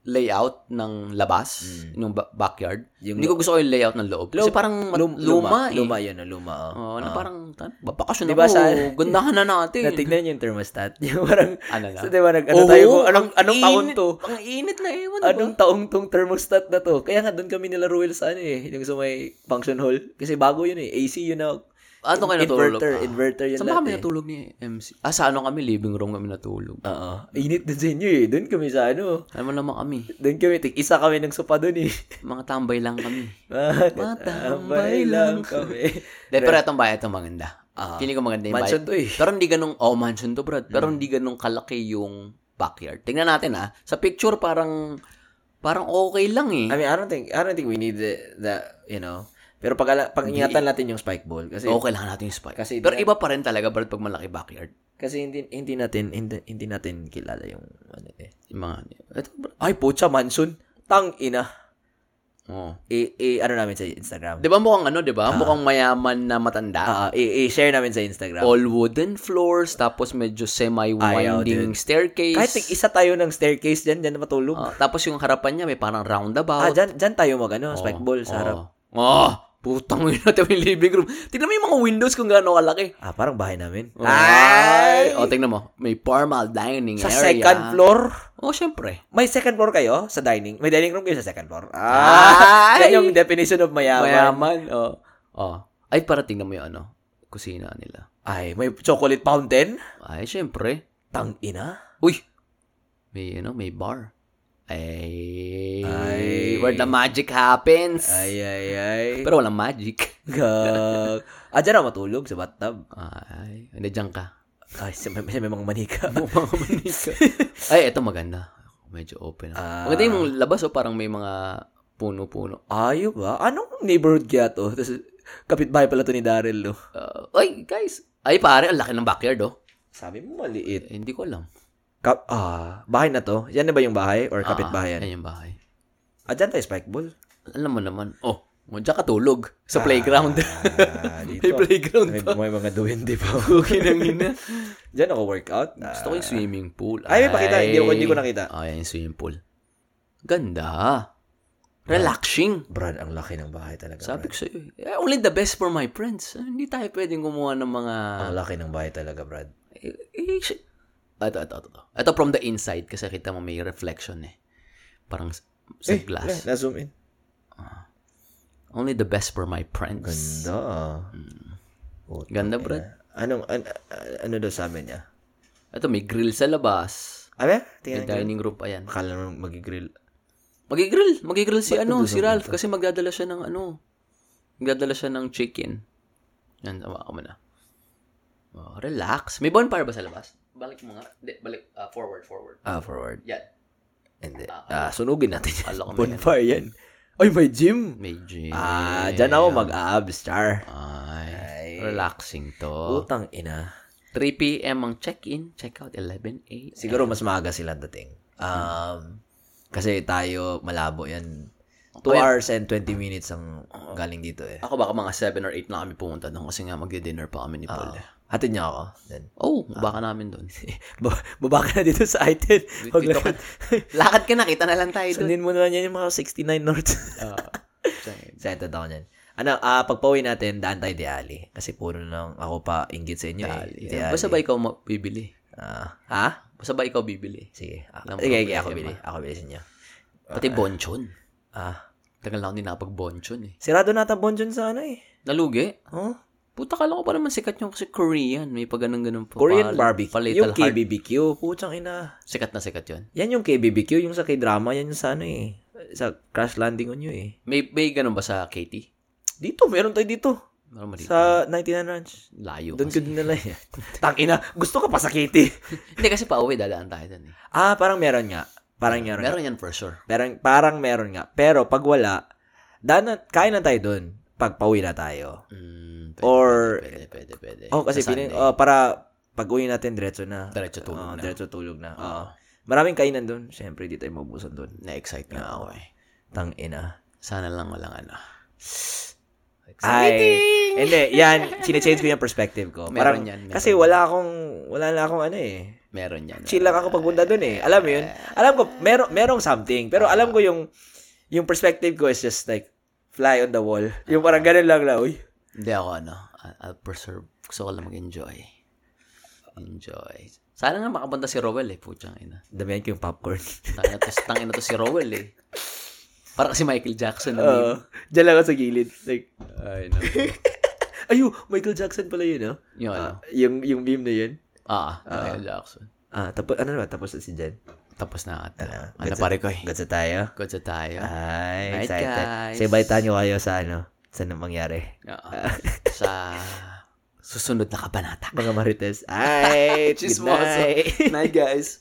layout ng labas, yung ba- backyard. Mm. Yung Hindi ko gusto ko yung layout ng loob. Kasi parang mat- Lum- luma, eh. Luma yun, luma. Oh. Oo, na parang, babakasyon Diba ako, sa- gandahan na natin. Natignan yung thermostat. Yung parang, Ano na? so, diba, nag, ano Oo, tayo, kung anong, anong taon to? Ang init na ewan, Anong taong tong thermostat na to? Kaya nga doon kami nila Ruel sa ano eh, yung sa may function hall. Kasi bago yun eh, AC yun na. Ano kayo natulog? Inverter, Ah. inverter yun Saan kami natulog ni MC? Ah, sa ano kami? Living room kami natulog. Oo. Init din sa inyo eh. Doon kami sa ano. Alam mo naman kami. Doon kami, tig isa kami ng sopa doon eh. Mga tambay lang kami. Matambay lang kami. De, pero itong bahay, itong maganda. Ah. Feeling ko maganda yung Mansion bahay. to eh. Pero hindi ganun, oh, mansion to, Brad. Pero hindi ganun kalaki yung backyard. Tingnan natin, ah. Sa picture, parang, parang okay lang eh. I mean, I don't think, I don't think we need the, the you know, Pero pag, ala- pag ingatan natin yung spike ball. Kasi, Oo, kailangan natin yung spike. Kasi Pero di- iba pa rin talaga, Brad, pag malaki backyard. kasi hindi, hindi natin, hindi, hindi natin kilala yung, ano eh. Yung mga, ito, Brad. Ay, pucha, Manson. Tang ina. Oo. I, i, ano namin sa Instagram. Di ba mukhang ano, di ba? Mukhang mayaman na matanda. Ah, i, i-share namin sa Instagram. All wooden floors, tapos medyo Ayaw, semi-winding dude. staircase. Kahit isa tayo ng staircase dyan na matulog. Ah, tapos yung harapan niya, may parang ah, roundabout. dyan, dyan tayo mag, ano, spike ball sa harap. Oh, putang ina natin yung living room. Tingnan mo yung mga windows kung gaano kalaki. Ah, parang bahay namin. Ay! O, tingnan mo. May formal dining Sa area. second floor? Oh, syempre. May second floor kayo sa dining? May dining room kayo sa second floor? Ah! Ay! yan yung definition of mayaman. Mayaman. Oh. oh. Ay, para tingnan mo yung ano, kusina nila. Ay, may chocolate fountain? Ay, syempre. Tang ina. Uy! May, ano, may bar. Ay, Ay. where the magic happens. Ay, ay, ay. Pero walang magic. Gag. Ah, dyan ako matulog sa bathtub. Ay, hindi dyan ka. Ay, sa may, may mga manika. Ay, ito maganda. Medyo open. Ah. Maganda yung labas o parang may mga puno-puno. Ayo ba? Anong neighborhood kaya to? Tapos, kapitbahay pala to ni Daryl, no? Uh, ay, guys. Ay, pare, ang laki ng backyard, oh. Sabi mo maliit. Eh, hindi ko alam. Kap ah, bahay na to? Yan na ba yung bahay? Or kapitbahay Ah, yan? yung bahay. Ah, dyan tayo spike ball. Alam mo naman. Oh, mo dyan ka tulog. Sa playground. Ah, dito. may playground May, pa. may mga duwende pa. Okay lang yun na. Dyan ako workout. Ah. Gusto ko yung swimming pool. Ay, may pakita. Hindi ko- hindi ko nakita. Ah, yan yung swimming pool. Ganda. Relaxing. Brad, ang laki ng bahay talaga. Sabi Brad. ko sa'yo, eh, only the best for my friends. Ah, Hindi tayo pwedeng gumawa ng mga... Ang laki ng bahay talaga, Brad. Eh, eh, ito, ito, ito, ito. Ito from the inside kasi kita mo may reflection eh. Parang sa Eh, glass. Na, na-zoom in. Only the best for my friends. Ganda. ah. Puta, Ganda, ina. Brad. Anong, an, an- ano daw sabi niya? Ito, may grill sa labas. Abe? May Tingnan niyo. dining room pa yan. Akala naman magigrill. Magigrill. Magigrill si Ba't ano, si sa Ralph. Kasi magdadala siya ng ano. Magdadala siya ng chicken. Yan, tawa ka muna. Oh, relax. May bonfire ba sa labas? Balik mo nga. Hindi, balik. ah, forward, forward. Ah, forward. Yan. Hindi. Ah, Ah, sunugin natin yan. May Bonfire yan. Ay, may gym. May gym. Ah, dyan ako mag-abs, char. Ay, Ay. relaxing to. Utang ina. 3 p.m. ang check-in, check-out 11 a.m. Siguro mas maaga sila dating. Um, kasi tayo, malabo yan. 2 Okay. hours and 20 minutes ang galing dito eh. Ako baka mga 7 or 8 na kami pumunta doon kasi nga magdi-dinner pa kami ni Paul. eh. Hatid niya ako. Then, Oh, baka namin doon. ba- baba ka na dito sa item. Ka. lakad. Lakad ka na, kita na lang tayo doon. Sundin mo na lang yan yung mga 69 North. Excited ako niyan. Ano, ah pag pauwi natin, daan tayo di Ali. Kasi puro lang ako pa inggit sa inyo eh. Di Ali. Basta ba ikaw bibili? Ah, ha? Basta ba ikaw bibili? Sige. Ah, Walang sige, sige, ako bili. Ako bili sa inyo. Pati bonchon. Ah, Tagal na ako din nakapag-bonchon eh. sirado na ata Bonjon sa ano eh. Nalugi? Oh? Puta kala ko pa naman sikat yung kasi Korean. May pa ganun-ganun pa. Korean Pal- barbecue. pa little Yung. KBBQ. Putsang ina. Sikat na sikat yun. Yan yung KBBQ. Yung sa K-drama. Yan yung sa ano eh. Sa Crash Landing on You eh. May, may ganun ba sa Katie? Dito, meron tayo dito. Meron dito? Sa 99 Ranch. Layo Doon ko din nila yan. Tangina, gusto ka pa sa Katie. Hindi kasi pa uwi, dadaan tayo doon eh. ah, parang meron nga. Parang meron. Meron yan for sure. Parang, parang meron nga. Pero pag wala, daan na, kain na tayo doon. Pag pauwi na tayo. Mm, pwede, Or- pwede, pwede, pwede. Oh, kasi Sa piling, oh, para pag uwi natin, diretso na. Diretso tulog Oo, na. Diretso tulog na. Oo. Oo. Maraming kainan doon. Siyempre, di tayo mabusan doon. Na-excite nga ako eh. Tang ina. Sana lang walang ano. Ay, hindi, yan, sinechange ko yung perspective ko. Meron Parang, yan, meron kasi wala akong, wala na akong ano eh. Meron yan. Chill lang ako pagpunta doon eh. Alam mo yun? Alam ko, meron, merong something. Pero alam ko yung, yung perspective ko is just like, fly on the wall. Yung parang ganun lang na, uy. Hindi ako ano. I'll, preserve. Gusto ko lang mag-enjoy. Enjoy. Sana nga makapunta si Rowell eh. Putsang ina. Damihan ko yung popcorn. Tangina to, tangina to si Rowell eh. Para kasi Michael Jackson na meme. Diyan lang ako sa gilid. Like, Ay, no. ayo, Michael Jackson pala yun, no? Yung ano. Ah, yung, yung meme na yun. Ah, Michael Jackson. Ah, tapos, ano na ba? Tapos na si Jen. Tapos na ata. Ano, Ano pare ko eh. Gets na tayo? Good sa tayo. Ay, Right, excited. guys. Balitaan nyo kayo sa ano, sa nang mangyari. Oo. sa susunod na kabanata. Mga marites. Ay, Chismoso. Night, guys.